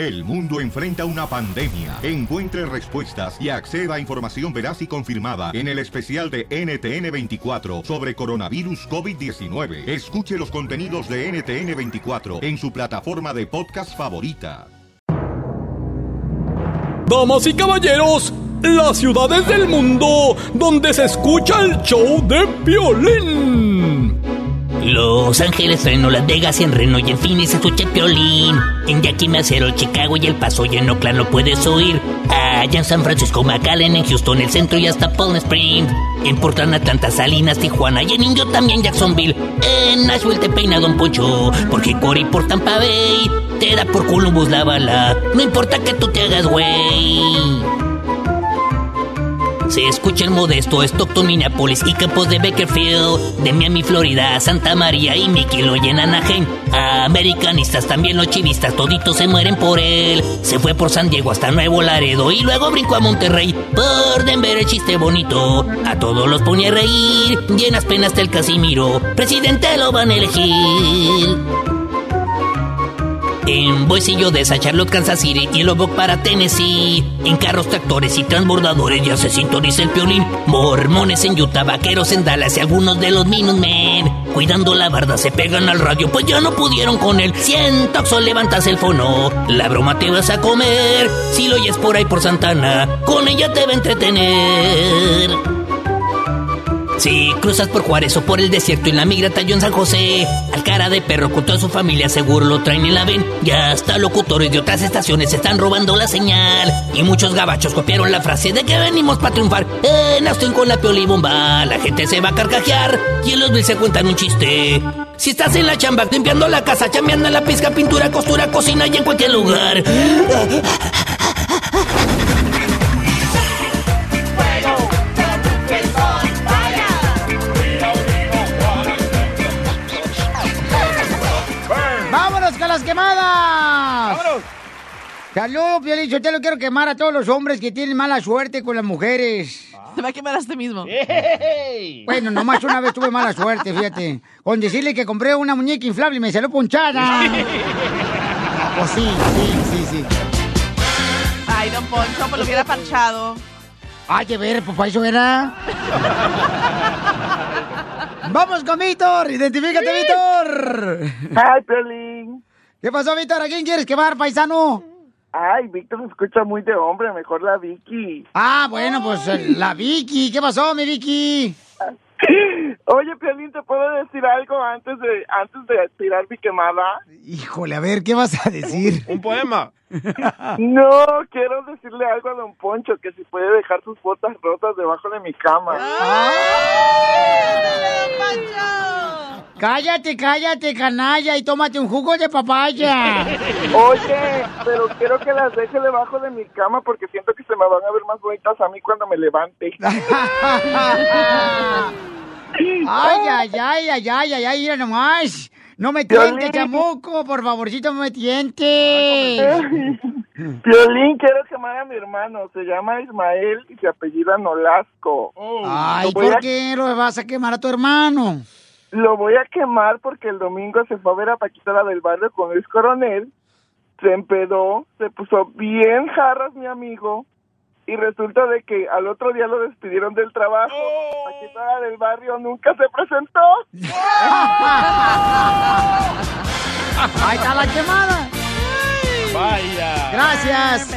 El mundo enfrenta una pandemia. Encuentre respuestas y acceda a información veraz y confirmada en el especial de NTN24 sobre coronavirus COVID-19. Escuche los contenidos de NTN24 en su plataforma de podcast favorita. Damas y caballeros, las ciudades del mundo donde se escucha el show de violín. Los Ángeles, Reno, Las Vegas y en Reno y en Phoenix escuché Piolín. En Yakima, Cero, Chicago y El Paso y en Oakland lo puedes oír. Allá en San Francisco, McAllen, en Houston, el centro y hasta Palm Springs. En Portland, Atlanta, Salinas, Tijuana y en Indio también Jacksonville. En Nashville te peina Don Poncho, porque Cory por Tampa Bay te da por Columbus la bala. No importa que tú te hagas güey. Se escucha el modesto Stockton, Minneapolis y Campos de Bakerfield, de Miami, Florida, Santa María y Mickey lo llenan Anaheim. Americanistas, también los chivistas, toditos se mueren por él. Se fue por San Diego hasta Nuevo Laredo y luego brincó a Monterrey. Por Denver el chiste bonito, a todos los pone a reír. Llenas penas del Casimiro, presidente lo van a elegir. En Boise y Odessa, Charlotte, Kansas City y Lubbock para Tennessee. En carros, tractores y transbordadores ya se sintoniza el piolín. Mormones en Utah, vaqueros en Dallas y algunos de los Minutemen. Cuidando la barda se pegan al radio, pues ya no pudieron con él. Siento que levantas el fono, la broma te vas a comer. Si lo oyes por ahí por Santana, con ella te va a entretener. Si cruzas por Juárez o por el desierto en la migra talló en San José, al cara de perro con toda su familia seguro lo traen y la ven. Ya hasta locutores de otras estaciones están robando la señal. Y muchos gabachos copiaron la frase de que venimos para triunfar. En Austin con la pioli bomba, la gente se va a carcajear. Y en los Bills se cuentan un chiste. Si estás en la chamba, limpiando la casa, chambeando la pizca, pintura, costura, cocina y en cualquier lugar. Quemadas! ¡Vámonos! Salud, Piolín, yo te lo quiero quemar a todos los hombres que tienen mala suerte con las mujeres. Te va a quemar a usted mismo. Bueno, nomás una vez tuve mala suerte, fíjate. Con decirle que compré una muñeca inflable y me salió ponchada. Pues sí, sí, sí, sí. Ay, don Poncho, pues lo hubiera panchado. Ay, de ver, papá, eso era. Vamos con Víctor, identifícate, Víctor. Ay, Piolín. ¿Qué pasó, Víctor? ¿A quién quieres quemar, paisano? Ay, Víctor se escucha muy de hombre, mejor la Vicky. Ah, bueno, pues eh, la Vicky. ¿Qué pasó, mi Vicky? Oye, Piolín, ¿te puedo decir algo antes de antes de tirar mi quemada? Híjole, a ver, ¿qué vas a decir? Un poema. No, quiero decirle algo a Don Poncho, que si puede dejar sus botas rotas debajo de mi cama. Cállate, cállate, canalla, y tómate un jugo de papaya. Oye, pero quiero que las deje debajo de mi cama porque siento que se me van a ver más bonitas a mí cuando me levante. Ay, ay, ay, ay, ay, ay, ay, mira nomás. No me tientes, chamuco, por favorcito, no me tientes. Piolín, quiero quemar a mi hermano. Se llama Ismael y se apellida Nolasco. Ay, ¿por a- qué lo vas a quemar a tu hermano? Lo voy a quemar porque el domingo se fue a ver a Paquita la del barrio con Luis Coronel. Se empedó, se puso bien jarras mi amigo. Y resulta de que al otro día lo despidieron del trabajo. La del barrio nunca se presentó. Ahí está la quemada. Vaya. Gracias.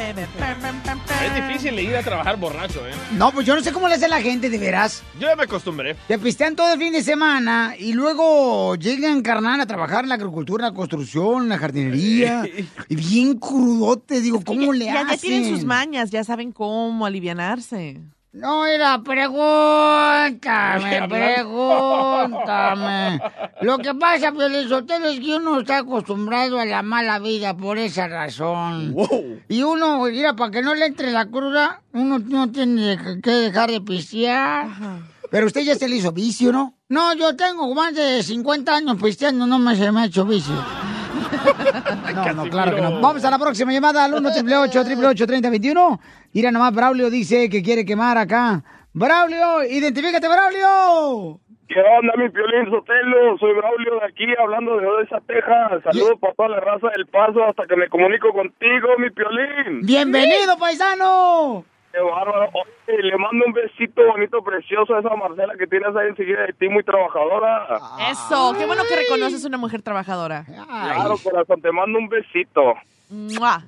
Es difícil ir a trabajar borracho, ¿eh? No, pues yo no sé cómo le hace la gente, de veras. Yo ya me acostumbré. Te pistean todo el fin de semana y luego llegan, carnal, a trabajar en la agricultura, en la construcción, en la jardinería. y bien crudote, digo, ¿cómo le Ya, hacen? ya tienen sus mañas, ya saben cómo alivianarse. No, era, pregúntame, pregúntame. Lo que pasa, Piolizotelo, es que uno está acostumbrado a la mala vida por esa razón. Y uno, mira, para que no le entre la cruda, uno no tiene que dejar de pistear. Pero usted ya se le hizo vicio, ¿no? No, yo tengo más de 50 años pisteando, no me se me ha hecho vicio. No, no, claro que no. Vamos a la próxima llamada al 1 888 3021 Mira nomás, Braulio dice que quiere quemar acá. Braulio, identifícate, Braulio. ¿Qué onda, mi Piolín Sotelo? Soy Braulio de aquí, hablando de Odessa, Texas. Saludos para toda la raza del Paso hasta que me comunico contigo, mi Piolín. ¡Bienvenido, paisano! Qué bárbaro. Oye, le mando un besito bonito, precioso a esa Marcela que tienes ahí enseguida de ti, muy trabajadora. Eso, qué bueno que reconoces una mujer trabajadora. Claro, corazón, te mando un besito. ¡Mua!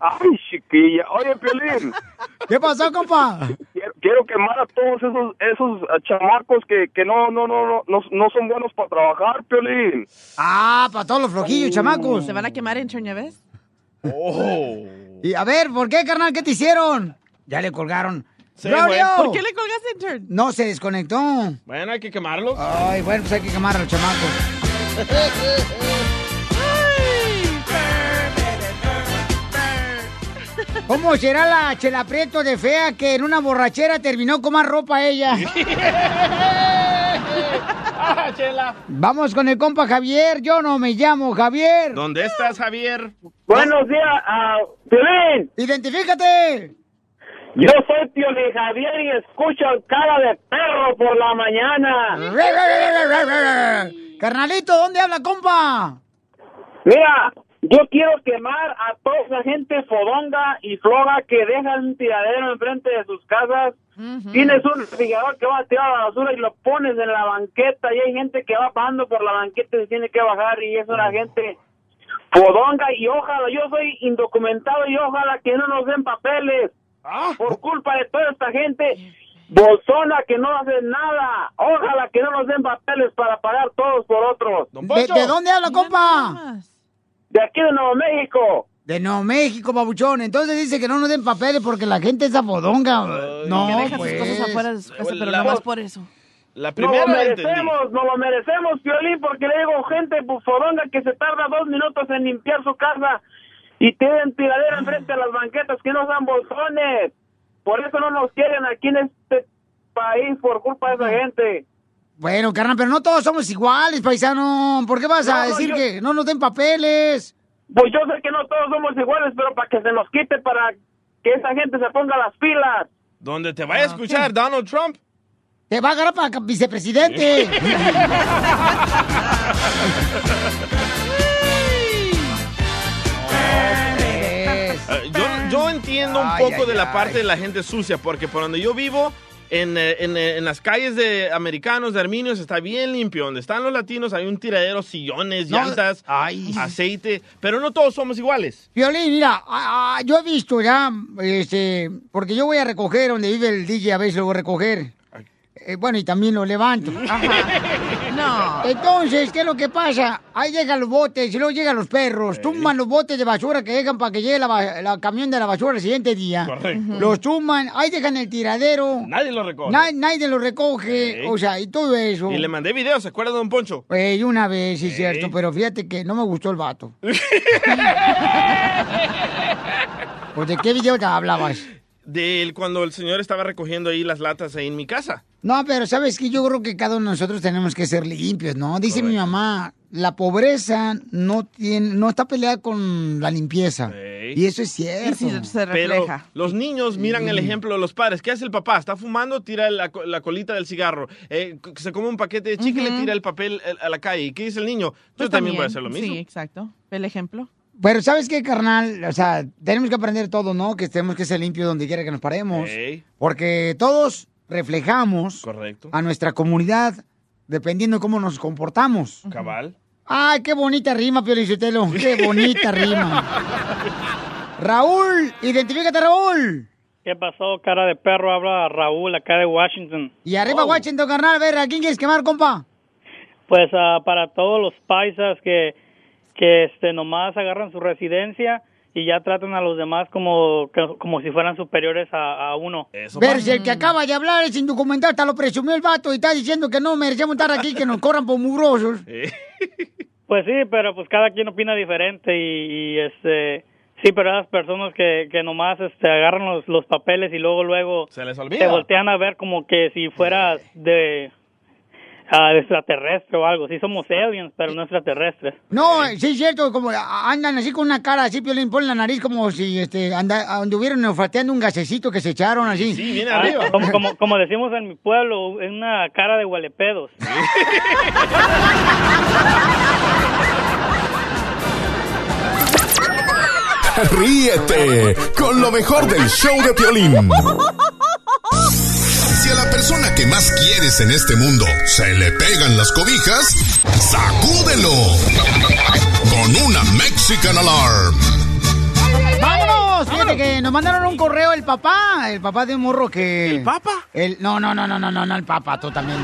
Ay, chiquilla. Oye, Piolín. ¿Qué pasó, compa? Quiero, quiero quemar a todos esos esos ah, chamacos que, que no, no, no, no, no, no son buenos para trabajar, Piolín. Ah, para todos los flojillos, chamacos. ¿Se van a quemar en ya ves? Oh. Y a ver, ¿por qué, carnal? ¿Qué te hicieron? Ya le colgaron. Sí, ¡Braulio! güey. ¿Por qué le colgaste intern? No, se desconectó. Bueno, hay que quemarlo. Ay, bueno, pues hay que quemar a los chamacos. ¿Cómo será la chela prieto de fea que en una borrachera terminó con más ropa ella? Ah, chela. Vamos con el compa Javier. Yo no me llamo Javier. ¿Dónde estás, Javier? Buenos días, Piolín. Identifícate. Yo soy Piolín Javier y escucho cara de perro por la mañana. Carnalito, ¿dónde habla, compa? Mira, yo quiero quemar a toda esa gente fodonga y floga que dejan un tiradero enfrente de sus casas. Tienes un refrigerador que va a tirar la basura y lo pones en la banqueta y hay gente que va pasando por la banqueta y se tiene que bajar y es una gente fodonga y ojalá, yo soy indocumentado y ojalá que no nos den papeles por culpa de toda esta gente bolsona que no hace nada. Ojalá que no nos den papeles para pagar todos por otros. ¿De, de dónde habla, compa? De aquí de Nuevo México. De Nuevo México, babuchón. Entonces dice que no nos den papeles porque la gente es apodonga. No, que deja pues. sus cosas afuera de su casa, pero no más por eso. La Nos primera lo la entendí. merecemos, nos lo merecemos, Piolín, porque le digo gente fodonga que se tarda dos minutos en limpiar su casa y tienen tiradera enfrente a las banquetas que no sean bolsones. Por eso no nos quieren aquí en este país por culpa de esa gente. Bueno, carnal, pero no todos somos iguales, paisano. ¿Por qué vas No, a no, decir yo- que no nos den papeles? Pues yo sé que no todos somos iguales, pero para que se nos quite, para que esa gente se ponga las pilas. Donde te vaya a escuchar Donald Trump. Te va a agarrar para vicepresidente. yo entiendo un poco ay, de la ay. parte de la gente sucia, porque por donde yo vivo, en, eh, en, eh, en las calles de americanos, de armenios, está bien limpio. Donde están los latinos hay un tiradero, sillones, No, llantas, aceite, pero no todos somos iguales. Violín, mira, ah, ah, yo he visto ya, este, porque yo voy a recoger donde vive el DJ, a veces lo voy a recoger. Eh, bueno, y también lo levanto. No. Entonces, ¿qué es lo que pasa? Ahí llegan los botes y luego llegan los perros, tumban los botes de basura que llegan para que llegue la, camión de la basura el siguiente día. Correcto. Los tumban, ahí dejan el tiradero. Nadie lo recoge. Na- nadie lo recoge, o sea, y todo eso. Y le mandé videos, ¿se acuerda, don Poncho? Ey, una vez, sí, cierto, pero fíjate que no me gustó el vato. pues, ¿de qué video te hablabas? De él cuando el señor estaba recogiendo ahí las latas ahí en mi casa. No, pero sabes que yo creo que cada uno de nosotros tenemos que ser limpios, ¿no? Dice mi mamá, la pobreza no tiene, no está peleada con la limpieza. Y eso es cierto. Pero los niños miran el ejemplo de los padres. ¿Qué hace el papá? Está fumando, tira la, co- la colita del cigarro. Eh, se come un paquete de chicle, Ujú. tira el papel a la calle. ¿Y qué dice el niño? Yo Pues también, voy a hacer lo mismo. Sí, exacto. El ejemplo. Pero ¿sabes qué, carnal? O sea, tenemos que aprender todo, ¿no? Que tenemos que ser limpios donde quiera que nos paremos. Porque todos reflejamos Correcto. a nuestra comunidad dependiendo de cómo nos comportamos. Cabal. Ay, qué bonita rima, Piolichotelo. Qué bonita rima. Raúl, identifícate, Raúl. ¿Qué pasó, cara de perro? Habla Raúl, acá de Washington. Y arriba, Washington, carnal. A ver, ¿a quién quieres quemar, compa? Pues ah, para todos los paisas que, que este, nomás agarran su residencia y ya tratan a los demás como, que- como si fueran superiores a, a uno. Ver, si el que acaba de hablar es indocumentado, hasta lo presumió el vato y está diciendo que no merecemos estar aquí, que nos corran por mugrosos. Pues sí, pero pues cada quien opina diferente y, y, este sí, pero esas personas que, que nomás este, agarran los, los papeles y luego luego Se les te olvida. voltean a ver como que si fueras de ah, extraterrestre o algo. Sí somos aliens, pero no extraterrestres. No, sí es cierto, como andan así con una cara así, Piolín, ponen la nariz como si este, anda, anduvieran olfateando un gasecito que se echaron así. Sí, viene Ah, arriba. como, como, como decimos en mi pueblo, es una cara de huelepedos. Ríete con lo mejor del show de Piolín. Si a la persona que más quieres en este mundo se le pegan las cobijas, sacúdelo con una Mexican Alarm. ¡Vámonos! Fíjate que nos mandaron un correo el papá, el papá de un morro que... ¿El papa? El, no, no, no, no, no, no, no, el papá, tú también.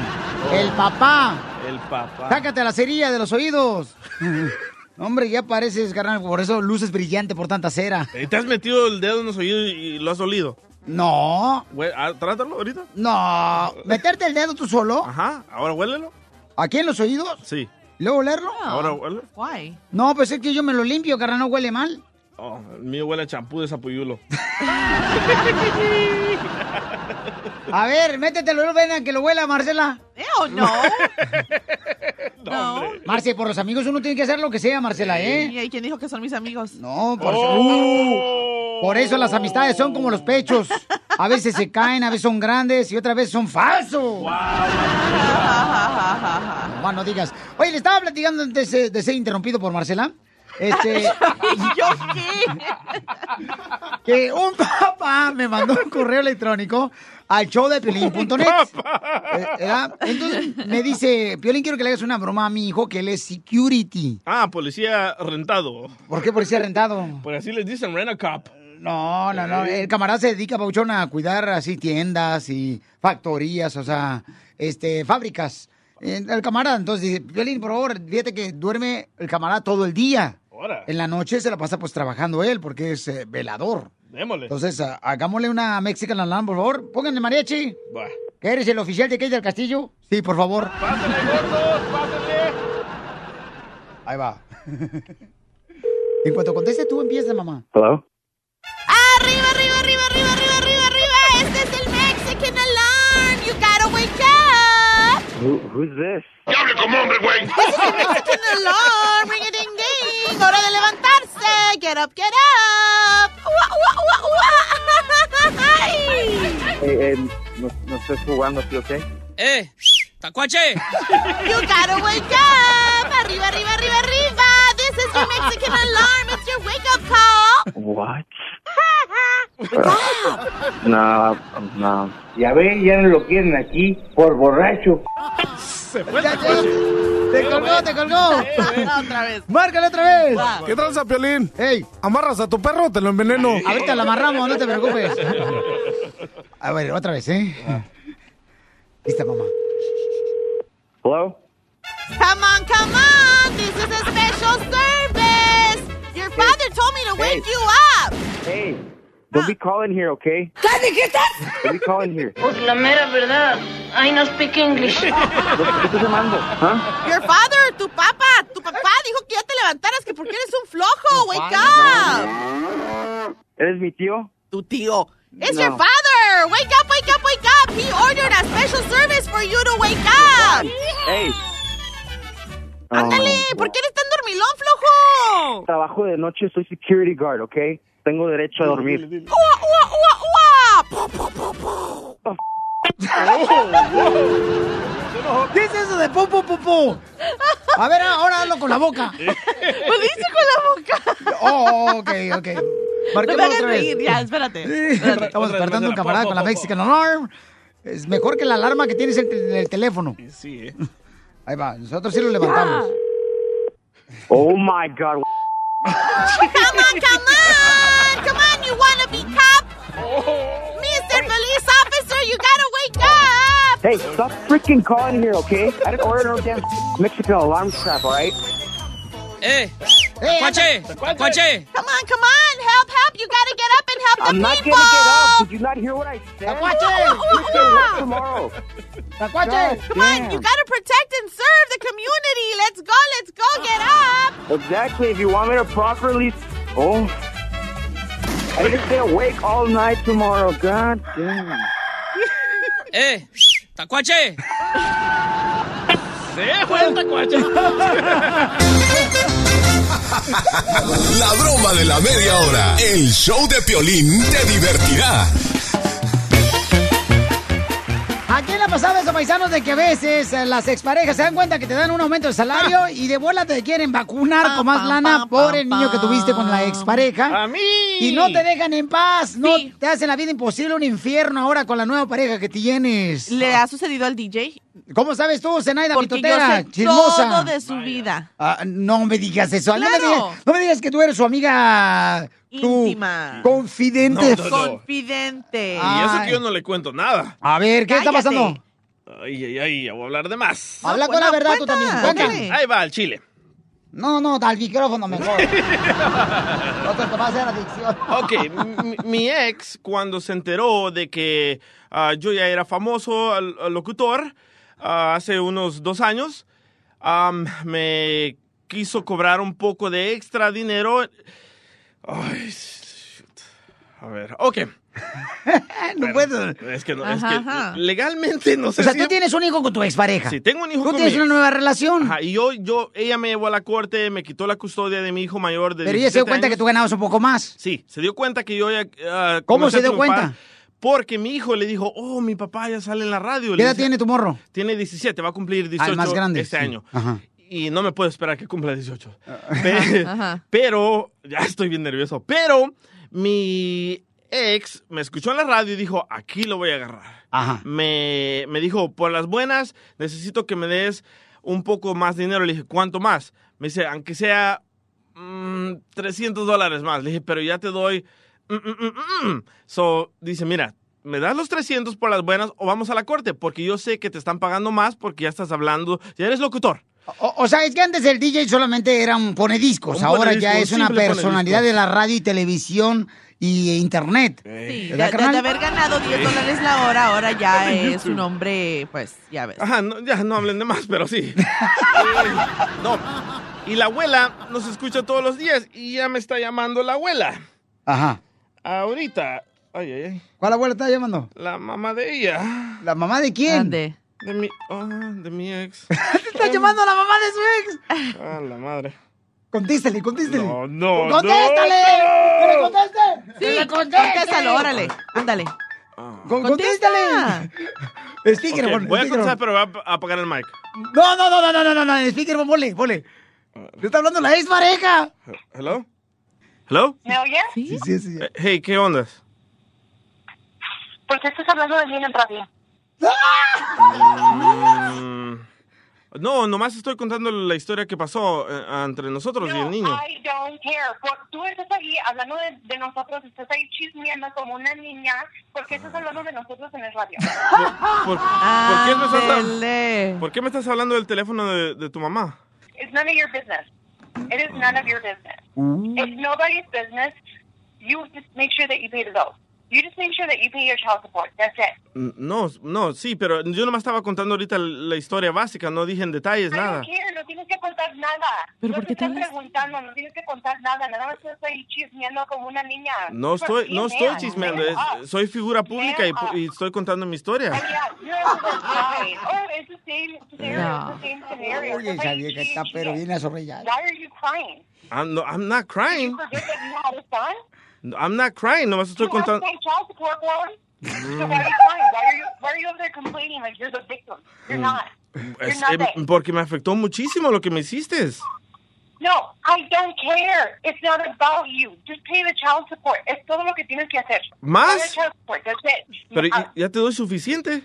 El papá. El papá. Sácate la cerilla de los oídos. Hombre, ya pareces, carnal, por eso luces brillante por tanta cera. Eh, ¿Te has metido el dedo en los oídos y lo has olido? No, Hue- ah, Trátalo ahorita. no. ¿Meterte el dedo tú solo? Ajá, ahora huélelo. ¿Aquí en los oídos? Sí. ¿Luego olerlo? Ahora huele. Why? No, pues es que yo me lo limpio, carnal, no huele mal. Oh, el mío huele a champú de zapuyulo. A ver, métetelo, ven a que lo huela, Marcela. Ew, no. no. Marce, por los amigos uno tiene que hacer lo que sea, Marcela, ¿eh? ¿Y quién dijo que son mis amigos? No, por, Uh, por eso las amistades son como los pechos. A veces se caen, a veces son grandes y otras veces son falsos. No, no digas. Oye, le estaba platicando antes de, de ser interrumpido por Marcela. Este, ¿Yo qué? que un papá me mandó un correo electrónico al show de piolín.net. Eh. Entonces me dice, Piolín, quiero que le hagas una broma a mi hijo, que él es security. Ah, policía rentado. ¿Por qué policía rentado? Por así les dicen, rent a cop. No, no, no. El camarada se dedica, Pauchón, a cuidar así tiendas y factorías, o sea, este, fábricas. Eh, El camarada, entonces dice, Piolín, por favor, fíjate que duerme el camarada todo el día. Ahora, En la noche se la pasa pues trabajando él porque es eh, velador. démosle. Entonces, ah, hagámosle una Mexican Alarm, por favor. Pónganle mariachi. Buah. ¿Que eres el oficial de Kate del Castillo? Sí, por favor. Pásale, gordos, pásale. Ahí va. en cuanto conteste tú, empieza, mamá. Hello? Arriba, arriba, arriba, arriba, arriba, arriba, arriba. Este es el Mexican Alarm. You gotta wake up. Who, who's this? This is el Mexican Alarm. Ring a ding ding. Hora de levantarse. Get up, get up. Ua, ua, ua. Eh, eh, no, no estoy jugando, ¿sí, ok? ¡Eh! ¡Tacuache! You gotta wake up. Arriba, arriba, arriba, arriba. This is your Mexican Alarm. It's your wake up call. What? No, no. Ya ve, ya no lo quieren aquí por borracho. Se fue Ya, ya. ¡Te colgó, te colgó! Otra vez. ¡Márcale otra vez! ¿Qué tranza, Piolín? ¡Ey! ¿Amarras a tu perro o te lo enveneno? Ahorita la amarramos, no te preocupes. A ver, otra vez, ¿eh? Lista, mamá. Hello? Come on, come on. This is a special service. Your father told me to wake Hey. you up. Hey, don't be calling here, okay? ¿Qué dijiste? Don't be calling here. Pues la mera verdad. I no speak English. ¿Qué estás llamando? ¿Ah? Your father, tu papá, tu papá dijo que ya te levantaras que porque eres un flojo. Wake up. ¿Eres mi tío? Tu tío. It's No. your father. Wake up, wake up, wake up. He ordered a special service for you to wake up. Hey. Ándale, Oh, ¿por qué eres tan dormilón, flojo? Trabajo de noche, soy security guard, ¿ok? Tengo derecho a dormir. ¿Qué es eso de pu, pu? A ver, ahora hazlo con la boca. Lo dice con la boca. Oh, ok, ok. No Marquemos otra vez. reír, ya, espérate. Estamos Otra vez, despertando un camarada Po, con la Mexican Alarm. Es mejor que la alarma que tienes en el, el teléfono. Sí, eh. Ahí va, nosotros sí lo levantamos. Oh my God. Come on, come on. Come on, you wanna be cop? Mr. Police Officer, you gotta wake up. Hey, stop freaking calling here, okay? I didn't order no damn Mexican alarm crap, alright? ¡Eh! ¡Eh, ¡Tacuache! ¡Tacuache! Come on, come on. Help, help. You gotta get up and help the I'm not gonna get up. Did you not hear what I said? ¡Tacuache! You can work tomorrow. ¡Tacuache! Come on, you gotta protect and serve the community. Let's go, let's go, get up. Exactly. If you want me to properly. Oh. I need to stay awake all night tomorrow. God damn. ¡Eh! ¡Tacuache! Se fue el tacuache. La broma de la media hora. El show de Piolín te divertirá. ¿A quién le ha pasado eso, paisanos, de que a veces eh, las exparejas se dan cuenta que te dan un aumento de salario y de bola te quieren vacunar con más lana por el niño que tuviste con la expareja? ¡A mí! Y no te dejan en paz, no te hacen la vida imposible, un infierno ahora con la nueva pareja que tienes. ¿Le ha sucedido al DJ? ¿Cómo sabes tú, Zenaida Porque Mitotera? yo sé chismosa? todo de su vida. Ah, no me digas eso. No, me Claro. digas, no me digas que tú eres su amiga. Íntima. Confidente. No, no, no. Confidente. Y eso que yo no le cuento nada. A ver, ¿qué está pasando? Ay, ay, ay, ya voy a hablar de más. Habla con la verdad tú también. Ahí va, el chile. No, no, al micrófono mejor. no te te va a hacer adicción. Ok, mi, mi ex, cuando se enteró de que ah, yo ya era famoso al- al locutor ah, hace unos dos años, me quiso cobrar un poco de extra dinero. Ay, shoot. a ver, ok. no puedo. Es que, no, es que ajá. legalmente no sé O sea, si- tú tienes un hijo con tu expareja. Sí, tengo un hijo Tú con tienes mi una nueva relación. Ajá, y yo, yo, ella me llevó a la corte, me quitó la custodia de mi hijo mayor de Pero ella se dio 17 cuenta que tú ganabas un poco más. Sí, se dio cuenta que yo ya... ah, ¿Cómo se dio cuenta? Porque mi hijo le dijo, oh, mi papá ya sale en la radio. ¿Qué edad tiene tu morro? Tiene 17, va a cumplir Ah, 18 el más grande. este sí. año. Ajá. Y no me puedo esperar que cumpla 18. Pe- Ajá. Pero, ya estoy bien nervioso. Pero mi ex me escuchó en la radio y dijo, aquí lo voy a agarrar. Ajá. Me, me dijo, por las buenas, necesito que me des un poco más dinero. Le dije, ¿cuánto más? Me dice, aunque sea mm, 300 dólares más. Le dije, pero ya te doy... mm, mm, mm, mm". So, dice, mira, ¿me das los 300 por las buenas o vamos a la corte? Porque yo sé que te están pagando más porque ya estás hablando, ya eres locutor. O, o sea, es que antes el DJ solamente era un ponediscos. Un Ahora ya un es una personalidad de la radio y televisión y internet. Sí, de, haber ganado 10 dólares la hora, ahora ya es un hombre, pues, ya ves. Ajá, no, ya no hablen de más, pero sí. No. Y la abuela nos escucha todos los días y ya me está llamando la abuela. Ajá. Ahorita. Ay, ay, ay. ¿Cuál abuela está llamando? La mamá de ella. ¿La mamá de quién? ¿Dónde? De mi, oh, de mi ex. ¿Te está llamando la mamá de su ex? Ah, la madre. Contéstale, contéstale. No, no, ¡Contéstale! no, ¡Que le conteste! Sí, ¡Que le conteste! contéstalo, órale, ándale. Con- Contesta. ¡Contéstale! Speakerphone, Ok, voy a contestar, pero voy a apagar el mic. No, no, no, no, no, no, no, no, el speakerphone, ponle, ponle. Te está hablando la ex pareja. ¿Hello? ¿Hello? ¿Me oyes? Sí, sí, sí. Eh, Hey, ¿qué onda? ¿Por qué estás hablando de mí en el radio? Mm, no, nomás estoy contando la historia que pasó eh, entre nosotros y el niño. I don't care. Por- tú estás ahí hablando de, de nosotros, estás ahí chismeando como una niña. ¿Por qué estás hablando de nosotros en el radio? ¿Por, por qué me estás. ¿Por qué me estás hablando del teléfono de, de tu mamá? It's none of your business. It is none of your business. It's nobody's business. You just make sure that you pay the bills. You just make sure that you pay your child support. That's it. Mm, No, no, sí, pero yo nomás estaba contando ahorita la historia básica, no dije en detalles I nada. don't care, no tienes que contar nada. ¿Pero no por te qué te están preguntando, no tienes que contar nada. Nada más ahí chismeando como una niña. No estoy, no Man, estoy chismeando, man es- up. soy figura pública y, y estoy contando mi historia. Oh, yeah, no, that's right. Oh, it's the same scenario. No. It's the same scenario. Oye, esa vieja está pero bien. Why are you crying? I'm, no, I'm not crying, I'm not crying, nomás estoy contando. child support him? So why are you crying? Why are you, why are you over there complaining like you're the victim? You're not. You're Es- eh, porque me afectó muchísimo lo que me hiciste. No, I don't care. It's not about you. Just pay the child support. Es todo lo que tienes que hacer. ¿Más? Pay the child support. That's it. Pero Ah, ya te doy suficiente.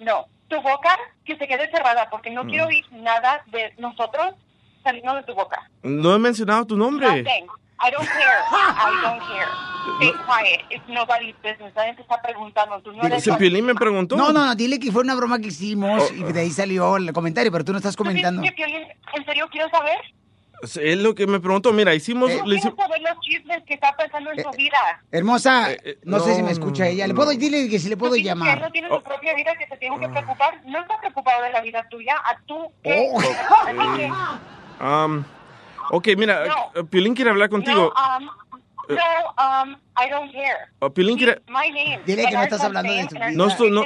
no, tu boca que se quede cerrada porque no Mm. quiero oír nada de nosotros saliendo de tu boca. No he mencionado tu nombre. Nothing. I don't care. I don't care. Stay quiet. It's nobody's business. Nadie te está preguntando. Tú no eres... Si Piolín me preguntó. No, no, no, dile que fue una broma que hicimos y de ahí salió el comentario, pero tú no estás ¿Tú dices comentando. que Piolín- ¿En serio quiero saber? Es lo que me preguntó. Mira, hicimos. Yo le quiero hicimos- saber los chismes que está pasando en tu vida. Hermosa, Eh, no, sé no, si me escucha ella. ¿Le puedo dile que si le puedo ¿Tú dices que él llamar? no tiene Oh. su propia vida que se tiene que preocupar? No está preocupado de la vida tuya. ¿A tú qué? Oh. Así que... Um, ok, mira, No. eh, Piolín quiere hablar contigo. No, um, no, um, I don't care. Oh, Piolín quiere... My name. Dile que no estás hablando de tu vida. No, no,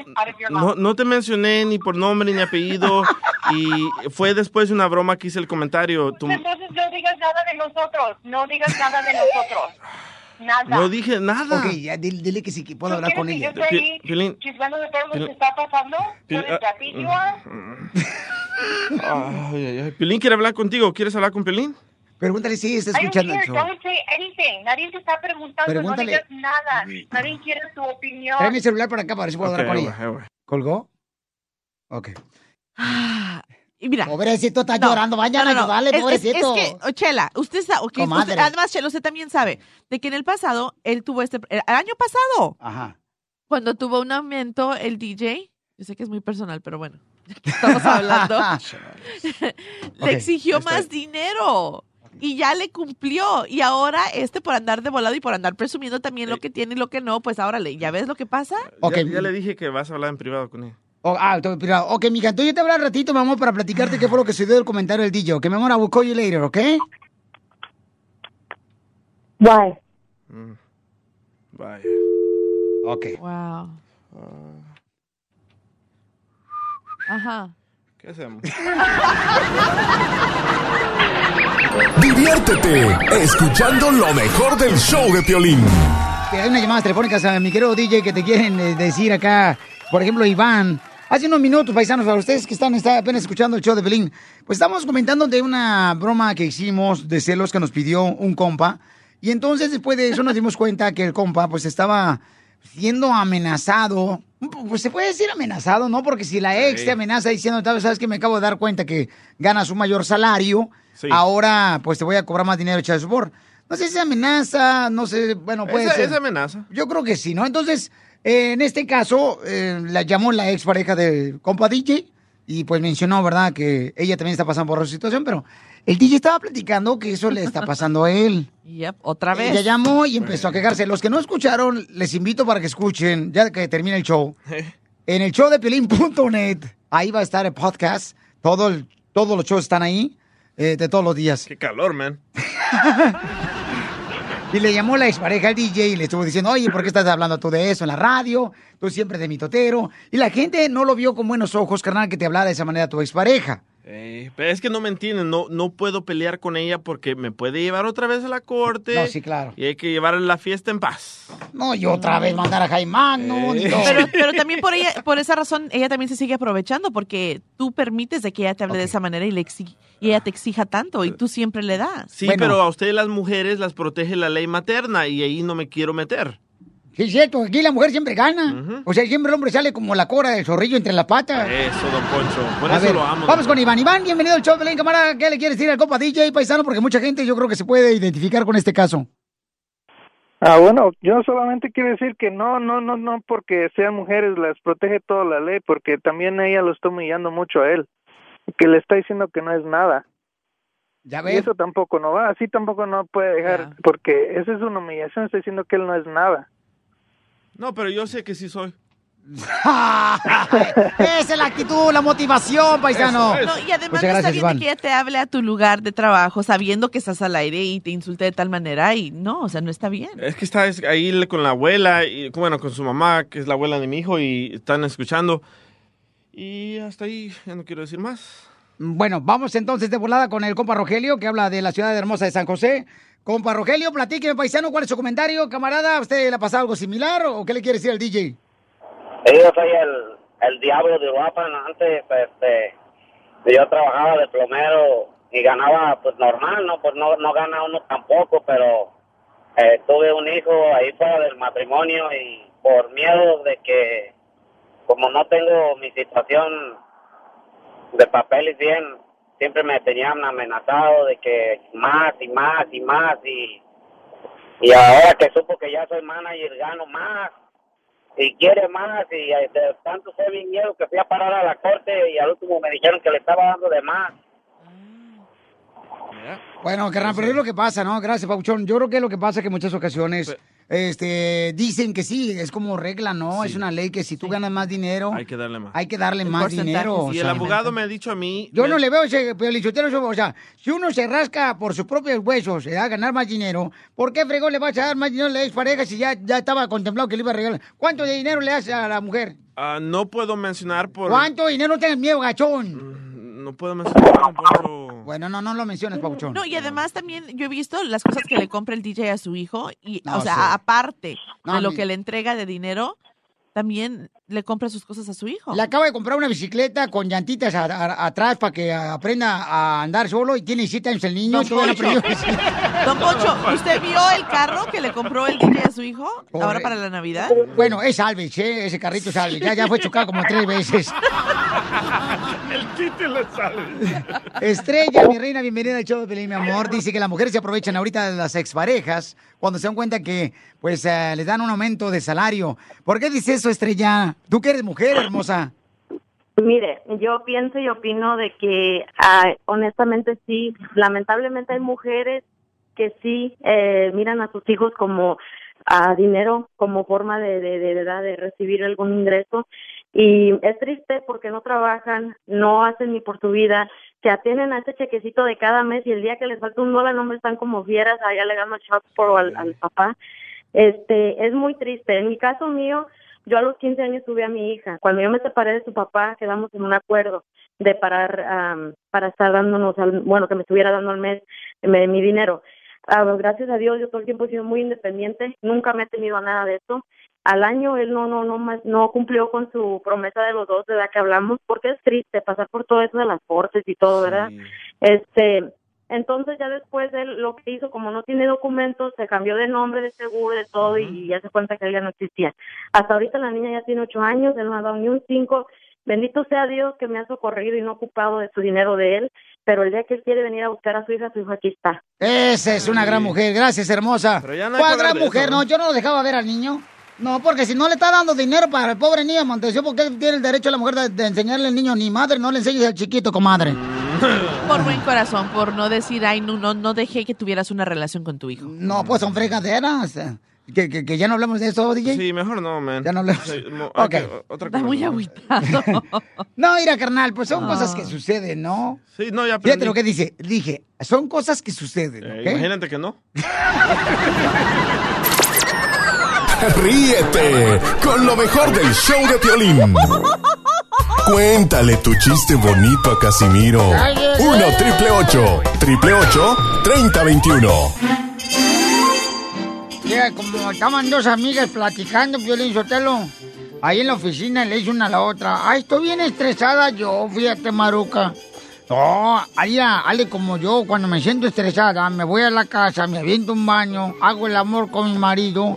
no, no te mencioné ni por nombre ni apellido. Y fue después de una broma que hice el comentario. tú- Entonces no digas nada de nosotros. No digas nada de nosotros. Nada. no dije nada. Ok, ya, dile, dile que sí que puedo ¿Tú hablar con ella. que yo esté ahí Pi- Piolín. chismeando de todo lo Piolín. que está pasando? Piolín. Ay, ay, ay. Piolín quiere hablar contigo. ¿Quieres hablar con Piolín? Pregúntale si está I don't escuchando el care. show. Don't say anything. Nadie te está preguntando. Pregúntale. No digas nada. Nadie quiere tu opinión. Trae mi celular para acá para ver si puedo Ok, hablar con ahí ella. ¿Colgó? Ok. Y mira. Pobrecito, está llorando. Vayan a ayudarle, Es- es- pobrecito. Es, que, oh, Chela, usted sabe, ok, Comadre. usted- además, Chela, usted también sabe de que en el pasado, él tuvo este, el año pasado, Ajá. cuando tuvo un aumento el DJ, yo sé que es muy personal, pero bueno, que estamos hablando, le Ok, exigió está más dinero. Y ya le cumplió. Y ahora este por andar de volado y por andar presumiendo también lo que tiene y lo que no, pues ahora le, ¿ya ves lo que pasa? Ok. Ya, ya le dije que vas a hablar en privado con él. Oh, ah, to- pero, ok, mija, entonces yo te hablo al ratito, mi amor, para platicarte qué fue lo que sucedió del comentario del DJ. Que mi amor, I will call you later, ¿ok? Why? Vaya. Ok. Wow. Ajá. ¿Qué hacemos? Diviértete escuchando lo mejor del show de Piolín. Hay unas llamadas telefónicas a mi querido DJ que te quieren eh, decir acá. Por ejemplo, Iván. Hace unos minutos, paisanos, para ustedes que están está apenas escuchando el show de Belín, pues estamos comentando de una broma que hicimos de celos que nos pidió un compa. Y entonces después de eso nos dimos cuenta que el compa pues estaba siendo amenazado. Pues se puede decir amenazado, ¿no? Porque si la ex Sí. te amenaza diciendo, "Tal vez, sabes que me acabo de dar cuenta que ganas un mayor salario, Sí. ahora pues te voy a cobrar más dinero de support. No sé si es amenaza, no sé, bueno, puede ser. esa amenaza. Yo creo que sí, ¿no? Entonces, eh, en este caso, eh, la llamó la ex pareja del compa DJ y pues mencionó, ¿verdad?, que ella también está pasando por esa situación, pero el DJ estaba platicando que eso le está pasando a él. Yep, otra vez. Ella llamó y empezó a quejarse. Los que no escucharon, les invito para que escuchen, ya que termine el show. En el show de Piolín.net, ahí va a estar el podcast. Todo el- todos los shows están ahí, eh, de todos los días. Qué calor, man. Y le llamó la expareja al DJ y le estuvo diciendo, oye, ¿por qué estás hablando tú de eso en la radio? Tú siempre de mi totero. Y la gente no lo vio con buenos ojos, carnal, que te hablara de esa manera tu expareja. Eh, pero es que no me entienden, no, no puedo pelear con ella porque me puede llevar otra vez a la corte. No, sí, claro. Y hay que llevar la fiesta en paz. No, y otra vez mandar a Jaimán, no, todo. Pero, pero también por ella, por esa razón, ella también se sigue aprovechando porque tú permites de que ella te hable de esa manera y, le exi- y ella te exija tanto y tú siempre le das. Sí, pero a ustedes las mujeres las protege la ley materna y ahí no me quiero meter. Sí, es cierto, aquí la mujer siempre gana. O sea, siempre el hombre sale como la cora del zorrillo entre las patas. Eso, don Poncho. Por A eso ver, lo amo. Vamos con Iván. Iván, bienvenido al show de Pelín, camarada. ¿Qué le quieres decir al compa DJ paisano? Porque mucha gente yo creo que se puede identificar con este caso. Ah, bueno, yo solamente quiero decir que no, no, no, no, porque sean mujeres, las protege toda la ley, porque también ella lo está humillando mucho a él, que le está diciendo que no es nada. Ya Y eso tampoco no va, así tampoco no puede dejar, porque esa es una humillación, está diciendo que él no es nada. No, pero yo sé que sí soy. Esa es la actitud, la motivación, paisano. No, y además Muchas no está gracias, bien Iván. que ella te hable a tu lugar de trabajo sabiendo que estás al aire y te insulte de tal manera y no, o sea, no está bien. Es que está es- ahí con la abuela, y bueno, con su mamá, que es la abuela de mi hijo, y están escuchando. Y hasta ahí, ya no quiero decir más. Bueno, vamos entonces de volada con el compa Rogelio, que habla de la ciudad hermosa de San José. Compa Rogelio, platíqueme, paisano, ¿cuál es su comentario? Camarada, ¿a ¿usted le ha pasado algo similar o qué le quiere decir al DJ? Yo soy el, el diablo de Uruapan. Antes, este, yo trabajaba de plomero y ganaba, pues, normal, ¿no? Pues no, no gana uno tampoco, pero eh, tuve un hijo ahí fuera del matrimonio y por miedo de que, como no tengo mi situación de papeles bien, siempre me tenían amenazado de que más y más y más y, y ahora que supo que ya soy manager gano más y quiere más y eh, de tanto fue mi miedo que fui a parar a la corte y al último me dijeron que le estaba dando de más. Bueno, carnal, pero es lo que pasa, ¿no? Gracias, Pauchón. Yo creo que lo que pasa es que en muchas ocasiones este, dicen que sí, es como regla, ¿no? Es una ley que si tú ganas más dinero, Hay que darle más. hay que darle más dinero. o Y el abogado me ha dicho a mí... Yo me- no le veo ese pelichotero, o sea, si uno se rasca por sus propios huesos, se da a ganar más dinero, ¿por qué fregón le vas a dar más dinero a la expareja si ya, ya estaba contemplado que le iba a regalar? ¿Cuánto de dinero le hace a la mujer? Ah, no puedo mencionar por... ¿Cuánto dinero? Tengas miedo, gachón. No puedo mencionar. Bueno, no, no lo menciones, Pauchón. No, y además también yo he visto las cosas que le compra el DJ a su hijo y, No, o sea, sí. aparte No, de lo mi- que le entrega de dinero, también le compra sus cosas a su hijo. Le acaba de comprar una bicicleta con llantitas a- a- atrás para que aprenda a andar solo y tiene siete años el niño. Don aprendió. Don Poncho, ¿usted vio el carro que le compró el DJ a su hijo ahora para la Navidad? Bueno, es salvage, ¿eh? ese carrito es salvage. Ya, ya fue chocado como tres veces. El Tite le sale. Estrella, mi reina, bienvenida al show de Pelín, mi amor. Dice que las mujeres se aprovechan ahorita de las exparejas cuando se dan cuenta que, pues, eh, les dan un aumento de salario. ¿Por qué dice eso, Estrella? Tú que eres mujer, hermosa. Mire, yo pienso y opino de que ah, honestamente sí, lamentablemente hay mujeres que sí eh, miran a sus hijos como a dinero, como forma de, de, de, verdad de recibir algún ingreso. Y es triste porque no trabajan, no hacen ni por su vida, se atienen a ese chequecito de cada mes y el día que les falta un dólar no me están como fieras allá le gano shot por al, al papá. Este, es muy triste. En mi caso mío, yo a los 15 años tuve a mi hija. Cuando yo me separé de su papá, quedamos en un acuerdo de parar am, para estar dándonos, al, bueno, que me estuviera dando al mes me- mi dinero. Ah, gracias a Dios, yo todo el tiempo he sido muy independiente, nunca me he tenido a nada de eso. Al año él no no no más no cumplió con su promesa de los dos de la que hablamos, porque es triste pasar por todo eso de las cortes y todo, ¿verdad? Este, entonces ya después él lo que hizo, como no tiene documentos, se cambió de nombre, de seguro, de todo y ya se cuenta que él ya no existía. Hasta ahorita la niña ya tiene ocho años, él no ha dado ni un cinco. Bendito sea Dios que me ha socorrido y no ha ocupado de su dinero de él, pero el día que él quiere venir a buscar a su hija, su hija aquí está. Esa es una gran mujer. Gracias, hermosa. ya no ¿Cuál gran mujer? eso, No, ¿no? yo no lo dejaba ver al niño. No, porque si no le está dando dinero para el pobre niño Montesio, ¿por qué tiene el derecho a la mujer de, de enseñarle al niño ni madre? No le enseñes al chiquito, comadre. Por buen corazón, por no decir, ay, no, no, no dejé que tuvieras una relación con tu hijo. No, pues son fregaderas. Que, que, que ya no hablemos de eso, DJ. Sí, mejor no, man. Ya no hablemos. Sí, mo- Ok. ok, otra Está cosa, muy ¿no? agüitado. No, mira, carnal, pues son Ah. cosas que suceden, ¿no? Sí, no, ya Fíjate lo que dice. Dije, son cosas que suceden, Eh. Imagínate que no. Ríete con lo mejor del show de Piolín. Cuéntale tu chiste bonito a Casimiro. 1 triple 8 triple 8 3021. Mira, como estaban dos amigas platicando, Violín Sotelo, ahí en la oficina le hizo una a la otra. Ay, estoy bien estresada yo, fíjate, Maruca. No, ahí, Ale, como yo, cuando me siento estresada, me voy a la casa, me aviento un baño, hago el amor con mi marido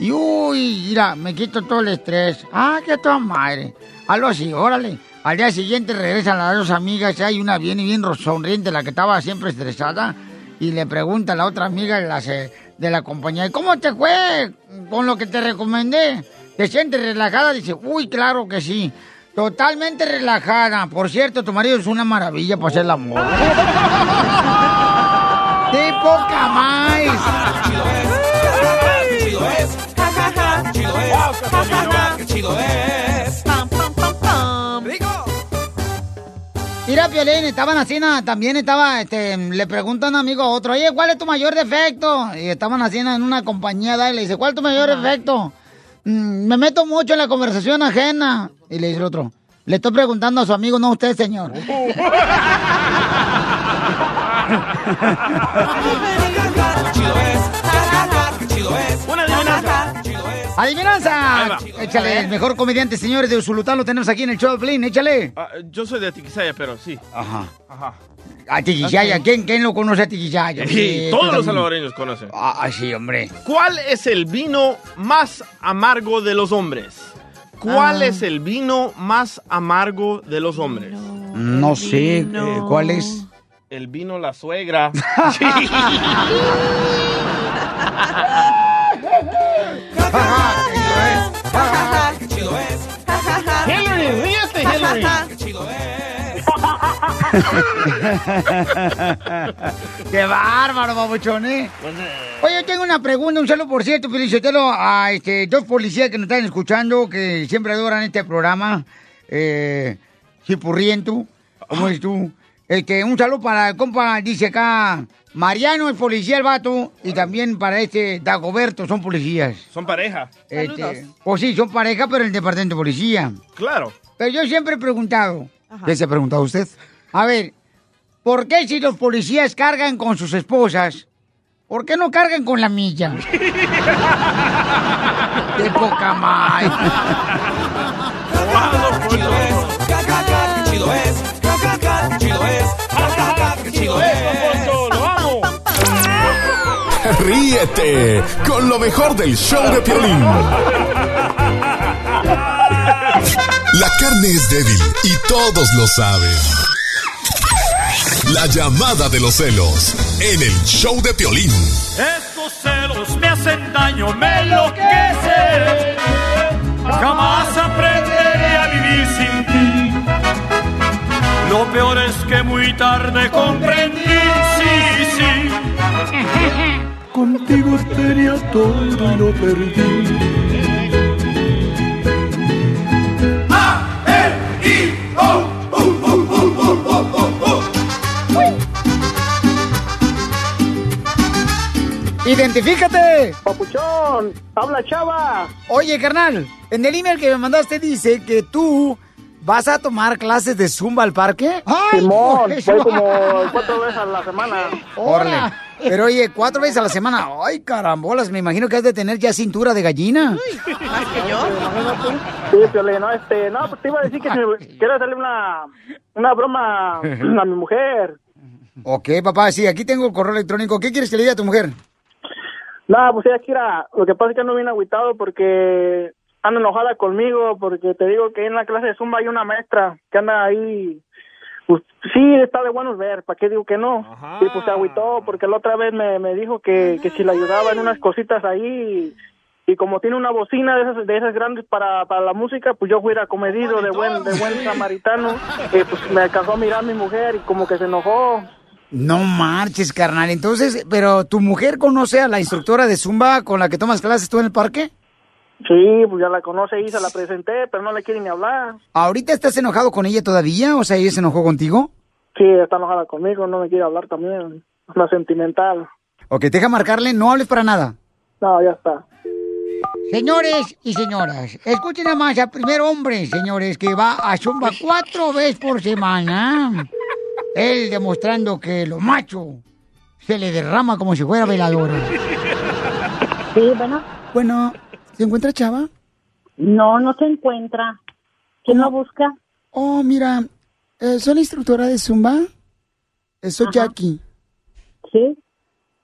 y, uy, mira, me quito todo el estrés. Ah, qué toda madre. Algo así, órale. Al día siguiente regresan las dos amigas y hay una bien y bien sonriente, la que estaba siempre estresada, y le pregunta a la otra amiga de la, de la compañía, "¿Y ¿cómo te fue con lo que te recomendé? ¿Te sientes relajada? Dice, uy, claro que sí. Totalmente relajada. Por cierto, tu marido es una maravilla para hacer el amor. ¡De poca más! Mira, Piolín, estaban así, también estaba, este, le pregunta un amigo a otro, oye, ¿cuál es tu mayor defecto? Y estaban así en una compañía, y le dice, ¿cuál es tu mayor defecto? "Mm, me meto mucho en la conversación ajena. Y le dice el otro, le estoy preguntando a su amigo, no a usted, señor. Una. ¡Adivinanza! Échale, el mejor comediante, señores, de Usulután, lo tenemos aquí en el show de Flynn, échale. Ah, yo soy de Tiquisaya, pero sí. Ajá. Ajá. A Tiquisaya, ¿quién, ¿quién lo conoce a Tiquisaya? Sí, Eh, todos los salvadoreños conocen. Ah, sí, hombre. ¿Cuál es el vino más amargo de los hombres? ¿Cuál Ah. es el vino más amargo de los hombres? No sé, eh, ¿cuál es? El vino la suegra. Hillary, ríete, Hillary. ¡Qué bárbaro, babuchón, eh! Oye, yo tengo una pregunta, un saludo por cierto, felicitelo a este, dos policías que nos están escuchando, que siempre adoran este programa. Eh, Chipurriento, ¿cómo es tú? Este, un saludo para el compa, dice acá, Mariano, el policía, el vato, y también para este Dagoberto, son policías. Son pareja. Este, pues sí, son pareja, pero en el departamento de policía. Claro. Pero yo siempre he preguntado, ¿qué se ha preguntado usted? A ver, ¿por qué si los policías cargan con sus esposas, por qué no cargan con la milla? ¡Qué poca más! Chido es, chido es, chido es, chido es, Ríete con lo mejor del show de Piolín. La carne es débil y todos lo saben. La llamada de los celos en el show de Piolín. Estos celos me hacen daño, me enloquecen. Jamás aprenderé a vivir sin ti. Lo peor es que muy tarde comprendí, sí, sí. Contigo tenía todo y lo perdí. ¡Identifícate! Papuchón, habla chava. Oye, carnal, en el email que me mandaste dice que tú vas a tomar clases de zumba al parque. Simón, por eso. voy como cuatro veces a la semana. Órale. Pero oye, cuatro veces a la semana. Ay, carambolas, me imagino que has de tener ya cintura de gallina. ¿Más que yo? Sí, Piolín, no, este, no, pues te iba a decir que si quiero hacerle una, una broma a mi mujer. Ok, papá, sí, aquí tengo el correo electrónico. ¿Qué quieres que le diga a tu mujer? No, pues ella quiera, lo que pasa es que ando bien agüitado porque anda enojada conmigo, porque te digo que en la clase de Zumba hay una maestra que anda ahí, pues sí, está de buenos ver, ¿para qué digo que no? Y pues se agüitó porque la otra vez me, me dijo que, que si le ayudaba en unas cositas ahí, y como tiene una bocina de esas, de esas grandes para, para la música, pues yo fuera comedido de buen, de buen samaritano, eh, pues me alcanzó a mirar mi mujer y como que se enojó. No marches, carnal. Entonces, ¿pero tu mujer conoce a la instructora de zumba con la que tomas clases tú en el parque? Sí, pues ya la conoce y se la presenté, pero no le quiere ni hablar. ¿Ahorita estás enojado con ella todavía? O sea, ¿ella se enojó contigo? Sí, está enojada conmigo, no me quiere hablar también. Es una sentimental. Ok, deja marcarle, no hables para nada. No, ya está. Señores y señoras, escuchen nada más al primer hombre, señores, que va a Zumba cuatro veces por semana. Él demostrando que lo macho se le derrama como si fuera veladora. Sí, bueno. Bueno, ¿se encuentra Chava? No, no se encuentra. ¿Quién lo busca? Oh, mira, eh, soy la instructora de Zumba. Eh, soy Jackie. Sí.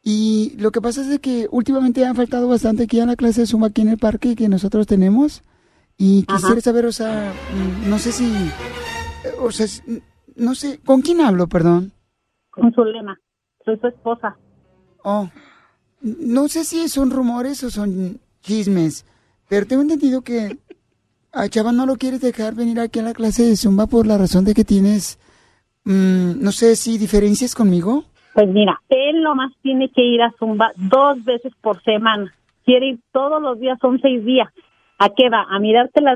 Y lo que pasa es de que últimamente han faltado bastante aquí a la clase de Zumba aquí en el parque que nosotros tenemos. Y Ajá. quisiera saber, o sea, mm, no sé si... eh, O sea, no sé, ¿con quién hablo, perdón? Con Zulema. Soy su esposa. Oh, no sé si son rumores o son chismes, pero tengo entendido que a Chava no lo quieres dejar venir aquí a la clase de Zumba por la razón de que tienes, mm, no sé si diferencias conmigo. Pues mira, él nomás tiene que ir a Zumba dos veces por semana. Quiere ir todos los días, son seis días. ¿A qué va? ¿A mirarte la...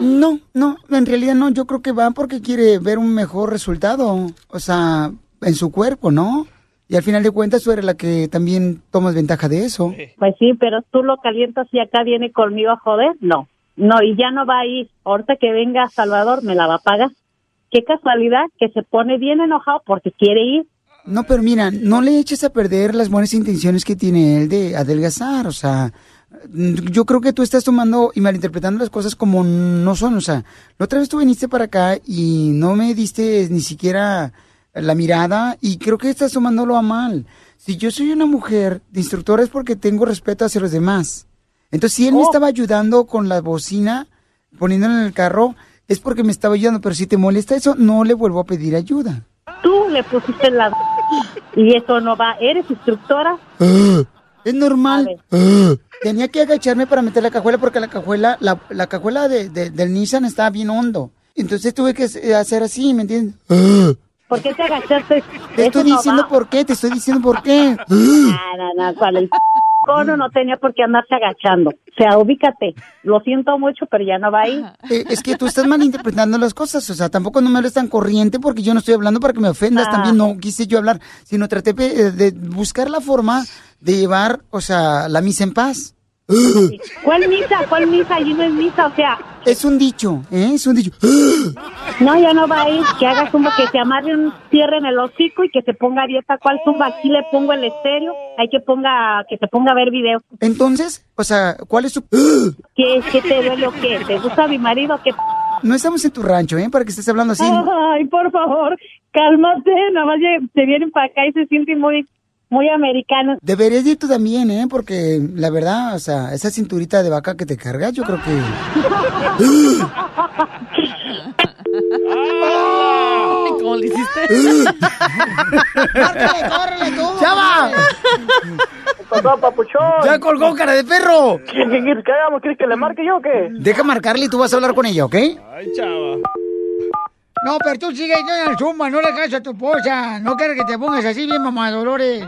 No, no, en realidad no, yo creo que va porque quiere ver un mejor resultado, o sea, en su cuerpo, ¿no? Y al final de cuentas tú eres la que también tomas ventaja de eso. Pues sí, pero tú lo calientas y acá viene conmigo a joder. No, no, y ya no va a ir. Ahorita que venga Salvador, me la va a pagar. Qué casualidad que se pone bien enojado porque quiere ir. No, pero mira, no le eches a perder las buenas intenciones que tiene él de adelgazar, o sea, yo creo que tú estás tomando y malinterpretando las cosas como no son, o sea, la otra vez tú viniste para acá y no me diste ni siquiera la mirada y creo que estás tomándolo a mal. Si yo soy una mujer de instructora es porque tengo respeto hacia los demás. Entonces, si él me estaba ayudando con la bocina, poniéndola en el carro, es porque me estaba ayudando, pero si te molesta eso, no le vuelvo a pedir ayuda. Tú le pusiste la... Y eso no va. ¿Eres instructora? Es normal. Tenía que agacharme para meter la cajuela porque la cajuela, la, la cajuela de, de- del Nissan estaba bien hondo. Entonces tuve que hacer así, ¿me entiendes? ¿Por qué te agachaste? Te estoy no diciendo va. por qué, te estoy diciendo por qué. No, no, no, cuál el cono no tenía por qué andarse agachando. O sea, ubícate. Lo siento mucho, pero ya no va ahí. Eh, es que tú estás malinterpretando las cosas, o sea, tampoco no me hables tan corriente porque yo no estoy hablando para que me ofendas, Ah. también no quise yo hablar, sino traté eh, de buscar la forma de llevar, o sea, la misa en paz. ¿Cuál misa? ¿Cuál misa? Allí no es misa, o sea. Es un dicho, ¿eh? Es un dicho. No, ya no va a ir. Que haga zumba, que se amarre un cierre en el hocico y que se ponga a dieta. ¿Cuál zumba? Aquí le pongo el estéreo. Hay que ponga, que se ponga a ver videos. Entonces, o sea, ¿cuál es tu...? ¿Qué, qué te duele o qué? ¿Te gusta mi marido? ¿Qué? No estamos en tu rancho, ¿eh? Para que estés hablando así. Ay, por favor, cálmate. Nada más se vienen para acá y se sienten muy, muy americanos. Deberías ir tú también, ¿eh? Porque la verdad, o sea, esa cinturita de vaca que te cargas, yo creo que... ¿Cómo le hiciste? ¡Córrele, córrele tú! ¡Chava! papuchón? ¡Ya colgó, cara de perro! ¿Qué, qué quieres que hagamos? ¿Quieres que le marque yo o qué? Deja marcarle y tú vas a hablar con ella, ¿ok? Ay, chava. No, pero tú sigue yendo al zumba, no le hagas a tu esposa. No quieres que te pongas así bien, mamá Dolores.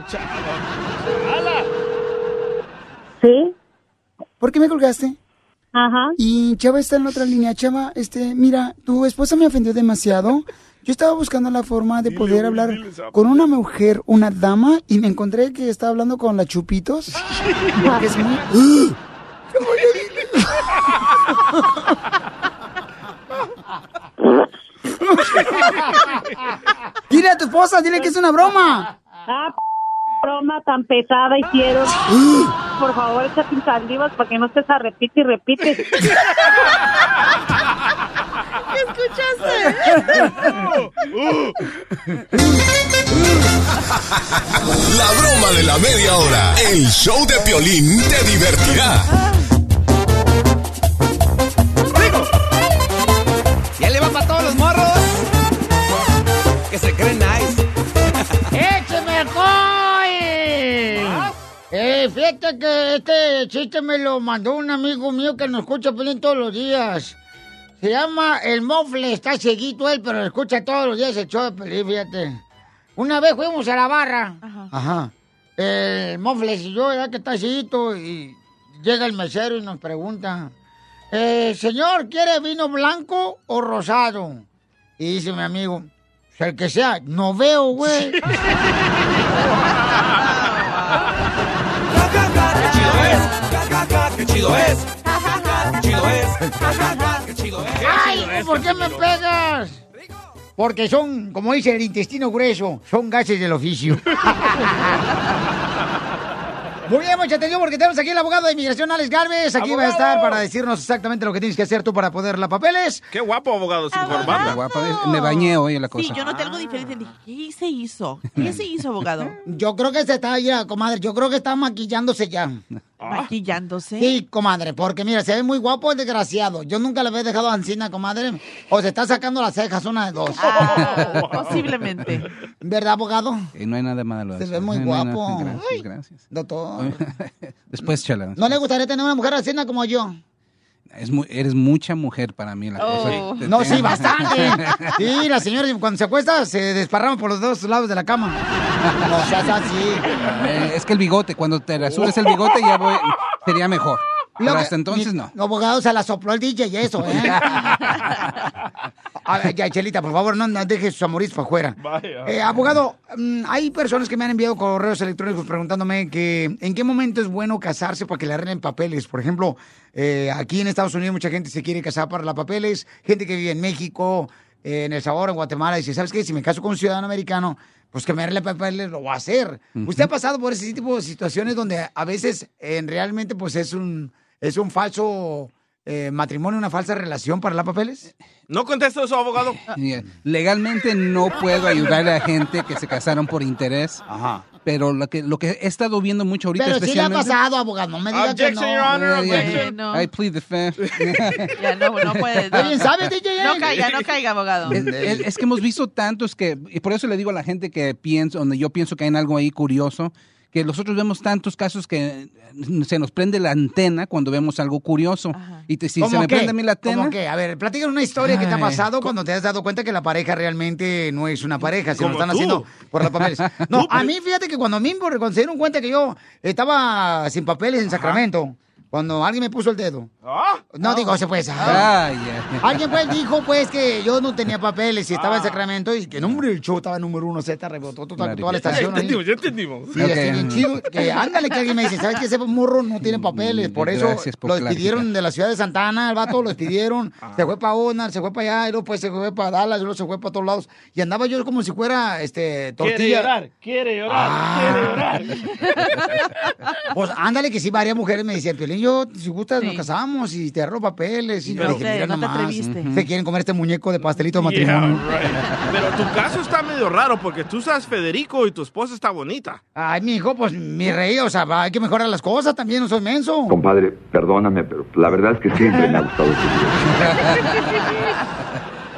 ¿Sí? ¿Por qué me colgaste? Ajá. Y Chava está en la otra línea. Chava, este, mira, tu esposa me ofendió demasiado. Yo estaba buscando la forma de poder hablar con una mujer, una dama, y me encontré que estaba hablando con la Chupitos. Porque es muy... Dile a tu esposa, dile que es una broma. Ah, p- broma tan pesada hicieron. Por favor, échate un sandivas para que no estés a repite y repite. ¿Qué escuchaste? La broma de la media hora. El show de Piolín te divertirá. Ya le va para todos los Fíjate que este chiste me lo mandó un amigo mío que nos escucha Pelín todos los días. Se llama El Mofle, está seguito él, pero escucha todos los días el show de Pelín, fíjate. Una vez fuimos a la barra. Ajá. El Mofles y yo, ya que está seguito, y llega el mesero y nos pregunta, eh, señor, ¿quiere vino blanco o rosado? Y dice mi amigo, "Pues el que sea, no veo, güey. chido es! ¡Qué chido es! ¡Qué chido es! ¡Ay, ¿por qué me pegas? Porque son, como dice el intestino grueso, son gases del oficio. Muy bien, mucha atención porque tenemos aquí al abogado de inmigración, Alex Galvez. Aquí va a estar para decirnos exactamente lo que tienes que hacer tú para poder la papeles. Qué guapo abogado sin corbata. Me bañé hoy en la cosa. Sí, yo noté algo diferente. Dije, ¿qué se hizo? ¿Qué se hizo, abogado? Yo creo que se está, ya, comadre, yo creo que está maquillándose ya. ¿Maquillándose? Sí, comadre, porque mira, se ve muy guapo el desgraciado. Yo nunca le había dejado ancina, comadre. O se está sacando las cejas, una de dos. posiblemente. ¿Verdad, abogado? Y no hay nada malo. de Se ve muy No, guapo. Gracias, gracias. Doctor. Después, chala. ¿No le gustaría tener una mujer así como yo? Es mu- eres mucha mujer para mí. La cosa. Oh. No, sí, bastante. Sí, la señora cuando se acuesta se desparrama por los dos lados de la cama. No seas así. Eh, es que el bigote, cuando te rasuras el bigote ya voy, sería mejor. Pero Lo que- hasta entonces mi- no. Abogado, se la sopló el DJ y eso, ¿eh? A ver, ya, Chelita, por favor, no, no deje sus amores para afuera. Eh, abogado, mm, hay personas que me han enviado correos electrónicos preguntándome que en qué momento es bueno casarse para que le arreglen papeles. Por ejemplo, eh, aquí en Estados Unidos mucha gente se quiere casar para los papeles, gente que vive en México, eh, en El Salvador, en Guatemala, dice, ¿sabes qué? Si me caso con un ciudadano americano, pues que me arregle papeles, lo va a hacer. ¿Usted ha pasado por ese tipo de situaciones donde a veces eh, realmente pues es un, es un falso eh, matrimonio, una falsa relación para los papeles? ¿No contesta eso, abogado? Yeah. Legalmente no puedo ayudar a gente que se casaron por interés. Pero lo que, lo que he estado viendo mucho ahorita Pero sí le ha especialmente... pasado, abogado, no me diga que no. Your Honor, Yeah, objection. no. I plead the fifth. Ya no, no puede. Bien, ¿sabe, DJ? No caiga, no caiga, abogado. Es, es- es que hemos visto tantos que, y por eso le digo a la gente que pienso, donde yo pienso que hay algo ahí curioso, que nosotros vemos tantos casos que se nos prende la antena cuando vemos algo curioso. Y te- si se ¿Cómo me qué? prende a mí la antena... ¿Cómo qué? A ver, platícanos una historia que te ha Ay, pasado cuando te has dado cuenta que la pareja realmente no es una pareja, sino lo están tú. haciendo por los papeles. No, a mí fíjate que cuando a mí me- cuando se dieron cuenta que yo estaba sin papeles en Sacramento, cuando alguien me puso el dedo, No digo eso pues. ay. Ay, ay. Alguien pues dijo pues que yo no tenía papeles y estaba en Sacramento y que no hombre el show estaba número uno, Z rebotó toda, toda la Ya estación. ahí. entendimos, ya entendimos. Sí, así bien chido. Que ándale, que alguien me dice, ¿sabes qué? Ese morro no tiene papeles. Por eso por lo despidieron de la ciudad de Santa Ana, el vato lo despidieron. Se fue para Onar, se fue para allá, y luego pues se fue para Dallas, y luego se fue para todos lados. Y andaba yo como si fuera este tortilla. Quiere llorar, quiere llorar, Ah. quiere llorar. Pues ándale, que sí, varias mujeres me decían, Piolín, yo, si gustas, nos casamos y te agarro papeles. Y yo Pero- dije, mira no te atreviste. Se quieren comer este muñeco de pastelito de Yeah, matrimonio. right. Pero tu caso está medio raro porque tú sabes Federico y tu esposa está bonita. Ay, mi hijo, pues mi rey, o sea, hay que mejorar las cosas también, no soy menso. Compadre, perdóname, pero la verdad es que siempre me ha gustado tu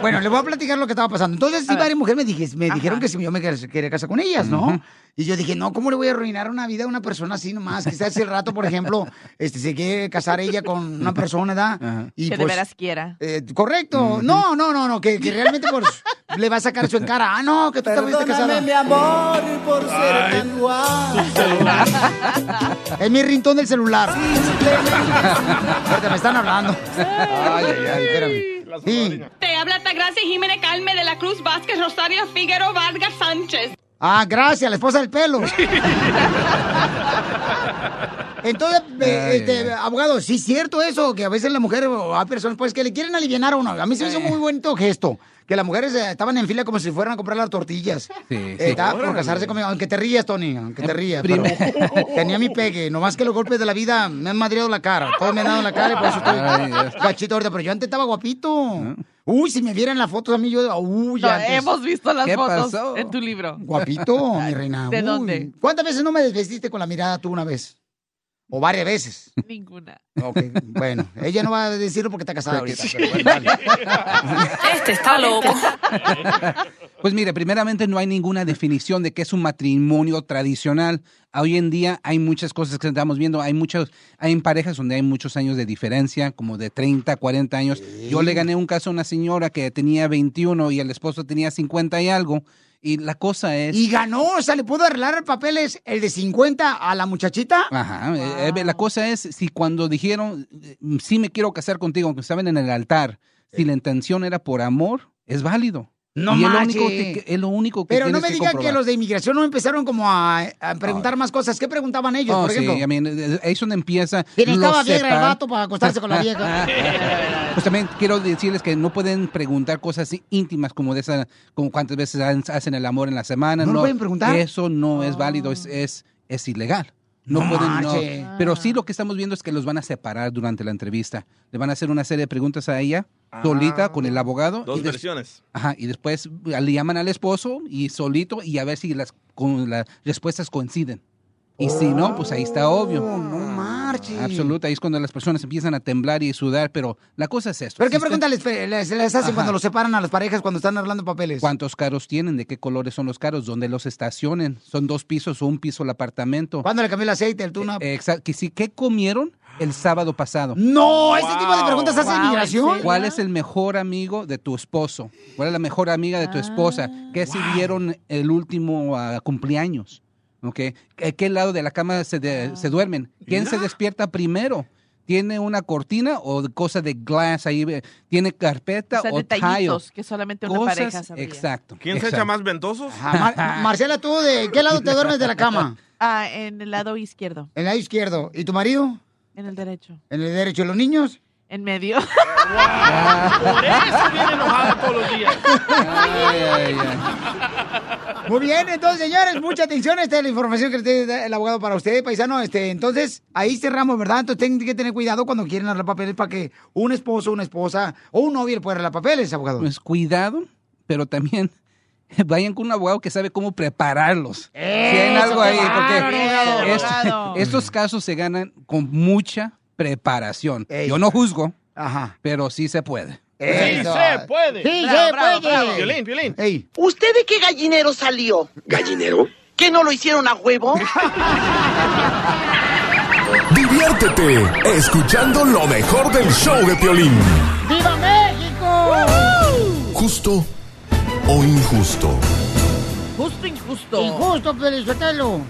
Bueno, le voy a platicar lo que estaba pasando. Entonces, sí, varias mujeres me, dije, me dijeron que si yo me quer- quería casar con ellas, ¿no? Y yo dije, no, ¿cómo le voy a arruinar una vida a una persona así nomás? Que hace rato, por ejemplo, este, se quiere casar ella con una persona, ¿verdad? Y que de pues, veras quiera. eh, correcto. No, no, no, no, que, que realmente pues, le va a sacar eso en cara. Ah, no, que tú también estás casada. mi amor, por ser Ay, tan guapo. Es mi rintón del celular. Espérate, me están hablando. Ay, ay, ay, espérame. Sí. Te habla Altagracia Jiménez Calme de la Cruz Vázquez Rosario Figueroa Vargas Sánchez. Ah, gracias, la esposa del pelo. Entonces, eh, Ay, este, abogado, sí es cierto eso, que a veces la mujer o hay personas pues que le quieren aliviar a uno. A mí se me hizo muy bonito gesto, que las mujeres eh, estaban en fila como si fueran a comprar las tortillas. Sí, Eh, sí. estaba por casarse conmigo, aunque te rías, Tony, aunque te rías. pero tenía mi pegue, nomás que los golpes de la vida me han madreado la cara. Todos me han dado la cara y por eso estoy gachito ahorita, pero yo antes estaba guapito. Uy, si me vieran las fotos a mí, yo, uy, No, antes. hemos visto las ¿Qué fotos pasó? en tu libro. Guapito, mi reina. ¿De Uy. dónde? ¿Cuántas veces no me desvestiste con la mirada tú una vez? ¿O varias veces? Ninguna. Ok, bueno, ella no va a decirlo porque está casada ahorita. pero bueno, dale. Este está loco. Pues mire, primeramente no hay ninguna definición de qué es un matrimonio tradicional. Hoy en día hay muchas cosas que estamos viendo. Hay muchos, hay parejas donde hay muchos años de diferencia, como de 30, 40 años. Yo le gané un caso a una señora que tenía 21 y el esposo tenía 50 y algo. Y la cosa es... Y ganó, o sea, le pudo arreglar el papeles el de 50 a la muchachita. Ajá, eh, eh, la cosa es, si cuando dijeron, eh, sí me quiero casar contigo, aunque estaban en el altar, si la intención era por amor, es válido. No y es lo único que, es lo único que Pero no me que diga que los de inmigración no empezaron como a, a preguntar más cosas. ¿Qué preguntaban ellos, Oh, por ejemplo? sí, I mean, eh, ahí es donde empieza. ¿Quién estaba los vieja el vato para acostarse con la vieja? Pues también quiero decirles que no pueden preguntar cosas íntimas como de esa, como cuántas veces hacen el amor en la semana. ¿No lo pueden preguntar? Eso no es válido, es, es, es ilegal. No, No pueden, no. Pero sí lo que estamos viendo es que los van a separar durante la entrevista. Le van a hacer una serie de preguntas a ella, solita, con el abogado. Dos versiones. Ajá, y después le llaman al esposo y solito y a ver si las, con, las respuestas coinciden. Y si no, pues ahí está obvio. Oh, No marches. Absoluta, ahí es cuando las personas empiezan a temblar y sudar, pero la cosa es esto. ¿Pero qué Si usted- preguntas les, les- les hacen Ajá. cuando los separan a las parejas cuando están arreglando papeles? ¿Cuántos carros tienen? ¿De qué colores son los carros? ¿Dónde los estacionen? ¿Son dos pisos o un piso el apartamento? ¿Cuándo le cambió el aceite, el tuna? Exacto. Que sí, ¿Qué comieron el sábado pasado? No, ese tipo de preguntas hace Wow, inmigración. ¿en ¿Cuál es el mejor amigo de tu esposo? ¿Cuál es la mejor amiga de tu esposa? ¿Qué sirvieron el último ah, cumpleaños? ¿Ok? ¿A qué lado de la cama se, de- se duermen? ¿Quién se despierta primero? ¿Tiene una cortina o cosa de glass ahí? eh, ¿Tiene carpeta O sea, o tile? detallitos que solamente una Cosas- pareja sabría. Exacto. ¿Quién se echa más ventosos? Mar- Marcela, ¿tú de qué lado te duermes de la cama? Ah, en el lado izquierdo, En el lado izquierdo. ¿Y tu marido? en el derecho, En el derecho. ¿Y los niños? en medio. Por eso viene enojada todos los días. Ay, ay, ay. Muy bien, entonces, señores, mucha atención. Esta es la información que tiene el abogado para usted, paisano. Este, entonces, ahí cerramos, ¿verdad? Entonces, tienen que tener cuidado cuando quieren arreglar papeles para que un esposo, una esposa o un novio le pueda arreglar papeles, abogado. Pues cuidado, pero también vayan con un abogado que sabe cómo prepararlos. Si hay algo ahí, porque estos casos se ganan con mucha preparación. Ey. Yo no juzgo, Ajá. pero sí se puede. Sí se puede. Sí Bravo, se bravo, puede. bravo. Violín, violín. Ey. ¿Usted de qué gallinero salió? ¿Gallinero? ¿Que no lo hicieron a huevo? Diviértete escuchando lo mejor del show de Piolín. ¡Viva México! Justo o injusto. Justo injusto. Injusto, Pelizotelo.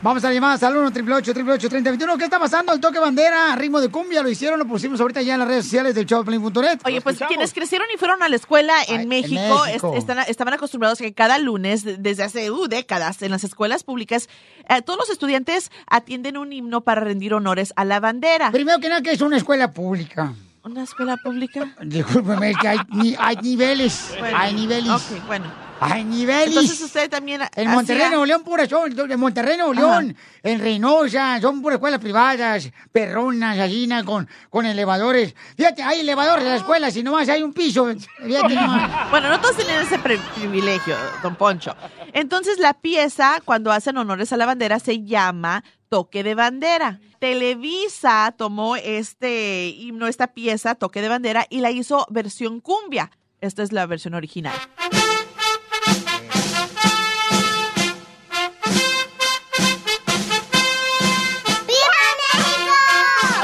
Vamos a llamar al 1 888 3021 ¿Qué está pasando? El toque bandera, a ritmo de cumbia, lo hicieron, lo pusimos ahorita ya en las redes sociales del showplay.net. Oye, pues quienes crecieron y fueron a la escuela en México, México. est- están- estaban acostumbrados a que cada lunes, desde hace uh, décadas, en las escuelas públicas, eh, todos los estudiantes atienden un himno para rendir honores a la bandera. Primero que nada, que es una escuela pública. ¿Una escuela pública? Discúlpeme, es que hay, ni- hay niveles. Bueno, hay niveles. ok, bueno. Hay niveles. Entonces usted también En Monterrey, hacía- Nuevo León, pura son, en Monterrey, Nuevo León, en Reynosa, son puras escuelas privadas, perronas, na, con, con elevadores. Fíjate, hay elevadores en la escuela, si nomás hay un piso. Fíjate nomás. Bueno, no todos tienen ese pri- privilegio, don Poncho. Entonces, la pieza, cuando hacen honores a la bandera, se llama Toque de Bandera. Televisa tomó este himno, esta pieza, Toque de Bandera, y la hizo versión cumbia. Esta es la versión original.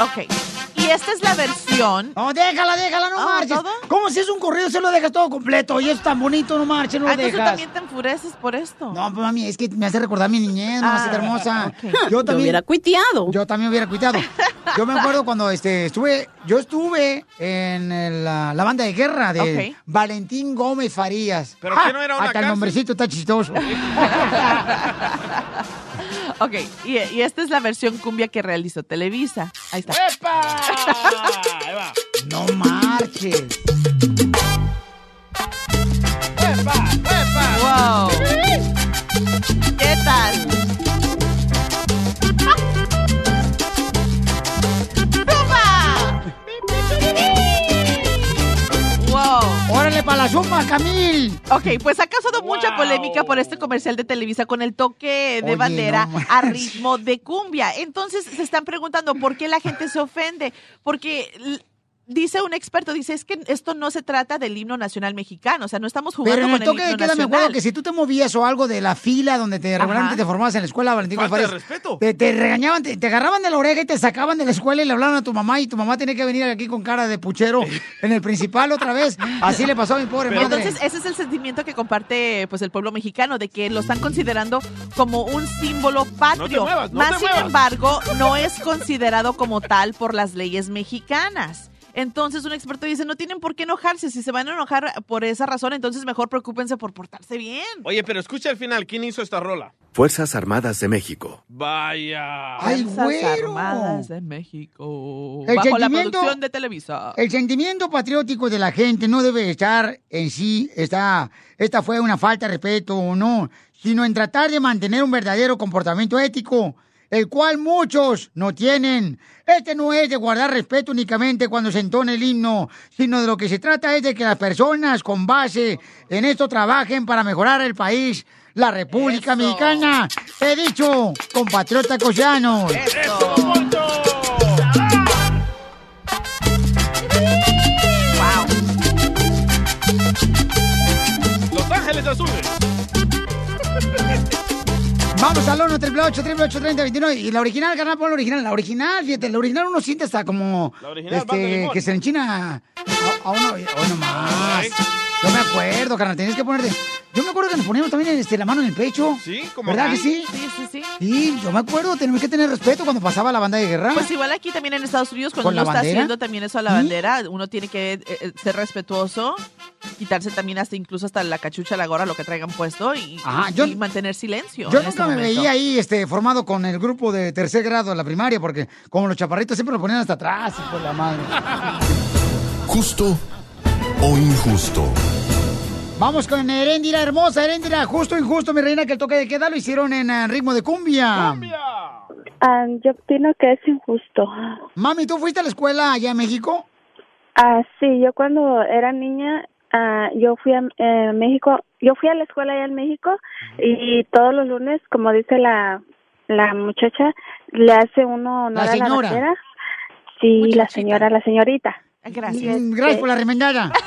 Ok. Y esta es la versión. No, déjala, déjala, no Oh, marches. ¿todo? ¿Cómo si es un corrido se lo dejas todo completo? Y es tan bonito, no marches, no Ah, lo entonces dejas. también te enfureces por esto. No, pues mami, es que me hace recordar a mi niñez, mamacita Ah, hermosa. Yo Yo también. hubiera cuiteado. Yo también hubiera cuiteado. Yo me acuerdo cuando este, estuve, yo estuve en el, la, la banda de guerra de. Valentín Gómez Farías. ¿Pero Ah, qué no era una Hasta el nombrecito está chistoso. Ok, y, y esta es la versión cumbia que realizó Televisa. Ahí está. No marches. ¡Wow! ¿Qué tal? Para la sopa, Camil! Ok, pues ha causado mucha polémica por este comercial de Televisa con el toque de Oye, bandera no a ritmo de cumbia. Entonces se están preguntando por qué la gente se ofende. Porque dice un experto, dice, es que esto no se trata del himno nacional mexicano, o sea, no estamos jugando Pero en con el el toque de himno queda me acuerdo nacional. que si tú te movías o algo de la fila donde te regularmente te formabas en la escuela, Valentín Falta de Farías, respeto. Te, te regañaban, te, te agarraban de la oreja y te sacaban de la escuela y le hablaban a tu mamá y tu mamá tenía que venir aquí con cara de puchero en el principal otra vez. Así le pasó a mi pobre Pero madre. entonces ese es el sentimiento que comparte pues el pueblo mexicano de que lo están considerando como un símbolo patrio. muevas, no Más te sin muevas. embargo, no es considerado como tal por las leyes mexicanas. Entonces un experto dice, no tienen por qué enojarse, si se van a enojar por esa razón, entonces mejor preocúpense por portarse bien. Oye, pero escucha al final, ¿quién hizo esta rola? Fuerzas Armadas de México. Vaya. ¡Ay, Fuerzas güero! Armadas de México. El bajo la sentimiento- producción de Televisa. El sentimiento patriótico de la gente no debe estar en sí, esta, esta fue una falta de respeto o no, sino en tratar de mantener un verdadero comportamiento ético, el cual muchos no tienen. Este no es de guardar respeto únicamente cuando se entona el himno, sino de lo que se trata es de que las personas con base en esto trabajen para mejorar el país, la República Mexicana. He dicho, compatriotas coseanos. Los Ángeles Azules. Vamos al 1 triple 8 triple 8 30 29 y la original, carnal, pon la original. La original, fíjate, la original uno siente hasta como La original, este, que se enchina a, a uno, hoy nomás. Yo me acuerdo, carnal, tenías que ponerte. Yo me acuerdo que nos poníamos también este, la mano en el pecho. Sí, como ¿Verdad que sí? Sí, sí, sí. Sí, yo me acuerdo, tenemos que tener respeto cuando pasaba la banda de guerra. Pues igual aquí también en Estados Unidos, cuando ¿Con la uno está bandera? haciendo también eso a la ¿Sí? bandera, uno tiene que eh, eh, ser respetuoso, quitarse también hasta incluso hasta la cachucha, la gorra, lo que traigan puesto y, Ajá, y yo- mantener silencio. Yo nunca este me momento. veía ahí este, formado con el grupo de tercer grado de la primaria, porque como los chaparritos siempre lo ponían hasta atrás, por la madre. ¿Justo o injusto? Vamos con Heréndira hermosa, Heréndira, justo o injusto, mi reina, que el toque de queda lo hicieron en ritmo de cumbia. Ah, yo opino que es injusto. Mami, ¿tú fuiste a la escuela allá en México? Ah, sí, yo cuando era niña, ah, yo fui a eh, México, yo fui a la escuela allá en México y todos los lunes, como dice la, la muchacha, le hace uno honor La a la señora. bandera. Sí, la señora, la señorita. Gracias. Mm, Gracias por la remendada.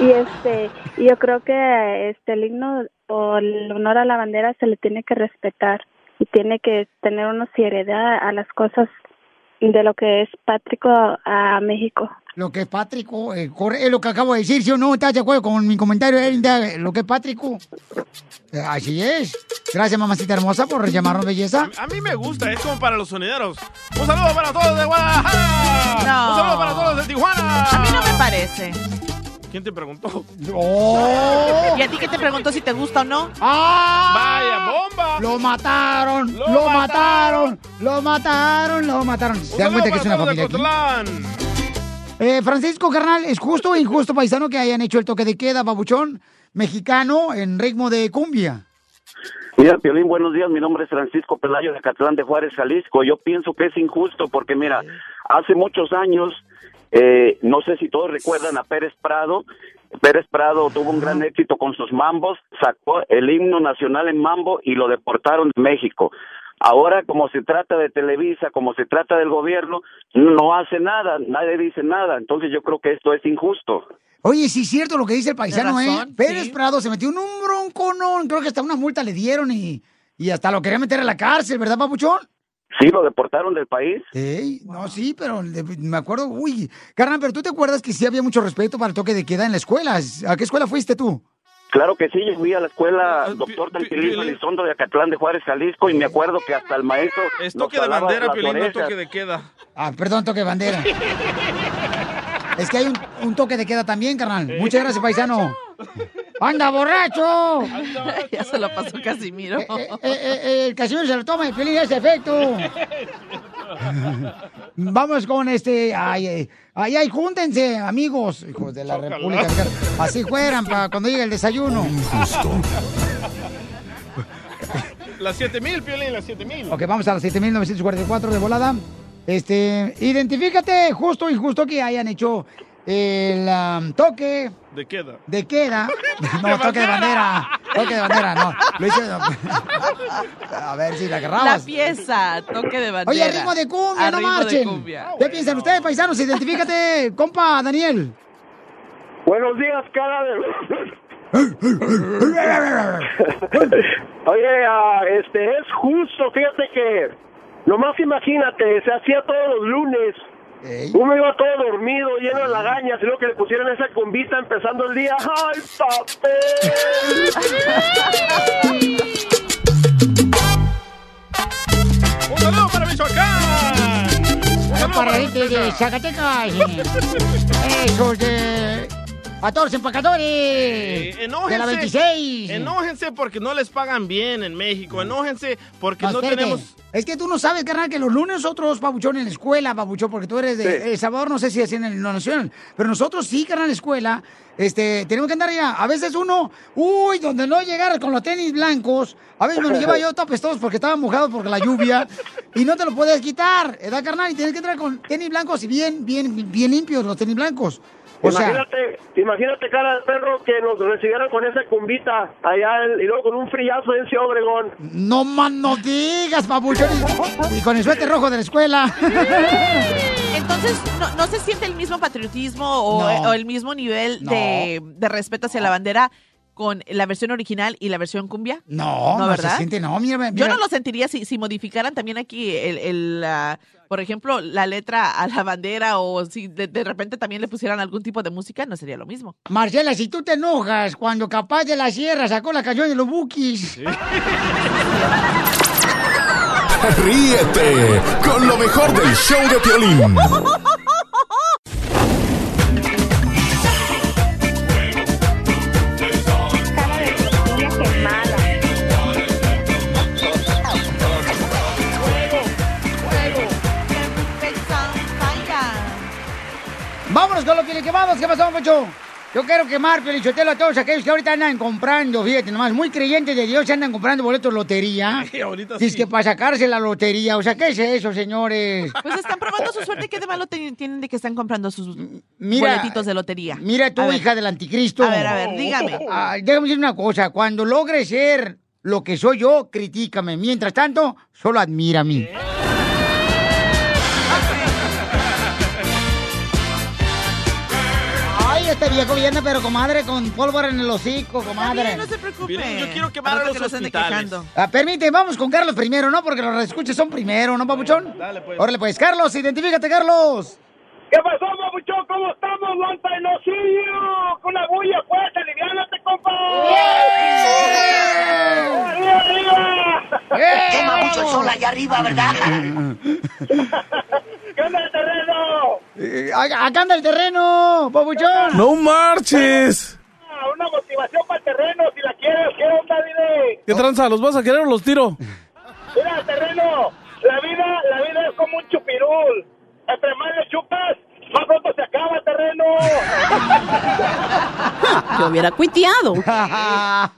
Y este, y yo creo que este el himno o el honor a la bandera se le tiene que respetar y tiene que tener una seriedad a las cosas de lo que es pátrico a México. lo que es Pátrico, eh, corre- es lo que acabo de decir, ¿sí o no? ¿Estás de acuerdo con mi comentario? Lo que es Pátrico. Eh, Así es. Gracias, mamacita hermosa, por llamarnos belleza. A mí me gusta, es como para los sonideros. Un saludo para todos de Guadalajara. No. Un saludo para todos de Tijuana. A mí no me parece. ¿Quién te preguntó? ¡Oh! ¿Y a ti qué te preguntó si te gusta o no? ¡Ah! ¡Vaya bomba! ¡Lo mataron! ¡Lo, ¡Lo mataron! ¡Lo mataron! ¡Lo mataron! ¿Se dan cuenta que es una familia aquí? Eh, Francisco, carnal, ¿es justo o injusto, paisano, que hayan hecho el toque de queda, babuchón, mexicano, en ritmo de cumbia? Mira, Piolín, buenos días. Mi nombre es Francisco Pelayo de Catlán de Juárez, Jalisco. Yo pienso que es injusto porque, mira, hace muchos años, eh, no sé si todos recuerdan a Pérez Prado. Pérez Prado tuvo un gran éxito con sus mambos, sacó el himno nacional en mambo y lo deportaron de México. Ahora, como se trata de Televisa, como se trata del gobierno, no hace nada, nadie dice nada. Entonces yo creo que esto es injusto. Oye, sí es cierto lo que dice el paisano, ¿eh? Pérez sí. Prado se metió en un bronconón, creo que hasta una multa le dieron y, y hasta lo querían meter a la cárcel, ¿verdad, papuchón? Sí, lo deportaron del país. Sí, no, sí, pero de- me acuerdo, uy, carnal, pero tú te acuerdas que sí había mucho respeto para el toque de queda en la escuela. ¿A qué escuela fuiste tú? Claro que sí, yo fui a la escuela doctor del Piolín Elizondo de Acatlán de Juárez, Jalisco, y me acuerdo que hasta el maestro Es nos toque de bandera, las Piolín, no toque de queda. Ah, perdón, toque de bandera. es que hay un, un toque de queda también, carnal. Muchas gracias, paisano. ¡Anda, borracho! ya se lo pasó Casimiro. Eh, eh, eh, el Casimiro se lo toma y feliz ese efecto. Vamos con este. Ay, ay, ay, ay, júntense, amigos, hijos de la República. Así fueran para cuando llegue el desayuno. Las 7000, Piolín, las 7000. Ok, vamos a las 7.944 de volada. Este, identifícate, justo o injusto que hayan hecho el um, toque De queda. de queda. No, toque de bandera. Toque de bandera, no. Lo hice. A ver si la La agarrabas. pieza, toque de bandera. Oye, ritmo de cumbia, A no ritmo de marchen. cumbia. ¿Qué piensan ustedes, paisanos? Identifícate, compa Daniel. Buenos días, cara de... Oye, ah, este, es justo, fíjate que, nomás imagínate, se hacía todos los lunes. Uno iba todo dormido, lleno de lagañas, y luego que le pusieron esa combita empezando el día. ¡Ay, papel! ¡Un saludo para Michoacán! Bueno, para la gente de Zacatecas. Esos de 14 empacadores. Eh, enójense. De la 26. Enójense porque no les pagan bien en México. Enójense porque No, no, espérate. tenemos. Es que tú no sabes, carnal, que los lunes nosotros, papuchón, en la escuela, papuchón, porque tú eres de Sí. El Salvador, no sé si así en el no nacional, pero nosotros sí, carnal, en la escuela, este, tenemos que andar ya. A veces uno, uy, donde no llegar con los tenis blancos, a veces me los lleva yo topes todos porque estaban mojados por la lluvia y no te lo puedes quitar, ¿verdad, carnal? Y tienes que entrar con tenis blancos y bien, bien, bien limpios los tenis blancos. O sea, imagínate, imagínate, cara de perro, que nos recibieran con esa cumbita allá en- y luego con un frillazo en Ciudad Obregón. no más no digas, papuchón, y, y con el suéter rojo de la escuela. Entonces, ¿no, no se siente el mismo patriotismo o, No. o el mismo nivel No. de, de respeto hacia la bandera con la versión original y la versión cumbia? No, no, ¿verdad? se siente, no, mira, mira. Yo no lo sentiría si, si modificaran también aquí, el, el, ah, por ejemplo, la letra a la bandera o si de, de repente también le pusieran algún tipo de música, no sería lo mismo. Marcela, si tú te enojas cuando Capaz de la Sierra sacó la canción de los Bukis. Ríete con lo mejor del show de Piolín. ¿Qué pasó, Pocho? Yo quiero quemar, Pelichotelo, a todos aquellos que ahorita andan comprando, fíjate nomás, muy creyentes de Dios, andan comprando boletos de lotería. Sí, ahorita Dice sí. que para sacarse la lotería, o sea, ¿qué es eso, señores? Pues están probando su suerte. ¿Qué de malo tienen de que están comprando sus Mira, boletitos de lotería? Mira ver. hija del anticristo. A ver, a ver, dígame. Ah, déjame decir una cosa, cuando logre ser lo que soy yo, critícame. Mientras tanto, solo admira a mí. Este viejo viene, pero comadre, con pólvora en el hocico, comadre. no se preocupe. Yo quiero quemar a los que hospitales. Ah, permite, vamos con Carlos primero, ¿no? Porque los escuches son primero, ¿no, papuchón? Dale, pues. Órale, pues, Carlos, identifícate, Carlos. ¿Qué pasó, Mabuchón? ¿Cómo estamos? No see you. Con la bulla, pues, aliviánate, compa. ¡Arriba, arriba! Quema mucho el sol allá arriba, ¿verdad? ¿Qué onda el terreno? Eh, acá acá anda el terreno, papuchón. ¡No marches! Ah, Una motivación para el terreno, si la quieres. ¿Qué onda, dile? ¿Qué tranza? ¿Los vas a querer o los tiro? Mira, terreno, la vida, la vida es como un chupirul. Entre más le chupas, más pronto se acaba, terreno. Yo hubiera cuiteado. ¿A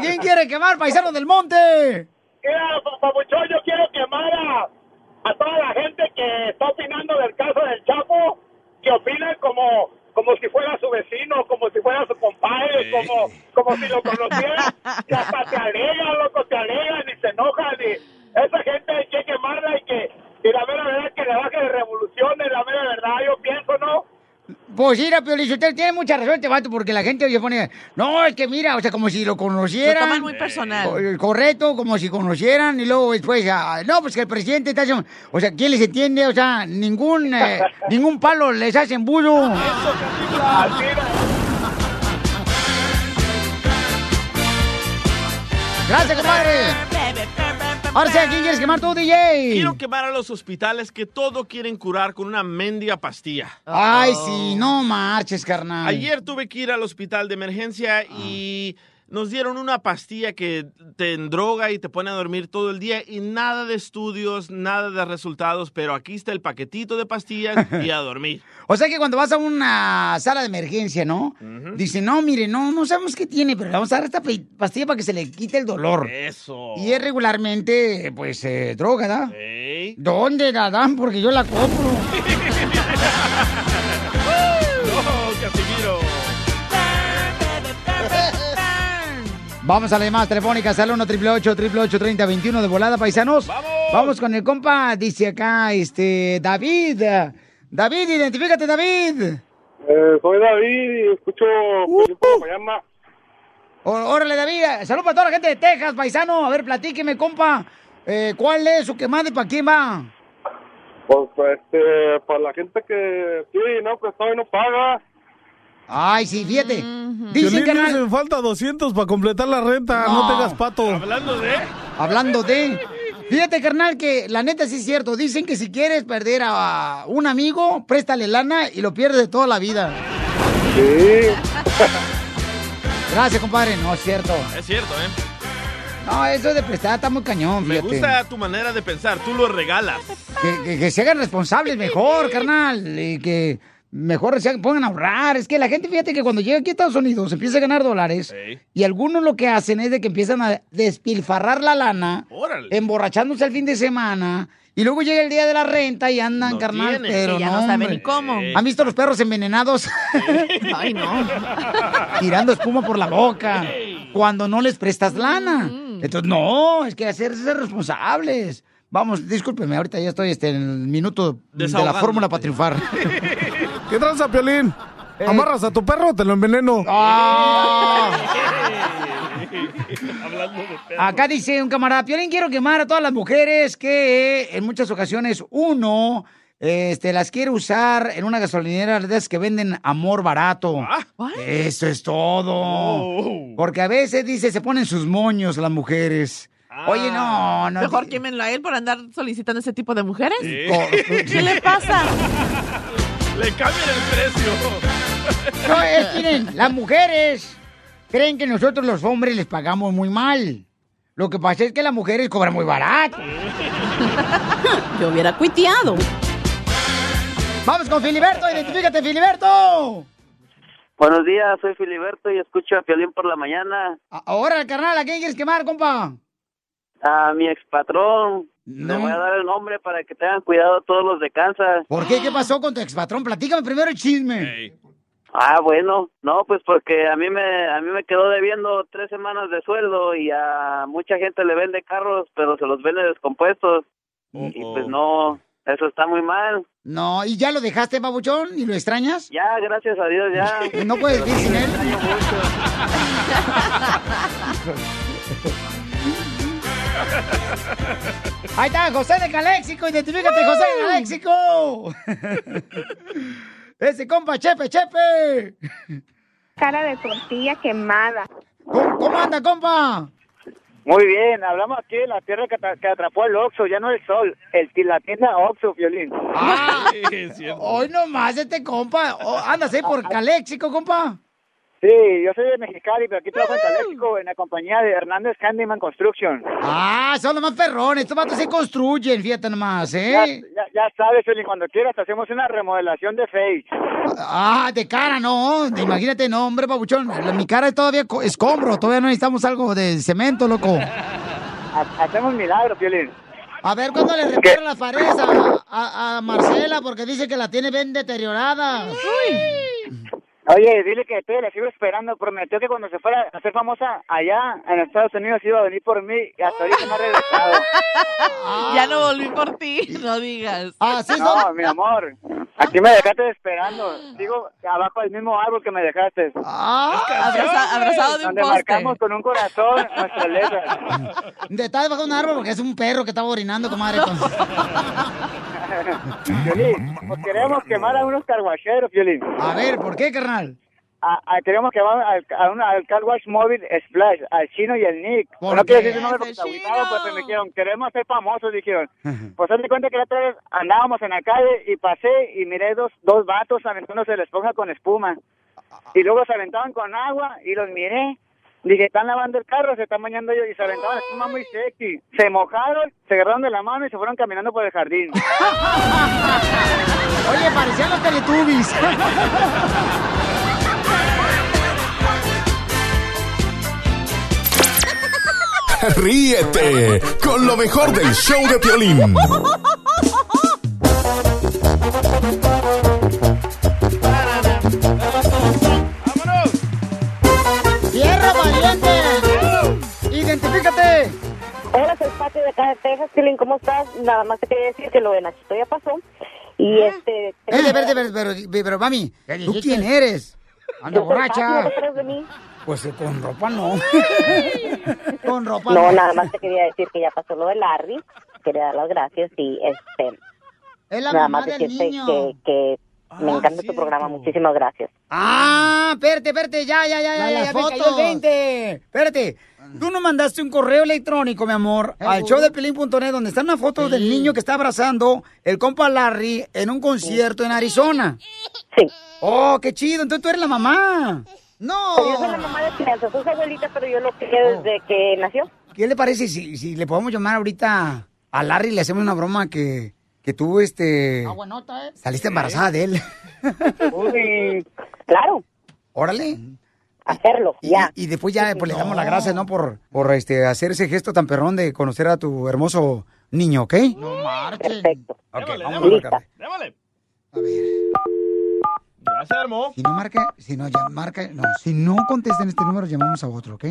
quién quiere quemar, paisano del monte? Mira, pa- papuchón, yo quiero quemar a, a toda la gente que está opinando del caso del Chapo, que opinan como como si fuera su vecino, como si fuera su compadre, como, como si lo conociera, y hasta te alegan, loco, te alegan y se enojan, y esa gente hay que quemarla y que, y la mera verdad es que le baje de revoluciones, la mera verdad, yo pienso, ¿no? Pues mira, Piolichotel, tiene mucha razón este vato, porque la gente oye pone, no, es que mira, o sea, como si lo conocieran. Lo toman muy personal. Co- Correcto, como si conocieran, y luego después, ah, no, pues que el presidente está haciendo, o sea, ¿quién les entiende? O sea, ningún, eh, ningún palo les hacen budo. Gracias, compadre. Ahora sí, ¿a quién quieres quemar tú, DJ? Quiero quemar a los hospitales que todo quieren curar con una mendiga pastilla. Ay, sí, no marches, carnal. Ayer tuve que ir al hospital de emergencia y nos dieron una pastilla que te endroga y te pone a dormir todo el día y nada de estudios, nada de resultados, pero aquí está el paquetito de pastillas y a dormir. O sea que cuando vas a una sala de emergencia, ¿no? Dice, no, mire, no, no sabemos qué tiene, pero le vamos a dar esta pastilla para que se le quite el dolor. Eso. Y es regularmente, pues, eh, droga, ¿da? ¿Dónde la dan? Porque yo la compro. Vamos a las llamadas telefónicas al 1 888 3021 de volada, paisanos. ¡Vamos! con el compa, dice acá, este, David. David, identifícate, David. Eh, soy David y escucho mañana. Ó- Órale, David. Saludos para toda la gente de Texas, paisano. A ver, platíqueme, compa. Eh, ¿Cuál es su quemada y para quién va? Pues, este, para la gente que sí, no, pues todavía no paga. Ay, sí, fíjate. Dicen Dicen, que hacen falta 200 para completar la renta. No, No. tengas pato. Hablando de... Hablando de... Fíjate, carnal, que la neta sí es cierto. Dicen que si quieres perder a un amigo, préstale lana y lo pierdes de toda la vida. Sí. Gracias, compadre. No, es cierto. Es cierto, ¿eh? No, eso de prestar está muy cañón, Me fíjate. gusta tu manera de pensar, tú lo regalas. Que, que- que se hagan responsables mejor, carnal. Y que mejor se pongan a ahorrar. Es que la gente, fíjate que cuando llega aquí a Estados Unidos empieza a ganar dólares. Y algunos lo que hacen es de que empiezan a despilfarrar la lana, Órale. emborrachándose el fin de semana. Y luego llega el día de la renta y andan, carnal, tienen. pero Sí, ya no no, saben hombre. ni cómo. ¿Han visto los perros envenenados? Ay, no. Tirando espuma por la boca. Cuando no les prestas lana. Entonces, no, es que hacerse responsables. Vamos, discúlpeme, ahorita ya estoy este, en el minuto de la fórmula para triunfar. ¿Qué tranza, Piolín? Eh. ¿Amarras a tu perro o te lo enveneno? Ah. Hablando de perros. Acá dice un camarada, Piolín, quiero quemar a todas las mujeres que en muchas ocasiones uno este, las quiere usar en una gasolinera de esas que venden amor barato. Eso es todo. Porque a veces, dice, se ponen sus moños las mujeres. Oye, no, no. Mejor quémenlo a él por andar solicitando ese tipo de mujeres. Sí. ¿Qué le pasa? Le cambian el precio. No, es, miren, las mujeres creen que nosotros los hombres les pagamos muy mal. Lo que pasa es que las mujeres cobran muy barato. Yo hubiera cuiteado. Vamos con Filiberto, identifícate, Filiberto. Buenos días, soy Filiberto y escucho a Piolín por la mañana. Ahora, carnal, ¿a quién quieres quemar, compa? A mi expatrón. Le voy a dar el nombre para que tengan cuidado todos los de Kansas. ¿Por qué? ¿Qué pasó con tu expatrón? Platícame primero el chisme. Ah, bueno, no, pues porque a mí me a mí me quedó debiendo tres semanas de sueldo y a mucha gente le vende carros, pero se los vende descompuestos. Y pues no, eso está muy mal. No, ¿y ya lo dejaste, babuchón? ¿Y lo extrañas? Ya, gracias a Dios, ya. No puedes vivir sin él. Ahí está, José de Caléxico, identifícate, José de Caléxico. Ese compa, Chepe, Chepe. Cara de tortilla quemada. ¿Cómo, cómo anda, compa? Muy bien, hablamos aquí de la tierra que, atra- que atrapó el Oxxo, ya no el sol, el, la tienda Oxxo, Violín. Ah, hoy nomás este compa. Oh, andas ahí por Caléxico, compa. Sí, yo soy de Mexicali, pero aquí trabajo en Caléxico, en la compañía de Hernández Candyman Construction. Ah, son los más perrones. Estos vatos se construyen, fíjate nomás, Ya, ¿eh? ya, ya sabes, Violín, cuando quieras hacemos una remodelación de Face. Ah, de cara, no. Imagínate, no, hombre, papuchón. La- Mi cara es todavía co- escombro. Todavía no necesitamos algo de cemento, loco. Ha- Hacemos milagros, Violín. A ver, ¿cuándo le reparan las paredes a, a- a Marcela? Porque dice que la tiene bien deteriorada. Oye, dile que todavía la sigo esperando. Prometió que cuando se fuera a hacer famosa allá en Estados Unidos iba a venir por mí y hasta ahorita no ha regresado. Ya no volví por ti, no digas. Ah, No, mi amor. Aquí me dejaste esperando. Sigo abajo del mismo árbol que me dejaste. Abraza- abrazado de un Donde poste. marcamos con un corazón nuestras letras. De está debajo de un árbol porque es un perro que estaba orinando, comadre. Violín, pues queremos quemar a unos carguacheros, Violín. A ver, ¿por qué, carnal? A, a- queremos quemar al, a una- al car wash móvil Splash, al chino y al Nick. ¿Por No quiero decir su nombre porque se agüitaron, pues me dijeron, queremos ser famosos, dijeron. Pues haz de cuenta que la otra vez andábamos en la calle y pasé y miré dos, dos vatos aventándose la esponja con espuma. Y luego se aventaban con agua y los miré. Dije, están lavando el carro, se están bañando ellos y se aventaban la espuma muy sexy. Se mojaron, se agarraron de la mano y se fueron caminando por el jardín. Oye, parecían los Teletubbies. Ríete con lo mejor del show de Piolín. ¡Tierra valiente! ¡Identifícate! Hola, soy Pati de acá de Texas, Pilín, ¿cómo estás? Nada más te quería decir que lo de Nachito ya pasó. Y este... Verde, verde, verde, pero, pero, mami, ¿tú quién eres? Anda soy Pati, borracha. ¿no te de mí? Pues eh, con ropa no. con ropa No, nada más te quería decir que ya pasó lo de Larry. Quería dar las gracias y este... Es la nada mamá más del decirte niño. que, que me encanta tu programa. Muchísimas gracias. Ah, espérate, espérate, ya, ya, ya, ya, ya, las ya me cayó el fotos. 20. Espérate. Tú nos mandaste un correo electrónico, mi amor, al show de Pelín.net donde está una foto del niño que está abrazando el compa Larry en un concierto en Arizona. Sí. Oh, qué chido. Entonces tú eres la mamá. No. Yo soy la mamá de crianza, soy su abuelita, pero yo lo quería desde que nació. ¿Qué le parece si, si le podemos llamar ahorita a Larry y le hacemos una broma que, que tú, este... Saliste embarazada de él. Uy, claro. Órale. Hacerlo, Y, ya. y después ya pues, le damos las gracias, ¿no? Por, por este, hacer ese gesto tan perrón de conocer a tu hermoso niño, ¿ok? No marches. Perfecto. Ok, Démosle, vamos démosle. a marcarle. Démosle. A ver. Ya se armó. Si no marca, si no ya marca, no, si no contestan este número, llamamos a otro, ¿ok?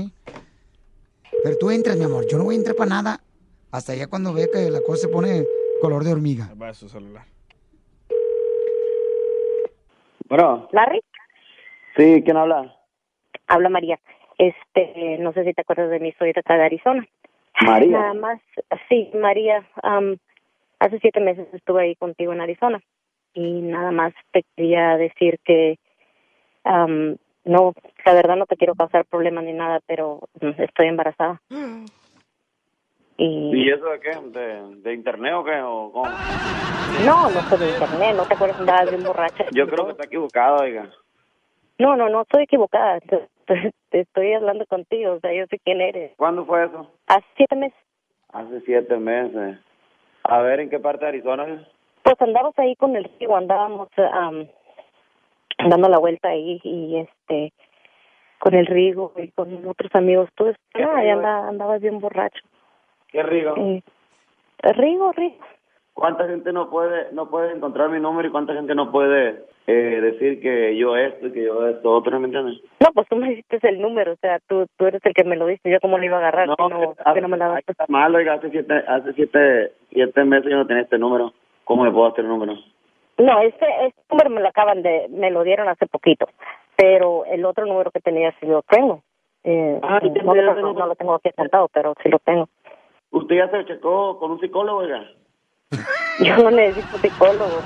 Pero tú entras, mi amor, yo no voy a entrar para nada hasta ya cuando vea que la cosa se pone color de hormiga. Va a su celular. Bueno, ¿Larry? sí, ¿quién habla? Habla María. Este, no sé si te acuerdas de mí, soy de acá de Arizona. María. Nada más, sí, María, hace siete meses estuve ahí contigo en Arizona y nada más te quería decir que no, la verdad no te quiero causar problemas ni nada, pero mm, estoy embarazada. Y ¿Y eso de qué? ¿De, de internet o qué? ¿O cómo? no, no soy de internet, no te acuerdas andabas bien borracha. Yo creo que está equivocado, oiga. No, no, no, estoy equivocada. Te estoy hablando contigo, o sea, yo sé quién eres. ¿Cuándo fue eso? Hace siete meses. Hace siete meses. A ver, ¿en qué parte de Arizona? es? Pues andamos ahí con el río, andábamos am, dando la vuelta ahí y este con el Rigo y con otros amigos. Tú, no, anda, andabas bien borracho. ¿Qué Rigo? Eh, Rigo, Rigo. ¿Cuánta gente no puede no puede encontrar mi número y cuánta gente no puede eh, decir que yo esto y que yo esto otro, ¿me entiendes? No, pues tú me diste el número, o sea, tú, tú eres el que me lo diste, yo cómo lo iba a agarrar, No, que no, hace- que no me la ahí está mal, oiga, hace siete, hace siete, siete meses yo no tenía este número. ¿Cómo le puedo hacer el número? No, este, este número me lo acaban de, me lo dieron hace poquito, pero el otro número que tenía sí lo tengo. Eh, Ah, ¿y no, no, no, no lo tengo aquí apuntado, pero sí lo tengo. ¿Usted ya se checó con un psicólogo, oiga? Yo no necesito psicólogo.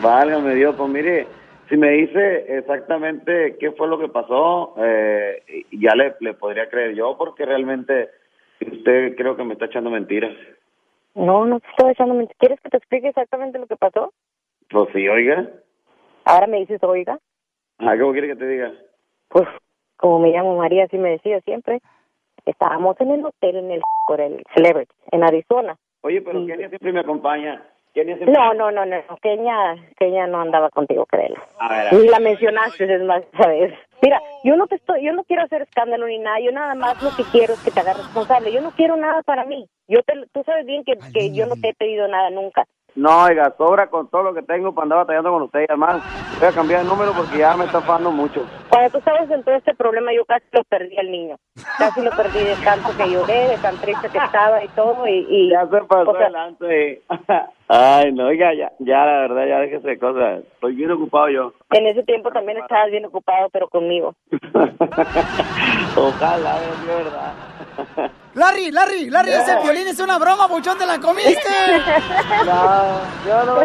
Válgame Dios, pues mire, si me dice exactamente qué fue lo que pasó, eh, ya le, le podría creer yo, porque realmente usted creo que me está echando mentiras. No, no te estoy echando mentiras. ¿Quieres que te explique exactamente lo que pasó? Pues sí, oiga. Ahora me dices, oiga. Ah, ¿Cómo quiere que te diga? Pues, como me llamo María, así me decía siempre. Estábamos en el hotel en el por el Celebrity, en Arizona. Oye, pero Kenia siempre me acompaña. Kenia siempre... No, no, no, no. Kenia, Kenia no andaba contigo, créelo. A ver, a Ni la mencionaste, es más, ¿sabes? Mira, yo no te estoy, yo no quiero hacer escándalo ni nada. Yo nada más lo que quiero es que te hagas responsable. Yo no quiero nada para mí. Yo te, tú sabes bien que, que yo no te he pedido nada nunca. No, oiga, sobra con todo lo que tengo para andar batallando con usted y además voy a cambiar el número porque ya me está afando mucho. Cuando tú estabas en todo este problema, yo casi lo perdí al niño. Casi lo perdí de tanto que lloré, de tan triste que estaba y todo. Y, y Ya se pasó o sea, adelante. Ay, no, oiga, ya, ya la verdad, ya déjese de cosas. Estoy bien ocupado yo. en ese tiempo también estabas bien ocupado, pero conmigo. Ojalá, es verdad. Larry, Larry, Larry, ese violín es una broma, papuchón, te la comiste. No, yo no,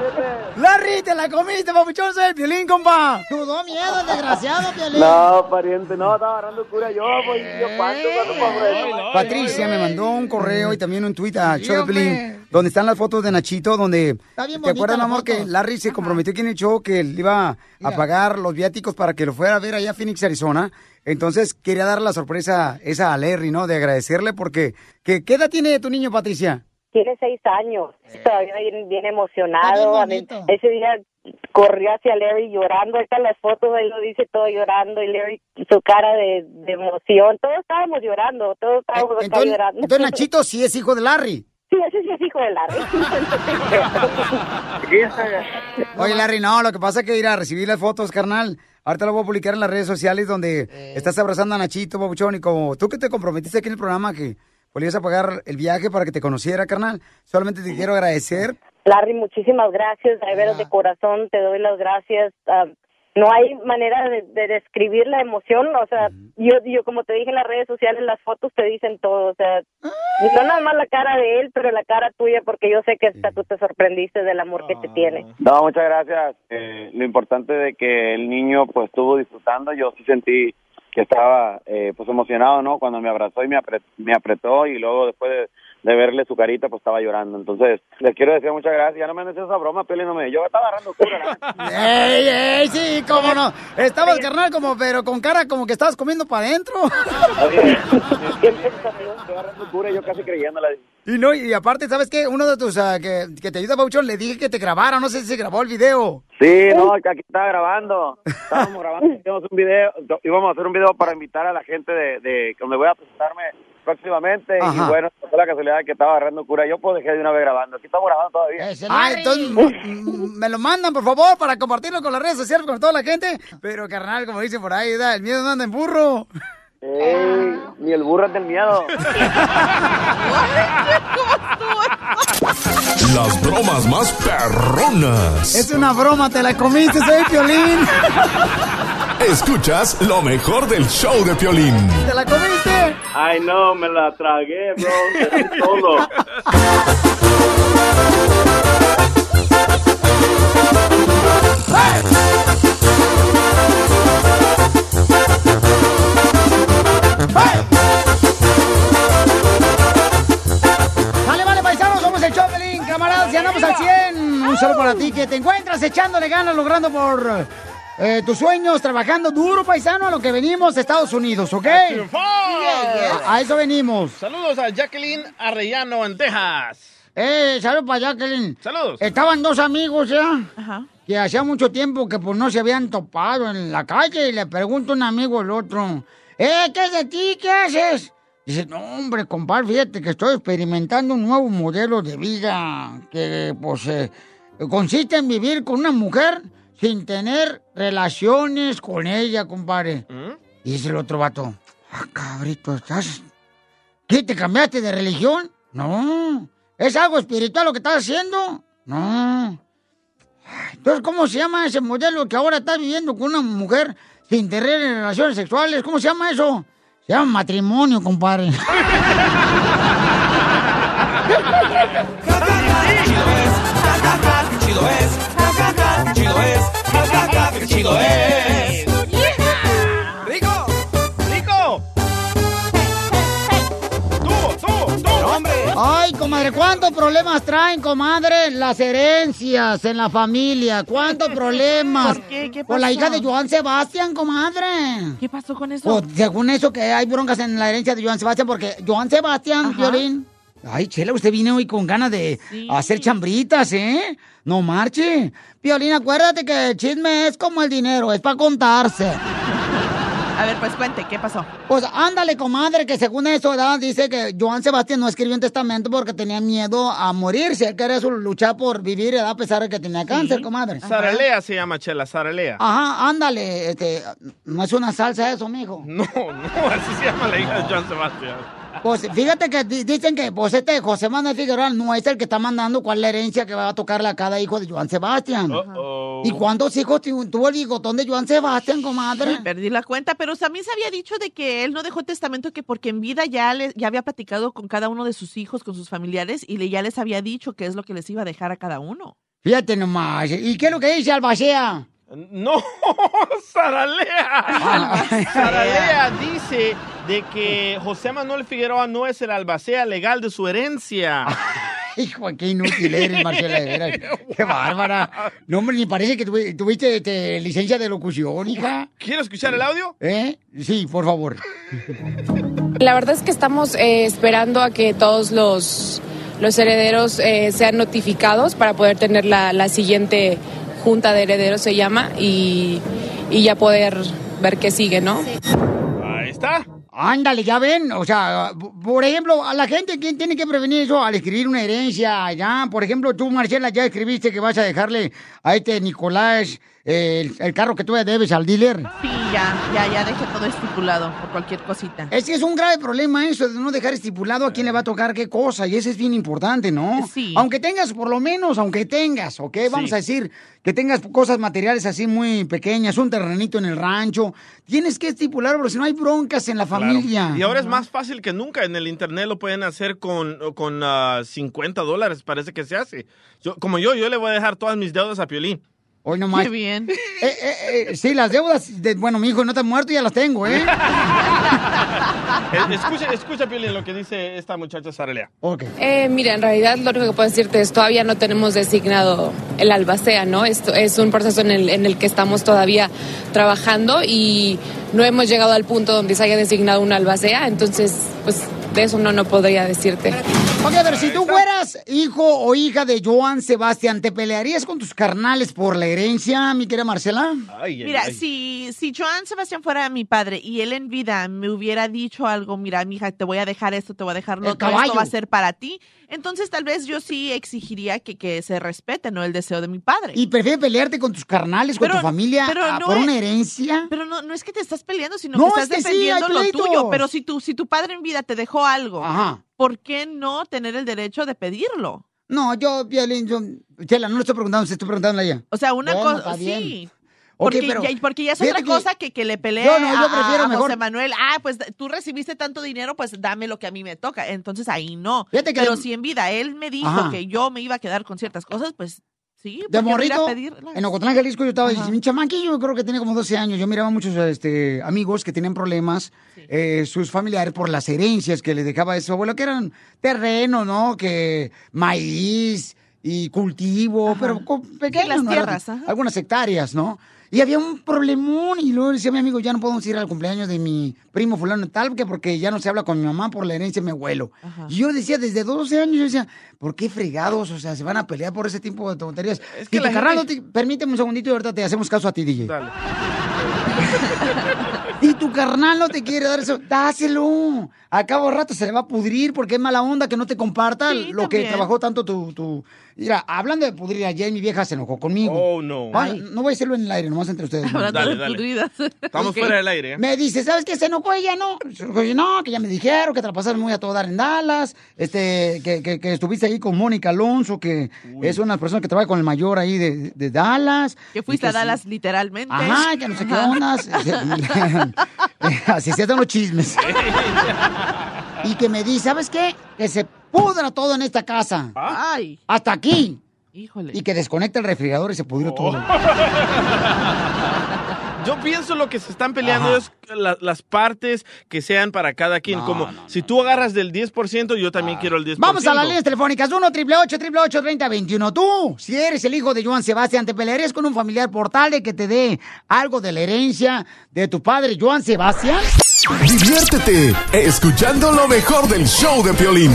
Larry, te la comiste, papuchón, soy el violín, compa. Tudó miedo, el desgraciado, violín. No, pariente, no, estaba agarrando cura yo, pues yo cuánto, cuánto por eso. Patricia me mandó un correo y también un tuit a Show Piolín, donde están las fotos de Nachito, donde... bien ¿Te acuerdas, la amor, foto. que Larry se comprometió aquí en el show que le iba a pagar los viáticos para que lo fuera a ver allá a Phoenix, Arizona? Entonces, quería dar la sorpresa esa a Larry, ¿no? De agradecerle porque... que ¿Qué edad tiene tu niño, Patricia? Tiene seis años, todavía bien, bien emocionado. Está A bien mí- bonito. ese día corrió hacia Larry llorando. Ahí están las fotos, ahí lo dice todo llorando. Y Larry, su cara de, de emoción. Todos estábamos llorando, todos estábamos Eh, Entonces, llorando. entonces Nachito sí es hijo de Larry. Sí, ese sí es hijo de Larry. Oye, Larry, no, lo que pasa es que ir a recibir las fotos, carnal. Ahorita lo voy a publicar en las redes sociales donde estás abrazando a Nachito, Babuchón, y como tú que te comprometiste aquí en el programa que ibas a pagar el viaje para que te conociera, carnal. Solamente te quiero agradecer. Larry, muchísimas gracias. De veras, de corazón, te doy las gracias. Ah, no hay manera de, de describir la emoción. O sea, yo, yo, como te dije en las redes sociales, las fotos te dicen todo. O sea, no nada más la cara de él, pero la cara tuya, porque yo sé que hasta tú te sorprendiste del amor que te tiene. No, muchas gracias. Eh, lo importante de que el niño pues estuvo disfrutando, yo sí sentí que estaba eh, pues emocionado, ¿no? Cuando me abrazó y me, apre- me apretó y luego después de, de verle su carita pues estaba llorando. Entonces, les quiero decir muchas gracias. Ya no me han hecho esa broma, Piolín, no me... Yo estaba agarrando cura. ¡Ey, ey, sí, cómo no! Estabas, carnal, como, pero con cara como que estabas comiendo para adentro. Yo casi creyéndola. Y no, y aparte, ¿sabes qué? Uno de tus, ah, que, que te ayuda, Babuchón, le dije que te grabara, no sé si se grabó el video. Sí, no, que aquí estaba grabando. Estábamos grabando, hicimos un video, íbamos a hacer un video para invitar a la gente de, de donde voy a presentarme próximamente. Ajá. Y bueno, fue la casualidad que estaba agarrando cura. Yo pues dejé de una vez grabando. Aquí estamos grabando todavía. Ah, entonces me lo mandan, por favor, para compartirlo con las redes sociales, con toda la gente. Pero, carnal, como dicen por ahí, da, el miedo no anda en burro. Ey, ni el burro es del miedo. Las bromas más perronas. Es una broma, te la comiste, soy Piolín. Escuchas lo mejor del show de Piolín. ¿Te la comiste? Ay, no, me la tragué, bro. Todo. Vale, vale, paisanos, somos el Chopelín, camaradas, y andamos al 100. Un saludo para ti que te encuentras echándole ganas, logrando por eh, tus sueños, trabajando duro, paisano, a lo que venimos de Estados Unidos, ¿ok? A, a eso venimos. Saludos a Jacqueline Arrellano en Texas. Eh, saludos para Jacqueline. Saludos. Estaban dos amigos, ¿ya? Que hacía mucho tiempo que pues no se habían topado en la calle y le pregunta un amigo al otro, eh, ¿qué es de ti? ¿Qué haces? Dice, no, hombre, compadre, fíjate que estoy experimentando un nuevo modelo de vida que, pues, eh, consiste en vivir con una mujer sin tener relaciones con ella, compadre. Y dice el otro vato, ah, cabrito, ¿estás? ¿Qué, te cambiaste de religión? No. ¿Es algo espiritual lo que estás haciendo? No. Entonces, ¿cómo se llama ese modelo que ahora estás viviendo con una mujer sin tener relaciones sexuales? ¿Cómo se llama eso? Se llama matrimonio, compadre. qué chido es. ¡Rico! ¡Rico! ¡Tú, tú, tú! ¡Hombre! Ay, comadre, ¿cuántos problemas traen, comadre? Las herencias en la familia. ¿Cuántos problemas? ¿Por qué? ¿Qué Con la pasó? hija de Joan Sebastián, comadre. ¿Qué pasó con eso? Pues, según eso, que hay broncas en la herencia de Joan Sebastián, porque Joan Sebastián, Violín. Ay, Chela, usted vino hoy con ganas de hacer chambritas, ¿eh? No marche. Violín, acuérdate que el chisme es como el dinero, es para contarse. A ver, pues cuente, ¿qué pasó? Pues ándale, comadre, que según eso, ¿verdad? Dice que Joan Sebastián no escribió un testamento porque tenía miedo a morirse. Él quería su- luchar por vivir, ¿verdad? A pesar de que tenía cáncer, comadre. Saralea se llama Chela, Saralea. Ajá, ándale, este, no es una salsa eso, mijo. No, no, así se llama la hija de Joan Sebastián. Pues fíjate que di- dicen que pues este José Manuel Figueroa no es el que está mandando cuál es la herencia que va a tocarle a cada hijo de Joan Sebastián. ¿Y cuántos hijos tu- tuvo el bigotón de Joan Sebastián, comadre? Perdí la cuenta, pero también se había dicho de que él no dejó testamento que porque en vida ya, le, ya había platicado con cada uno de sus hijos, con sus familiares, y le, ya les había dicho qué es lo que les iba a dejar a cada uno. Fíjate nomás. ¿Y qué es lo que dice Albacea? No, Saralea. Saralea dice de que José Manuel Figueroa no es el albacea legal de su herencia. Hijo, qué inútil eres, Marcela, de veras. Qué bárbara. No, hombre, ni parece que tuvi- tuviste este, licencia de locución, hija. ¿Quieres escuchar el audio? ¿Eh? Sí, por favor. La verdad es que estamos eh, esperando a que todos los, los herederos eh, sean notificados para poder tener la, la siguiente junta de herederos, se llama, y, y ya poder ver qué sigue, ¿no? Ahí está. Ándale, ya ven, o sea, por ejemplo, a la gente, ¿quién tiene que prevenir eso al escribir una herencia? Ya, por ejemplo, tú, Marcela, ya escribiste que vas a dejarle a este Nicolás el, el carro que tú le debes al dealer. Sí, ya, ya, ya dejé todo estipulado por cualquier cosita. Es que es un grave problema eso, de no dejar estipulado a quién le va a tocar qué cosa, y eso es bien importante, ¿no? Sí. Aunque tengas, por lo menos, aunque tengas, ¿ok? Vamos Sí. a decir que tengas cosas materiales así muy pequeñas, un terrenito en el rancho, tienes que estipularlo, porque si no hay broncas en la Claro. familia. Y ahora es más fácil que nunca. En el internet lo pueden hacer con, con ah, 50 dólares, parece que se hace. Yo, como yo, yo le voy a dejar todas mis deudas a Piolín. Hoy nomás. Qué bien. Eh, eh, eh, sí, las deudas, de, bueno, mi hijo no está muerto, ya las tengo, ¿eh? Eh, Escucha, escucha, Piolín, lo que dice esta muchacha Sarelea. Ok. Eh, mira, en realidad lo único que puedo decirte es todavía no tenemos designado el albacea, ¿no? Esto es un proceso en el, en el que estamos todavía trabajando y no hemos llegado al punto donde se haya designado un albacea, entonces, pues de eso no, no podría decirte. Ok, pero si tú fueras hijo o hija de Joan Sebastián, ¿te pelearías con tus carnales por la herencia, mi querida Marcela? Mira, si, si Joan Sebastián fuera mi padre y él en vida me hubiera dicho algo, mira, mija, te voy a dejar esto, te voy a dejar lo otro, esto va a ser para ti, entonces tal vez yo sí exigiría que, que se respete, ¿no? El deseo de mi padre. ¿Y prefieres pelearte con tus carnales, con tu familia, pero ah, no por es- una herencia? Pero no, no es que te estás peleando, sino No, que es estás que sí, defendiendo hay lo pleitos. tuyo. Pero si tu, si tu padre en vida te dejó algo, Ajá. ¿por qué no tener el derecho de pedirlo? No, yo, Violín, yo, Chela, no le estoy preguntando, se estoy preguntando a ella. O sea, una Bueno, cosa, sí. Porque, pero ya, porque ya es otra cosa que, que le pelee Yo no, yo a- prefiero a, mejor- José Manuel. Ah, pues tú recibiste tanto dinero, pues dame lo que a mí me toca. Entonces ahí no. Que Pero si en vida él me dijo Ajá. que yo me iba a quedar con ciertas cosas, pues sí. De ¿por qué no ir a morrito, en Ocotlán, Jalisco, yo estaba, mi chamaquillo, yo creo que tenía como 12 años, yo miraba muchos este, amigos que tenían problemas, eh, sus familiares, por las herencias que les dejaba de su abuelo, que eran terreno, ¿no? Que maíz y cultivo, pero co- pequeños, las ¿no? tierras, ajá. Algunas hectáreas, ¿no? Y había un problemón y luego decía mi amigo, ya no podemos ir al cumpleaños de mi primo fulano tal, que porque ya no se habla con mi mamá por la herencia de mi abuelo. Y yo decía, desde 12 años, yo decía, ¿por qué fregados? O sea, se van a pelear por ese tipo de tonterías. que y carnal, gente- no te- permíteme un segundito y ahorita te hacemos caso a ti, DJ. Dale. Y tu carnal no te quiere dar eso, dáselo. A cabo rato se le va a pudrir porque es mala onda que no te comparta Sí, lo que trabajó tanto tu, tu... Mira, hablando de pudrir, ayer mi vieja se enojó conmigo. Oh, no. Va, no voy a decirlo en el aire, nomás entre ustedes. Hablando Dale, de dale. pudridas. Estamos fuera del aire. ¿eh? Me dice, ¿sabes qué? Se enojó ella, ¿no? Se enojó ella, No, que ya me dijeron que te la pasaste muy a todo dar en Dallas, este, que, que, que estuviste ahí con Mónica Alonso, que es una persona que trabaja con el mayor ahí de, de Dallas. Que fuiste a sí- Dallas literalmente. Ajá, que no sé qué ondas. Así se hacen los chismes. y que me dice, ¿sabes qué? Que se pudra todo en esta casa. Ay. Hasta aquí. Híjole. Y que desconecte el refrigerador y se pudrió todo. Yo pienso lo que se están peleando es la- las partes que sean para cada quien. Como si tú agarras del 10%, yo también quiero el 10%. Vamos a las líneas telefónicas 1 888 3021 Tú, si eres el hijo de Joan Sebastián, ¿te pelearías con un familiar por tal de que te dé algo de la herencia de tu padre, Joan Sebastián? Diviértete escuchando lo mejor del show de Piolín.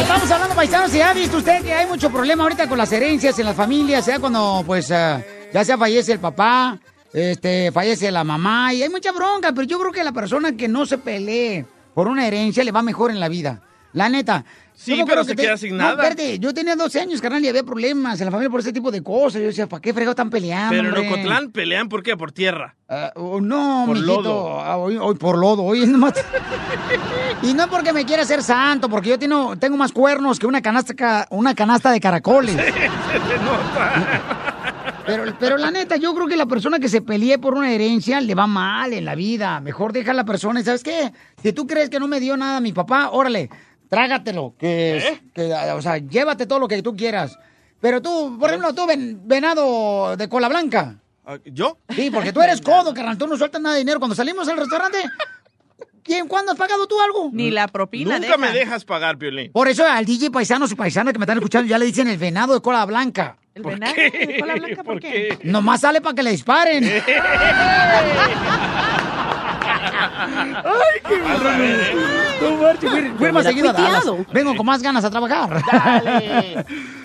Estamos hablando, paisanos, y ha visto usted que hay mucho problema ahorita con las herencias en las familias, sea cuando, pues, eh, ya sea fallece el papá, este, fallece la mamá, y hay mucha bronca, pero yo creo que la persona que no se pelee por una herencia le va mejor en la vida. La neta. Sí, pero se que queda sin no, espérate, yo tenía 12 años, carnal, y había problemas en la familia por ese tipo de cosas. Yo decía, ¿para qué fregado están peleando, Pero en hombre? Ocotlán pelean, ¿por qué? Por tierra. Ah, oh, no, Por mijito. lodo. Ah, Hoy, hoy por lodo. Hoy nomás- y no es porque me quiera ser santo, porque yo tengo, tengo más cuernos que una canasta, ca- una canasta de caracoles. Pero, pero la neta, yo creo que la persona que se pelee por una herencia le va mal en la vida. Mejor deja a la persona y ¿sabes qué? Si tú crees que no me dio nada mi papá, órale, trágatelo. Que, que, o sea, llévate todo lo que tú quieras. Pero tú, por ejemplo, tú, ven- venado de cola blanca. Ah, ¿Yo? Sí, porque tú eres codo, carnal. Tú no sueltas nada de dinero. Cuando salimos al restaurante, ¿quién, ¿cuándo has pagado tú algo? Ni la propina Nunca me dejas pagar, Piolín. Por eso al DJ paisanos y paisanas que me están escuchando ya le dicen el venado de cola blanca. ¿El venado de cola blanca por qué? Nomás sale para que le disparen. Ay, qué No fui- fui más seguido. Vengo con más ganas a trabajar.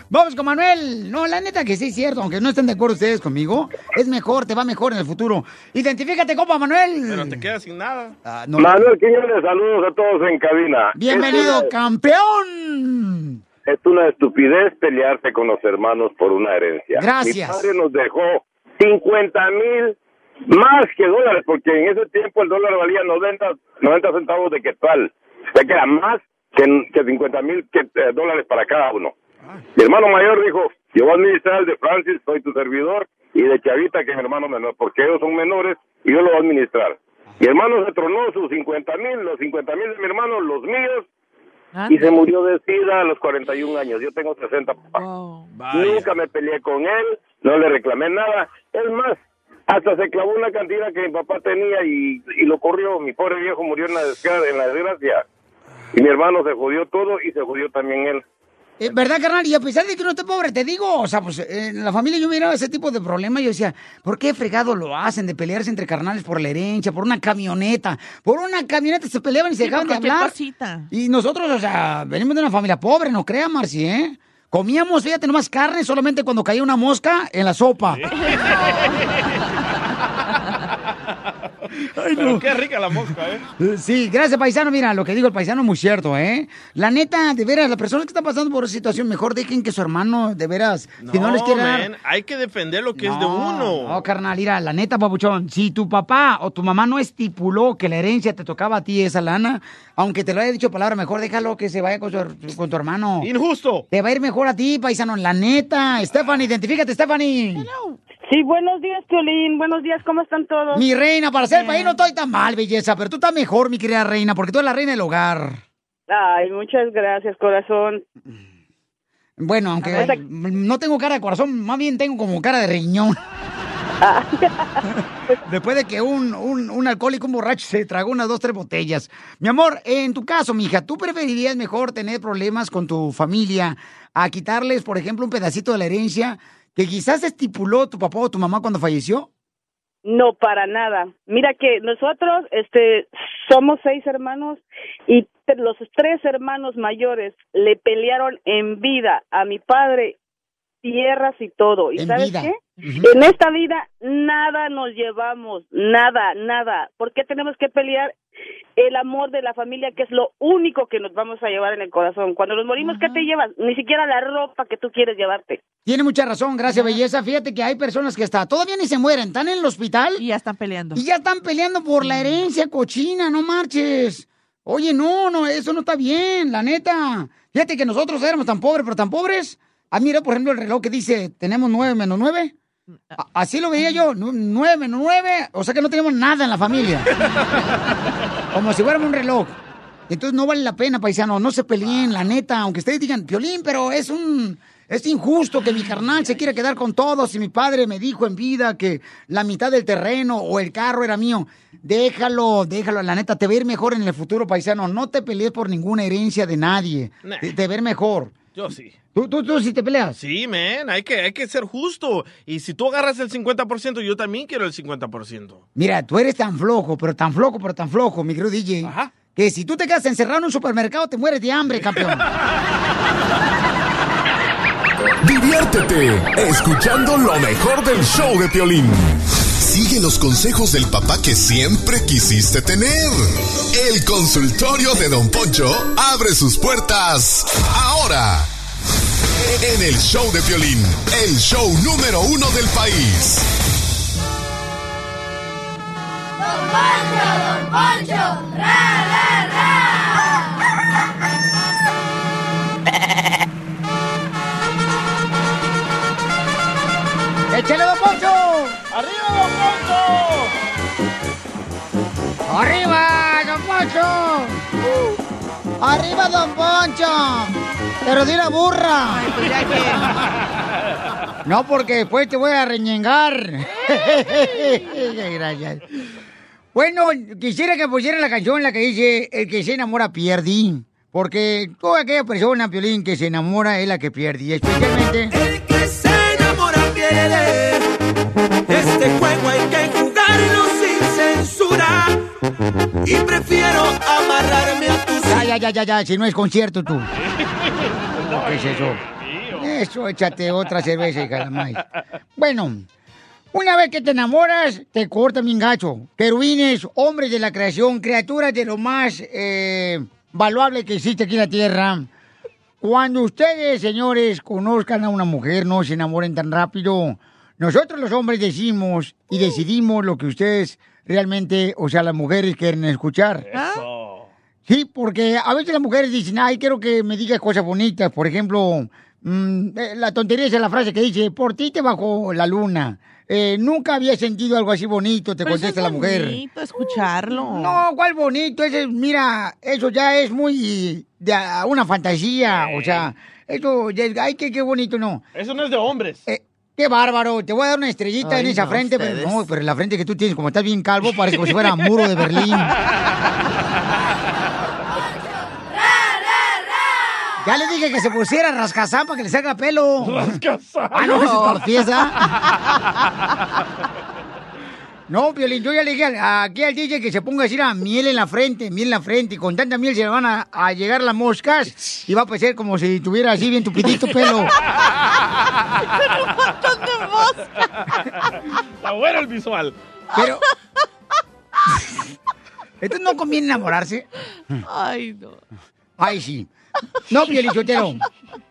Vamos con Manuel. No, la neta que sí es cierto, aunque no estén de acuerdo ustedes conmigo, es mejor, te va mejor en el futuro. Identifícate, compa Manuel. Pero te quedas sin nada. Ah, no. Manuel Quiñones, saludos a todos en cabina. Bienvenido, Es campeón. Es una estupidez pelearse con los hermanos por una herencia. Gracias. Mi padre nos dejó 50 mil más que dólares, porque en ese tiempo el dólar valía 90, 90 centavos de quetzal. O sea que era más que, que 50 mil eh, dólares para cada uno. Mi hermano mayor dijo, yo voy a administrar el de Francis, soy tu servidor, y de Chavita, que es mi hermano menor, porque ellos son menores, y yo lo voy a administrar. Mi hermano se tronó sus 50 mil, los 50 mil de mi hermano, los míos, y se murió de sida a los 41 años. Yo tengo 60, papá. Nunca me peleé con él, no le reclamé nada. Es más, hasta se clavó una cantidad que mi papá tenía y, y lo corrió. Mi pobre viejo murió en la, desgra- en la desgracia. Y mi hermano se jodió todo y se jodió también él. Eh, ¿Verdad, carnal? Y a pesar de que no esté pobre, te digo, o sea, pues eh, en la familia yo miraba ese tipo de problemas y yo decía, ¿por qué fregado lo hacen de pelearse entre carnales por la herencia, por una camioneta? Por una camioneta se peleaban y se Sí, dejaban de hablar. cosita. Y nosotros, o sea, venimos de una familia pobre, no creas, Marci, ¿eh? Comíamos, fíjate, nomás carne solamente cuando caía una mosca en la sopa. Ay, Pero no. qué rica la mosca, ¿eh? Eh, Sí, gracias, paisano. Mira, lo que digo el paisano es muy cierto, ¿eh? La neta, de veras, las personas que están pasando por esa situación, mejor dejen que su hermano, de veras, si no les quiere dar... man, hay que defender lo que es de No, uno. No, carnal, mira, la neta, papuchón, si tu papá o tu mamá no estipuló que la herencia te tocaba a ti esa lana, aunque te lo haya dicho palabra, mejor déjalo que se vaya con, su- con tu hermano. Injusto. Te va a ir mejor a ti, paisano, la neta. Stephanie, identifícate, Stephanie. Sí, buenos días, Piolín. Buenos días, ¿cómo están todos? Mi reina, para ser país no estoy tan mal, belleza, pero tú estás mejor, mi querida reina, porque tú eres la reina del hogar. Ay, muchas gracias, corazón. Bueno, aunque no tengo cara de corazón, más bien tengo como cara de riñón. Después de que un, un, un alcohólico, un borracho, se tragó unas dos, tres botellas. Mi amor, en tu caso, mija, ¿tú preferirías mejor tener problemas con tu familia a quitarles, por ejemplo, un pedacito de la herencia que quizás estipuló tu papá o tu mamá cuando falleció? No, para nada. Mira que nosotros, este, somos seis hermanos y los tres hermanos mayores le pelearon en vida a mi padre tierras y todo. ¿Y En sabes vida. qué? En esta vida nada nos llevamos, nada, nada. ¿Por qué tenemos que pelear el amor de la familia, que es lo único que nos vamos a llevar en el corazón? Cuando nos morimos, ¿qué te llevas? Ni siquiera la ropa que tú quieres llevarte. Tiene mucha razón, gracias, belleza. Fíjate que hay personas que hasta todavía ni se mueren, están en el hospital. Y ya están peleando. Y ya están peleando por la herencia cochina, no marches. Oye, no, no, eso no está bien, la neta. Fíjate que nosotros éramos tan pobres, pero tan pobres. Ah, mira, por ejemplo, el reloj que dice, tenemos nueve menos nueve. Así lo veía yo, nu- nueve nueve, o sea que no tenemos nada en la familia. Como si fuéramos un reloj. Entonces no vale la pena, paisano, no se peleen, la neta, aunque ustedes digan, Piolín, pero es un... Es injusto que mi carnal se quiera quedar con todos y mi padre me dijo en vida que la mitad del terreno o el carro era mío. Déjalo, déjalo, la neta, te va a ir mejor en el futuro, paisano. No te pelees por ninguna herencia de nadie. Nah. Te, te va a ir mejor. Yo sí. ¿Tú, tú, tú sí te peleas? Sí, man, hay que, hay que ser justo. Y si tú agarras el 50%, yo también quiero el 50%. Mira, tú eres tan flojo, pero tan flojo, pero tan flojo, mi querido DJ, que si tú te quedas encerrado en un supermercado te mueres de hambre, campeón. Diviértete escuchando lo mejor del show de Piolín. Sigue los consejos del papá que siempre quisiste tener. El consultorio de Don Poncho abre sus puertas ahora. En el show de Piolín, el show número uno del país. Don Poncho, Don Poncho, ra, ra, ra. ¡Échale, don Poncho! ¡Arriba, don Poncho! ¡Arriba, don Poncho! ¡Arriba, don Poncho! Pero di la burra. No, porque después te voy a reñengar. Gracias. Bueno, quisiera que pusieran la canción en la que dice El que se enamora pierde. Porque toda aquella persona, Piolín, que se enamora es la que pierde. Y especialmente... que se enamora pierde. Este juego hay que jugarlo censura. Y prefiero amarrarme a tus Ya, ya, ya, ya, ya, si no es concierto tú. ¿Qué es eso? Eso, échate otra cerveza, hija maíz. Bueno, una vez que te enamoras, te cortan bien gacho. Querubines, hombres de la creación, criaturas de lo más eh, valuable que existe aquí en la tierra. Cuando ustedes, señores, conozcan a una mujer, no se enamoren tan rápido. Nosotros los hombres decimos y decidimos lo que ustedes realmente, o sea, las mujeres quieren escuchar. Sí, porque a veces las mujeres dicen, ay, quiero que me digas cosas bonitas. Por ejemplo, mm, eh, la tontería es la frase que dice, por ti te bajó la luna. Eh, nunca había sentido algo así bonito, te Pero eso contesta es la mujer. bonito escucharlo. No, ¿cuál bonito? Ese, mira, eso ya es muy de a- una fantasía. O sea, eso, ya es- ay, qué, qué bonito, no. Eso no es de hombres. Eh, qué bárbaro, te voy a dar una estrellita Ay, en esa no, frente, ustedes. pero no, pero la frente que tú tienes, como estás bien calvo, parece como si fuera muro de Berlín. Ya le dije que se pusiera rascazán para que le salga pelo. Rascazán. Ah, no, es fiesta. No, Piolín, yo ya le dije aquí al DJ que se ponga a decir a miel en la frente, miel en la frente, y con tanta miel se le van a, a llegar las moscas y va a parecer como si tuviera así bien tupidito pelo. un montón de moscas. Está bueno el visual. Pero. Entonces no conviene enamorarse. Ay, no. Ay, sí. No, Piolichotero.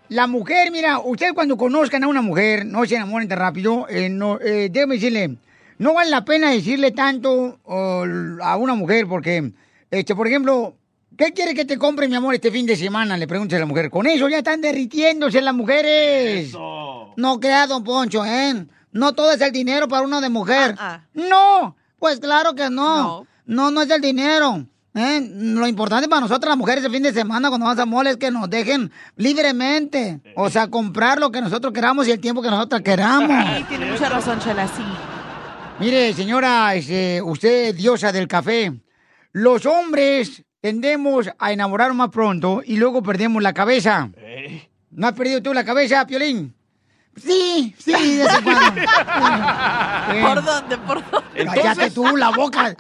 La mujer, mira, ustedes cuando conozcan a una mujer, no se enamoren tan rápido, eh, no, eh, déjame decirle, no vale la pena decirle tanto a una mujer porque, este, por ejemplo, ¿qué quiere que te compre, mi amor, este fin de semana? Le preguntas a la mujer. Con eso ya están derritiéndose las mujeres. No crea, don Poncho, ¿eh? No todo es el dinero para uno de mujer. No, pues claro que no. No, no, es el dinero. ¿eh? Lo importante para nosotros las mujeres el fin de semana cuando vamos a mall es que nos dejen libremente. O sea, comprar lo que nosotros queramos y el tiempo que nosotros queramos. Sí, tiene mucha razón, Chela, sí. Mire, señora, este, usted diosa del café, los hombres tendemos a enamorar más pronto y luego perdemos la cabeza. ¿No has perdido tú la cabeza, Piolín? Sí, sí, de. ¿Por dónde? ¿Por dónde? Cállate tú la boca.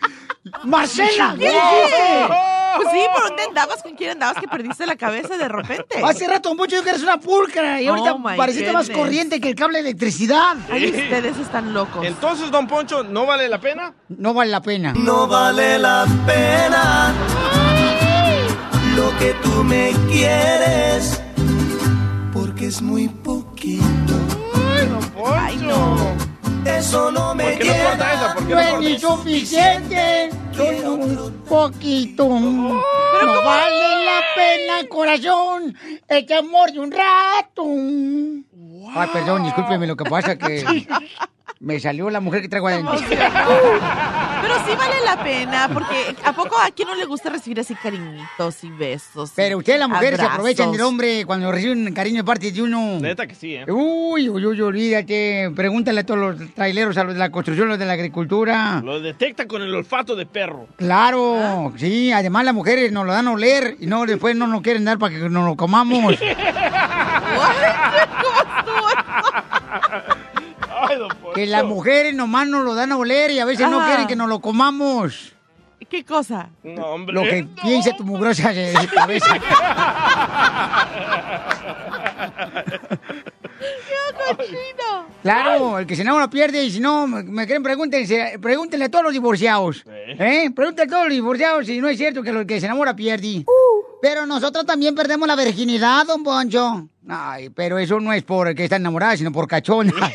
Marcela, ¿Qué ¿qué dijiste? Pues sí, ¿por dónde andabas? ¿Con quién andabas que perdiste la cabeza de repente? Hace rato mucho yo que eres una pulcra y ahorita Oh, pareciste más corriente que el cable de electricidad. Ay, ustedes están locos. Entonces, don Poncho, ¿no vale la pena? No vale la pena. No vale la pena lo que tú me quieres, porque es muy poquito. Ay, no. Eso no me ¿Por qué no corta esa? ¿Por qué No no es corta? ni suficiente, solo un poquito. No vale la pena, corazón, este amor de un rato. Ay, perdón, discúlpeme, lo que pasa que me salió la mujer que traigo adentro. Pero sí vale la pena, porque ¿a poco a quién no le gusta recibir así cariñitos y besos? Pero ustedes, las mujeres, se aprovechan del hombre cuando reciben cariño de parte de uno. Neta que sí, ¿eh? Uy, uy, uy, olvídate. Pregúntale a todos los traileros, a los de la construcción, los de la agricultura. Lo detecta con el olfato de perro. Claro, sí, además las mujeres nos lo dan a oler y no después no nos quieren dar para que nos lo comamos. Ay, don. Que las mujeres nomás nos lo dan a oler y a veces no quieren que nos lo comamos. ¿Qué cosa? No, hombre. Lo que piense tu mugrosa cabeza. ¡Qué cochino! Claro, el que se enamora pierde y si no, me, quieren pregúntense, pregúntenle a todos los divorciados. ¿Eh? Pregúntenle a todos los divorciados si no es cierto que el que se enamora pierde. Pero nosotros también perdemos la virginidad, don Poncho. Ay, pero eso no es por el que está enamorada, sino por cachona.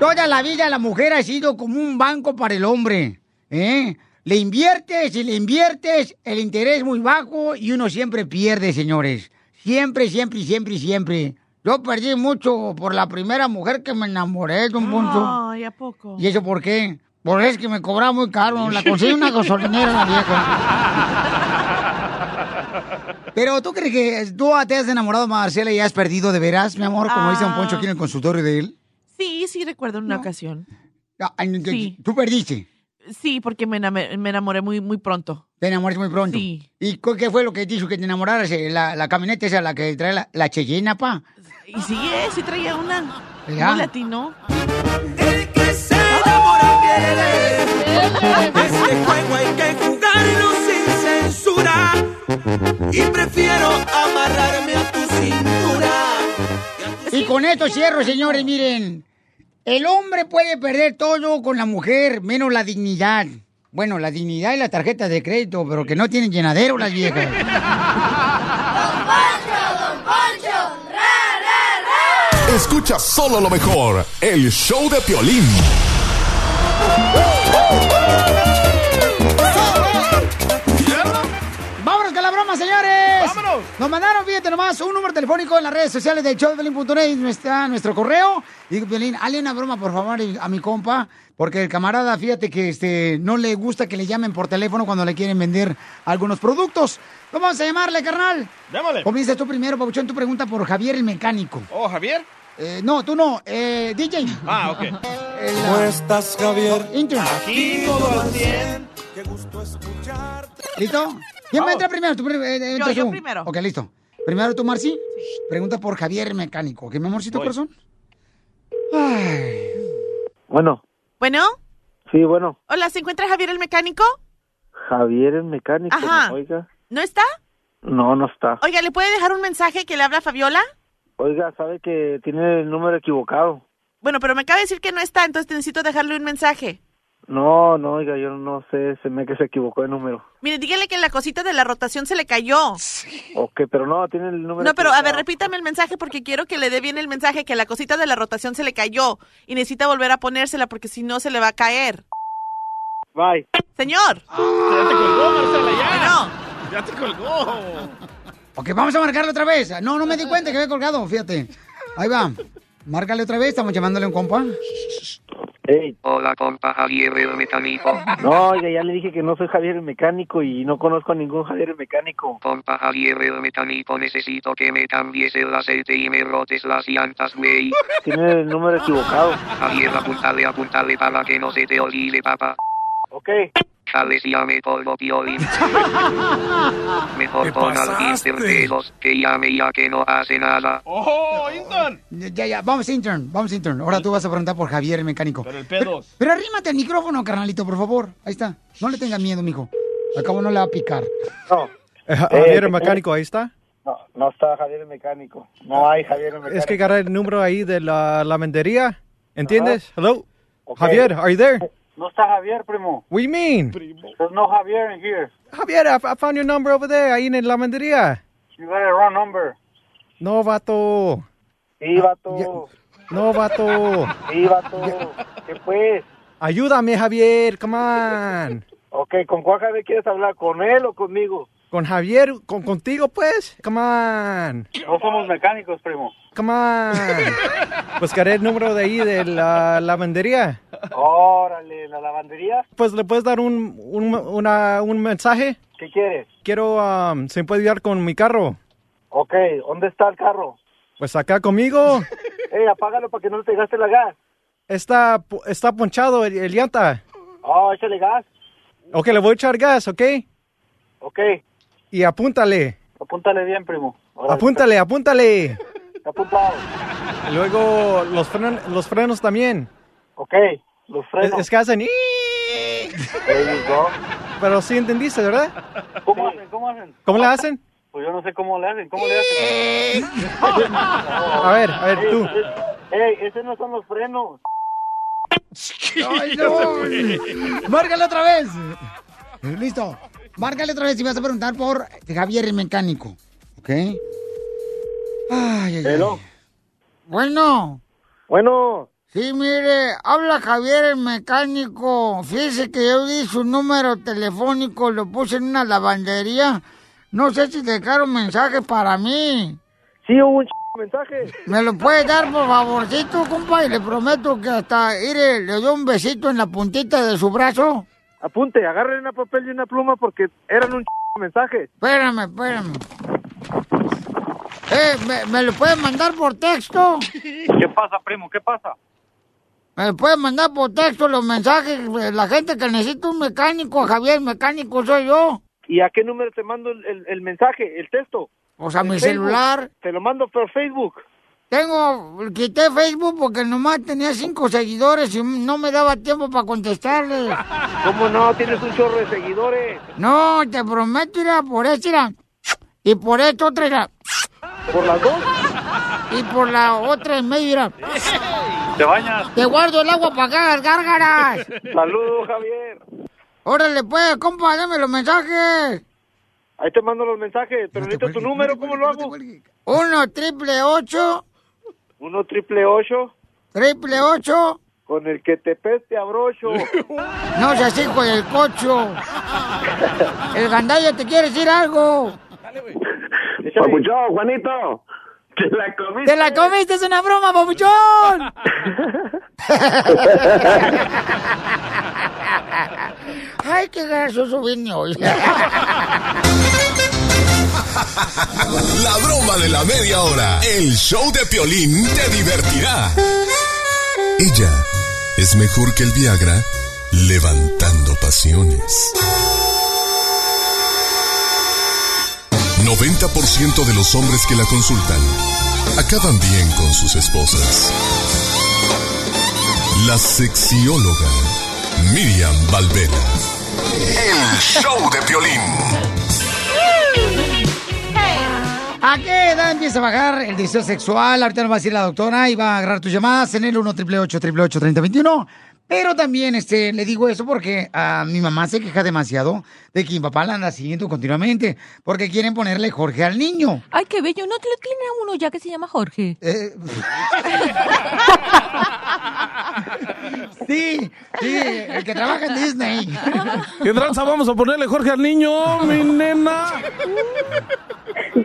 Toda la vida la mujer ha sido como un banco para el hombre. ¿eh? Le inviertes y le inviertes, el interés es muy bajo y uno siempre pierde, señores. Siempre, siempre, siempre, siempre. Yo perdí mucho por la primera mujer que me enamoré, don Poncho. Ay, ¿a poco? ¿Y eso por qué? Por es que me cobraba muy caro. La conseguí una gasolinera la vieja. Pero tú crees que tú te has enamorado, Marcela, y has perdido de veras, mi amor, como dice don Poncho aquí en el consultorio de él. Sí, sí recuerdo en una ocasión. Ah, Sí. Tú perdiste. Sí, porque me, enamoré muy, muy pronto. Te enamoraste muy pronto. Sí. ¿Y qué fue lo que te hizo que te enamoraras? Eh, La, la camioneta esa, la que trae la, la Cheyenne, pa. Y sí, eh, sí traía una. ¿Ya? Muy latino. Este juego hay que jugarlo sin censura. Y prefiero amarrarme a tu cintura. Y con esto cierro, señores, miren. El hombre puede perder todo con la mujer, menos la dignidad. Bueno, la dignidad y la tarjeta de crédito, pero que no tienen llenadero las viejas. Escucha solo lo mejor, el show de Piolín. ¡Vámonos con la broma, señores! ¡Vámonos! Nos mandaron, fíjate nomás, un número telefónico en las redes sociales de showdepiolín.net está nuestro correo. Y digo, Piolín, hazle una broma, por favor, a mi compa, porque el camarada, fíjate que este no le gusta que le llamen por teléfono cuando le quieren vender algunos productos. Vamos a llamarle, carnal. Démosle. Comienza tú primero, Pabuchón, tu pregunta por Javier el mecánico. Oh, Javier. Eh, no, tú no, eh, DJ. Ah, ok. ¿Cómo estás, Javier? Intro. Aquí todo al cien. Qué gusto escucharte. ¿Listo? ¿Quién va a entrar primero? Tú, eh, eh, entras yo tú. primero. Ok, listo. Primero tú, Marci. Pregunta por Javier el mecánico. ¿Qué, mi amorcito Voy. corazón? Ay. Bueno, Bueno, sí, bueno. hola, ¿se encuentra Javier el mecánico? Javier el mecánico. Ajá. Oiga. ¿No está? No, no está. Oiga, ¿le puede dejar un mensaje que le habla Fabiola? Oiga, sabe que tiene el número equivocado. Bueno, pero me acaba de decir que no está, entonces necesito dejarle un mensaje. No, no, oiga, yo no sé, se me que se equivocó de número. Mire, dígale que la cosita de la rotación se le cayó. Ok, pero no, tiene el número No, pero a ver, repítame el mensaje porque quiero que le dé bien el mensaje, que la cosita de la rotación se le cayó y necesita volver a ponérsela porque si no se le va a caer. Bye. Señor. Ya te colgó, Marcela, ya. Bueno. Ya te colgó. Ok, vamos a marcarle otra vez. No, no me di cuenta que había colgado, fíjate. Ahí va. Márcale otra vez, estamos llamándole a un compa. Hola, compa Javier el mecánico. No, oiga, ya le dije que no soy Javier el mecánico y no conozco a ningún Javier el mecánico. Compa Javier el mecánico, necesito que me cambies el aceite y me rotes las llantas, güey. Tiene el número equivocado. Javier, apuntale, apuntale para que no se te olvide, papá. Ok. Llame polvo piolín. Mejor ¿Te pon al pasaste? Mister Pesos, que llame ya que no hace nada. ¡Oh, intern! Ya, ya, vamos, intern, vamos, intern. Ahora tú vas a preguntar por Javier el mecánico. Pero el pedos. Pero arrímate al micrófono, carnalito, por favor. Ahí está. No le tengas miedo, mijo. Acabo no le va a picar. No. Eh, Eh, Javier, el eh, mecánico, ahí está. No, no está Javier el mecánico. No hay Javier el mecánico. Es que agarré el número ahí de la lavandería. ¿Entiendes? Hello? Javier, are you there? No está Javier, primo. What do you mean? There's no Javier in here. Javier, I, I found your number over there, ahí en la lavandería. You got the wrong number. No, vato. Sí, vato. No, vato. Sí, vato. ¿Qué pues? Ayúdame, Javier, come on. Ok, ¿con cuál Javier quieres hablar? ¿Con él o conmigo? Con Javier, con, contigo, pues. Come on. No somos mecánicos, primo. Come on. Pues querés el número de ahí de la lavandería. Órale, ¿la lavandería? Pues le puedes dar un, un, una- un mensaje. ¿Qué quieres? Quiero, um, ¿se me puede ayudar con mi carro? Ok, ¿dónde está el carro? Pues acá conmigo. Ey, apágalo para que no te gaste la gas. Está, está ponchado el, el llanta. Oh, échale gas. Ok, le voy a echar gas, ¿ok? Ok, Y apúntale. apúntale bien, primo. Órale, Apúntale, apúntale. Está apuntado. Y luego los, fren- los frenos también. Ok, los frenos. Es, es que hacen... Pero sí entendiste, ¿verdad? ¿Cómo hacen? ¿Cómo hacen? ¿Cómo le hacen? Pues yo no sé cómo le hacen. ¿Cómo le hacen? A ver, a ver, tú. Ey, esos no son los frenos. ¡Ay, no! Márcale otra vez. Listo. Márcale otra vez y vas a preguntar por Javier el mecánico. ¿Ok? Ay, ay. Bueno. Bueno. Sí, mire, habla Javier el mecánico. Fíjese que yo di su número telefónico, lo puse en una lavandería. No sé si dejaron mensaje para mí. Sí, hubo un ch... mensaje. ¿Me lo puede dar, por favorcito, compa? Y le prometo que hasta, mire, le doy un besito en la puntita de su brazo. Apunte, agarre una papel y una pluma porque eran un ch... mensaje. Espérame, espérame. Eh, ¿me, me lo puede mandar por texto? ¿Qué pasa, primo? ¿Qué pasa? ¿Me puede mandar por texto los mensajes de la gente que necesita un mecánico? Javier, mecánico soy yo. ¿Y a qué número te mando el, el- el mensaje, el texto? O sea, ¿En mi Facebook? celular. Te lo mando por Facebook. Tengo, quité Facebook porque nomás tenía cinco seguidores y no me daba tiempo para contestarles. ¿Cómo no? Tienes un chorro de seguidores. No, te prometo, irá por esto, irá. Y por esto otra, irá. ¿Por las dos? Y por la otra en medio, irá. ¿Te bañas? Te guardo el agua para acá, las gárgaras. Saludos, Javier. Órale, pues, compa, dame los mensajes. Ahí te mando los mensajes, pero necesito tu número, ¿cómo lo hago? Uno, triple ocho, Uno triple ocho, triple ocho. con el que te peste abrocho. No seas hijo del cocho. El gandalla te quiere decir algo. Papuchón, Juanito. Te la comiste. ¡Te la comiste! ¡Es una broma, papuchón! ¡Ay, qué gracioso vine hoy! La broma de la media hora. El show de Piolín te divertirá. Ella es mejor que el Viagra levantando pasiones. 90% de los hombres que la consultan acaban bien con sus esposas. La sexióloga Miriam Valvera. El show de Piolín. ¿A qué edad empieza a bajar el deseo sexual? Ahorita nos va a decir la doctora y va a agarrar tus llamadas en el 1 888 3021 Pero también este, le digo eso porque a mi mamá se queja demasiado de que mi papá la anda siguiendo continuamente porque quieren ponerle Jorge al niño. Ay, qué bello. ¿No te le tiene a uno ya que se llama Jorge? Eh, Sí, sí, el que trabaja en Disney. ¿Qué tranza vamos a ponerle Jorge al niño, mi nena?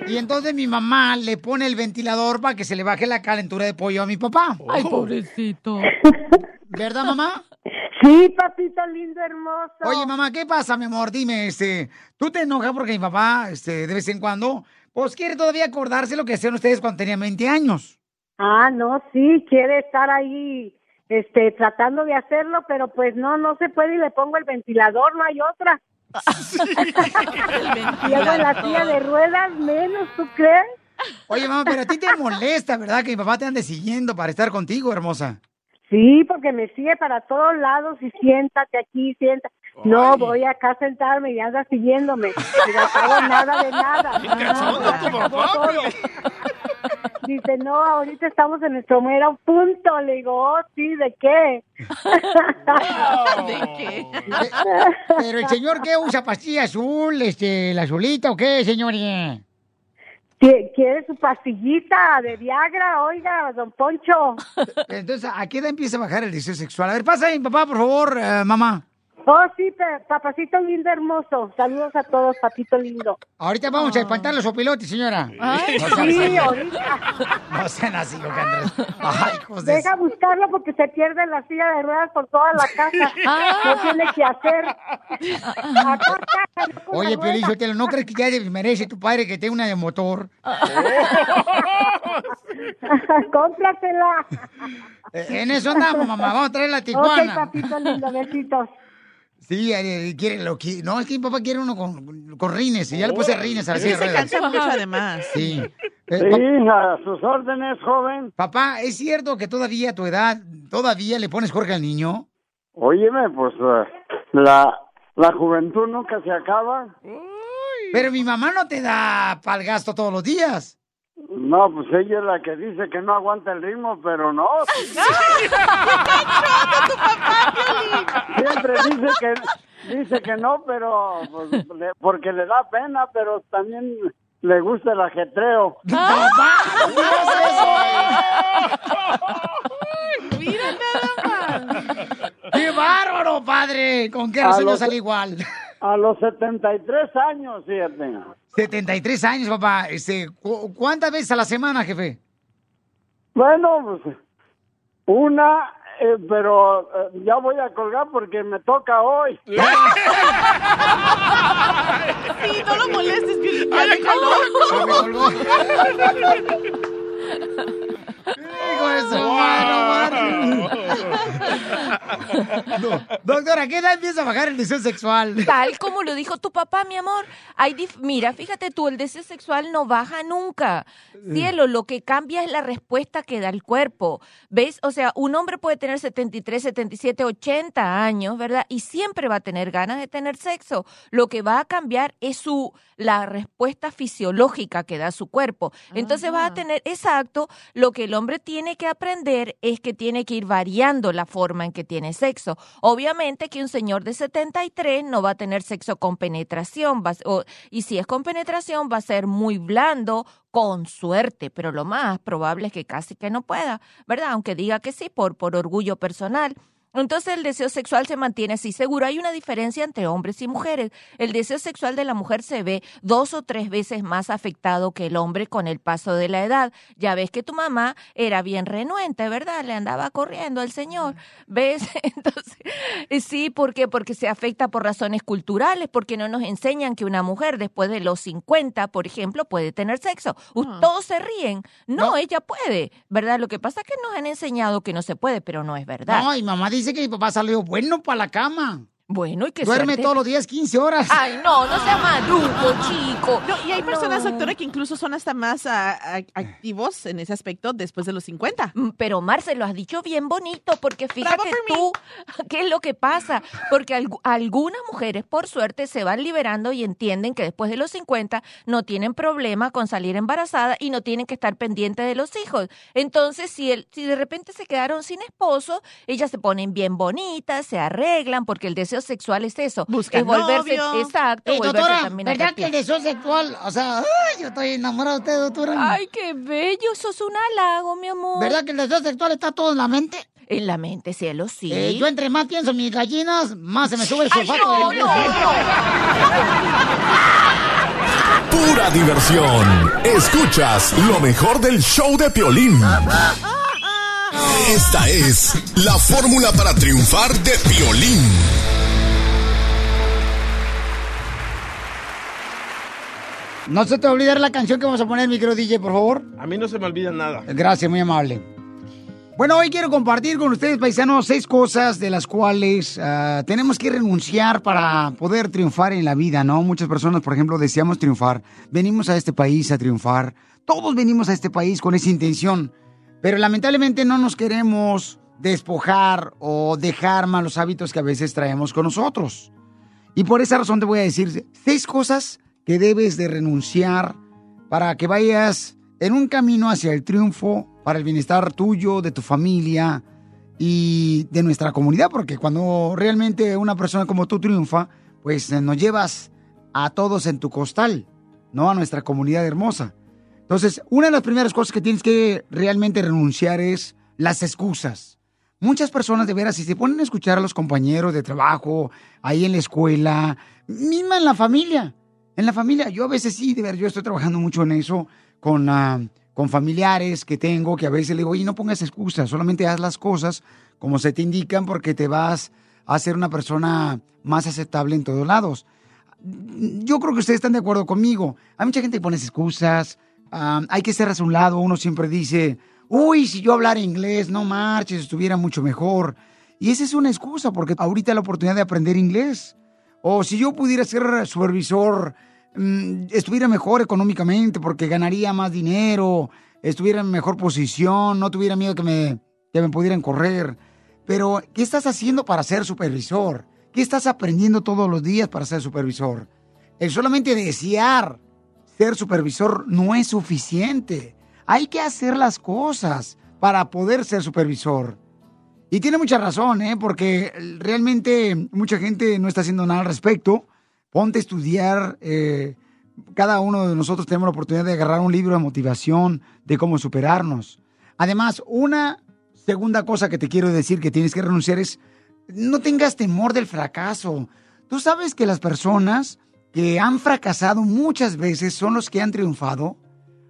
Y entonces mi mamá le pone el ventilador para que se le baje la calentura de pollo a mi papá. Ay, pobrecito. ¿Verdad, mamá? Sí, papito lindo, hermoso. Oye, mamá, ¿qué pasa, mi amor? Dime, este, ¿tú te enojas porque mi papá, este, de vez en cuando, pues quiere todavía acordarse lo que hacían ustedes cuando tenían 20 años? Ah, no, sí, quiere estar ahí, este, tratando de hacerlo, pero pues no, no se puede y le pongo el ventilador, no hay otra. Llego en la silla de ruedas, menos, ¿tú crees? Oye, mamá, pero a ti te molesta, ¿verdad? Que mi papá te ande siguiendo para estar contigo, hermosa. Sí, porque me sigue para todos lados y siéntate aquí, siéntate. No, voy acá a sentarme y anda siguiéndome. Y no pago nada de nada. Dice, no, ahorita estamos en nuestro mero punto. Le digo, oh, sí, ¿de qué? ¿De qué? Pero el señor, ¿qué usa? ¿Pastilla azul, este, la azulita o qué, señores? ¿Qui- ¿Quiere su pastillita de Viagra? Oiga, don Poncho. Entonces, ¿a qué empieza a bajar el deseo sexual? A ver, pasa ahí, papá, por favor, eh, mamá. Oh, sí, papacito lindo hermoso. Saludos a todos, papito lindo. Ahorita vamos a espantar los opilotes, señora. Ay, No sean sí, así. ahorita. No sean así, Jorge Andrés. Ay, de... Deja buscarlo porque se pierde en la silla de ruedas por toda la casa. No tiene que hacer. Acá está, no con Oye, Piolín, ¿no crees que ya merece tu padre que tenga una de motor? Cómpratela. En eso andamos, mamá. Vamos a traer la Tijuana. Ok, papito lindo, besitos. Sí, eh, quiere, lo, qui- no, es que mi papá quiere uno con, con rines, y ya le puse rines a la Sí, silla de se ruedas. cansa mucho además. Sí. Sí, a sus órdenes, joven. Papá, ¿es cierto que todavía a tu edad, todavía le pones Jorge al niño? Óyeme, pues eh, la, la juventud nunca se acaba. Pero mi mamá no te da pa'l gasto todos los días. No, pues ella es la que dice que no aguanta el ritmo, pero no. Siempre dice que dice que no, pero pues, le- porque le da pena, pero también le gusta el ajetreo. Mira nada más. ¡Qué bárbaro, padre! ¿Con qué razón salí igual? A los 73 años, fíjate. 73 años, papá. Este, ¿cu- ¿Cuántas veces a la semana, jefe? Bueno, pues una, eh, pero eh, ya voy a colgar porque me toca hoy. Sí, no lo molestes, Piolín, ya déjalo. Hijo de su madre, no, Doctora, ¿a qué edad empieza a bajar el deseo sexual? Tal como lo dijo tu papá, mi amor. Hay dif- Mira, fíjate tú, el deseo sexual no baja nunca. Cielo, lo que cambia es la respuesta que da el cuerpo. ¿Ves? O sea, un hombre puede tener 73, 77, 80 años, ¿verdad? Y siempre va a tener ganas de tener sexo. Lo que va a cambiar es su la respuesta fisiológica que da su cuerpo. Entonces va a tener, exacto, lo que el hombre tiene que aprender es que tiene que ir variando la forma en que tiene sexo. Obviamente que un señor de 73 no va a tener sexo con penetración, va o- y si es con penetración va a ser muy blando, con suerte, pero lo más probable es que casi que no pueda, ¿verdad? Aunque diga que sí por, por orgullo personal. Entonces el deseo sexual se mantiene así seguro. Hay una diferencia entre hombres y mujeres. El deseo sexual de la mujer se ve dos o tres veces más afectado que el hombre con el paso de la edad. Ya ves que tu mamá era bien renuente, ¿verdad? Le andaba corriendo al señor. ¿Ves? Entonces, eh, sí, ¿por qué? Porque se afecta por razones culturales, porque no nos enseñan que una mujer después de los 50, por ejemplo, puede tener sexo. U- Todos se ríen. No, ella puede, ¿verdad? Lo que pasa es que nos han enseñado que no se puede, pero no es verdad. No, y mamá dice que mi papá salió bueno para la cama. Bueno, y que Duerme suerte. todos los días 15 horas. Ay, no, no sea maluco, chico. No, y hay personas, No. doctora, que incluso son hasta más ah, ah, activos en ese aspecto después de los 50. Mm, Pero Marce, lo has dicho bien bonito, porque fíjate tú qué es lo que pasa. Porque algu- algunas mujeres, por suerte, se van liberando y entienden que después de los 50 no tienen problema con salir embarazada y no tienen que estar pendientes de los hijos. Entonces, si, el, si de repente se quedaron sin esposo, ellas se ponen bien bonitas, se arreglan, porque el deseo sexual es eso. Buscan es volverse, novio. exacto, Eh, volverse doctora, también ¿verdad que el deseo sexual, o sea, ay, yo estoy enamorado de usted, doctora? Ay, qué bello, sos un halago, mi amor. ¿Verdad que el deseo sexual está todo en la mente? En la mente, cielo, sí. Eh, yo entre más pienso en mis gallinas, más se me sube el Ay, sulfato. no, del- no, Pura diversión. Escuchas lo mejor del show de Piolín. Esta es la fórmula para triunfar de Piolín. No se te va a olvidar la canción que vamos a poner, micro DJ, por favor. A mí no se me olvida nada. Gracias, muy amable. Bueno, hoy quiero compartir con ustedes, paisanos, seis cosas de las cuales ah, tenemos que renunciar para poder triunfar en la vida, ¿no? Muchas personas, por ejemplo, deseamos triunfar. Venimos a este país a triunfar. Todos venimos a este país con esa intención. Pero lamentablemente no nos queremos despojar o dejar malos hábitos que a veces traemos con nosotros. Y por esa razón te voy a decir seis cosas que debes de renunciar para que vayas en un camino hacia el triunfo, para el bienestar tuyo, de tu familia y de nuestra comunidad, porque cuando realmente una persona como tú triunfa, pues eh, nos llevas a todos en tu costal, ¿no? A nuestra comunidad hermosa. Entonces, una de las primeras cosas que tienes que realmente renunciar es las excusas. muchas personas de veras, si se ponen a escuchar a los compañeros de trabajo, ahí en la escuela, misma en la familia, en la familia, yo a veces sí, de ver, yo estoy trabajando mucho en eso con, ah, con familiares que tengo, que a veces le digo, oye, no pongas excusas, solamente haz las cosas como se te indican porque te vas a ser una persona más aceptable en todos lados. Yo creo que ustedes están de acuerdo conmigo. Hay mucha gente que pone excusas, ah, hay que ser a un lado, uno siempre dice, uy, si yo hablara inglés, no marches, estuviera mucho mejor. Y esa es una excusa, porque ahorita la oportunidad de aprender inglés. O si yo pudiera ser supervisor, mm, estuviera mejor económicamente, porque ganaría más dinero, estuviera en mejor posición, no tuviera miedo que me, que me pudieran correr. Pero, ¿qué estás haciendo para ser supervisor? ¿Qué estás aprendiendo todos los días para ser supervisor? El solamente desear ser supervisor no es suficiente. Hay que hacer las cosas para poder ser supervisor. Y tiene mucha razón, ¿eh? porque realmente mucha gente no está haciendo nada al respecto. Ponte a estudiar. eh, cada uno de nosotros tenemos la oportunidad de agarrar un libro de motivación de cómo superarnos. Además, una segunda cosa que te quiero decir que tienes que renunciar es no tengas temor del fracaso. Tú sabes que las personas que han fracasado muchas veces son los que han triunfado,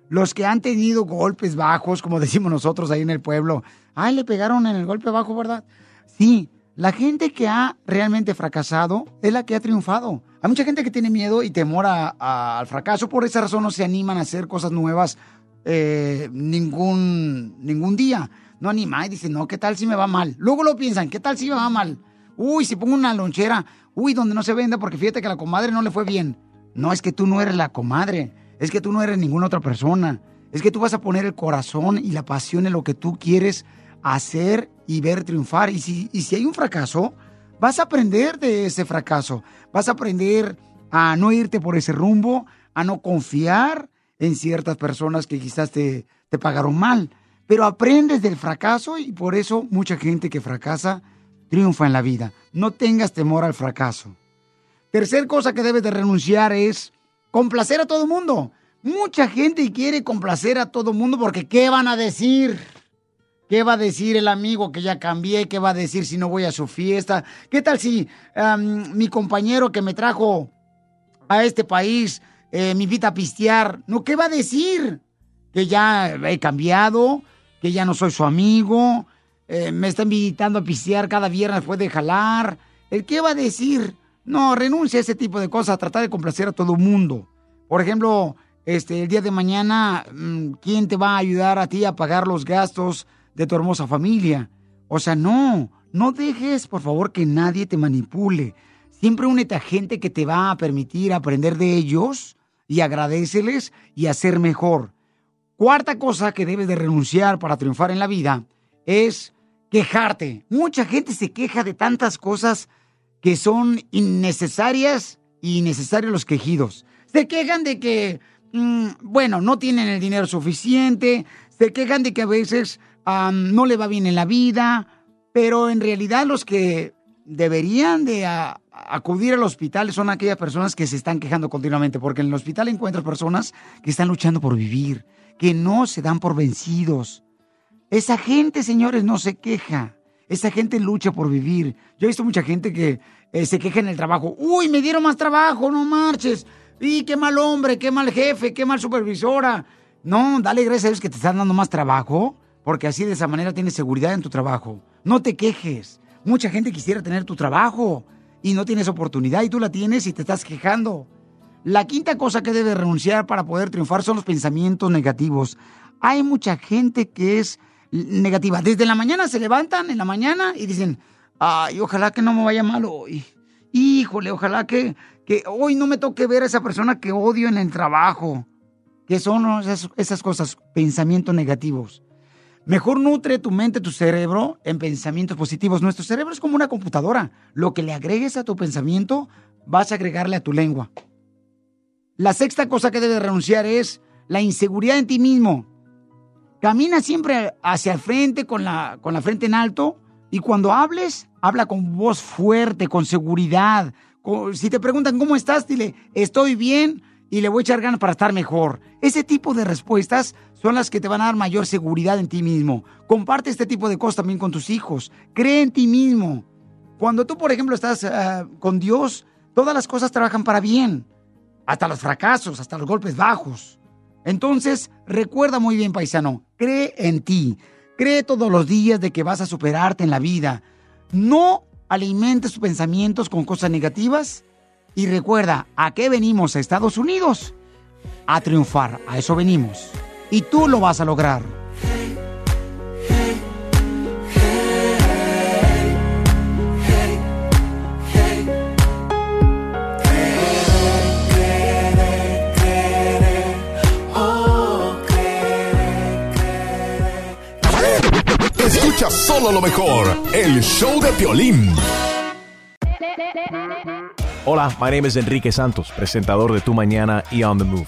los que han tenido golpes bajos, como decimos nosotros ahí en el pueblo. Ay, le pegaron en el golpe bajo, ¿verdad? Sí, la gente que ha realmente fracasado es la que ha triunfado. Hay mucha gente que tiene miedo y temor a- a- al fracaso, por esa razón no se animan a hacer cosas nuevas eh, ningún, ningún día. No anima y dicen, no, ¿qué tal si me va mal? Luego lo piensan, ¿qué tal si me va mal? Uy, si pongo una lonchera, uy, donde no se venda porque fíjate que la comadre no le fue bien. No, es que tú no eres la comadre, es que tú no eres ninguna otra persona. Es que tú vas a poner el corazón y la pasión en lo que tú quieres hacer y ver triunfar. Y si, y si hay un fracaso, vas a aprender de ese fracaso. Vas a aprender a no irte por ese rumbo, a no confiar en ciertas personas que quizás te, te pagaron mal. Pero aprendes del fracaso y por eso mucha gente que fracasa triunfa en la vida. No tengas temor al fracaso. Tercer cosa que debes de renunciar es complacer a todo el mundo. Mucha gente quiere complacer a todo el mundo porque ¿qué van a decir? ¿Qué va a decir el amigo que ya cambié? ¿Qué va a decir si no voy a su fiesta? ¿Qué tal si mi compañero que me trajo a este país eh, me invita a pistear? ¿No? ¿Qué va a decir? Que ya he cambiado, que ya no soy su amigo, eh, me está invitando a pistear cada viernes después de jalar. ¿El qué va a decir? No, renuncia a ese tipo de cosas, a tratar de complacer a todo el mundo. Por ejemplo, este, el día de mañana, mm, ¿quién te va a ayudar a ti a pagar los gastos de tu hermosa familia? O sea, no, no dejes, por favor, que nadie te manipule. Siempre únete a gente que te va a permitir aprender de ellos y agradeceles y hacer mejor. Cuarta cosa que debes de renunciar para triunfar en la vida es quejarte. Mucha gente se queja de tantas cosas que son innecesarias y innecesarios los quejidos. Se quejan de que, mm, bueno, no tienen el dinero suficiente, se quejan de que a veces no le va bien en la vida, pero en realidad los que deberían de acudir al hospital son aquellas personas que se están quejando continuamente, porque en el hospital encuentras personas que están luchando por vivir, que no se dan por vencidos. Esa gente, señores, no se queja. Esa gente lucha por vivir. Yo he visto mucha gente que eh, se queja en el trabajo. Uy, me dieron más trabajo, no marches. Y qué mal hombre, qué mal jefe, qué mal supervisora. No, dale gracias a Dios que te están dando más trabajo, porque así de esa manera tienes seguridad en tu trabajo. No te quejes. Mucha gente quisiera tener tu trabajo y no tienes oportunidad y tú la tienes y te estás quejando. La quinta cosa que debe renunciar para poder triunfar son los pensamientos negativos. Hay mucha gente que es negativa. Desde la mañana se levantan en la mañana y dicen, ay, ojalá que no me vaya mal hoy. Híjole, ojalá que, que hoy no me toque ver a esa persona que odio en el trabajo. ¿Qué son esas, esas cosas? Pensamientos negativos. Mejor nutre tu mente, tu cerebro en pensamientos positivos. Nuestro cerebro es como una computadora. Lo que le agregues a tu pensamiento, vas a agregarle a tu lengua. La sexta cosa que debes renunciar es la inseguridad en ti mismo. Camina siempre hacia el frente con la, con la frente en alto y cuando hables, habla con voz fuerte, con seguridad. Si te preguntan cómo estás, dile, estoy bien y le voy a echar ganas para estar mejor. Ese tipo de respuestas son las que te van a dar mayor seguridad en ti mismo. Comparte este tipo de cosas también con tus hijos. Cree en ti mismo. Cuando tú, por ejemplo, estás ah, con Dios, todas las cosas trabajan para bien. Hasta los fracasos, hasta los golpes bajos. Entonces, recuerda muy bien, paisano, cree en ti. Cree todos los días de que vas a superarte en la vida. No alimentes tus pensamientos con cosas negativas. Y recuerda, ¿a qué venimos a Estados Unidos? A triunfar, a eso venimos. Y tú lo vas a lograr. Escucha solo lo mejor, el show de Piolín. Hola, my name is Enrique Santos, presentador de Tu Mañana y On the Move.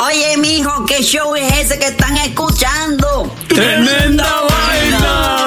Oye, mijo, ¿qué show es ese que están escuchando? ¡Tremenda vaina!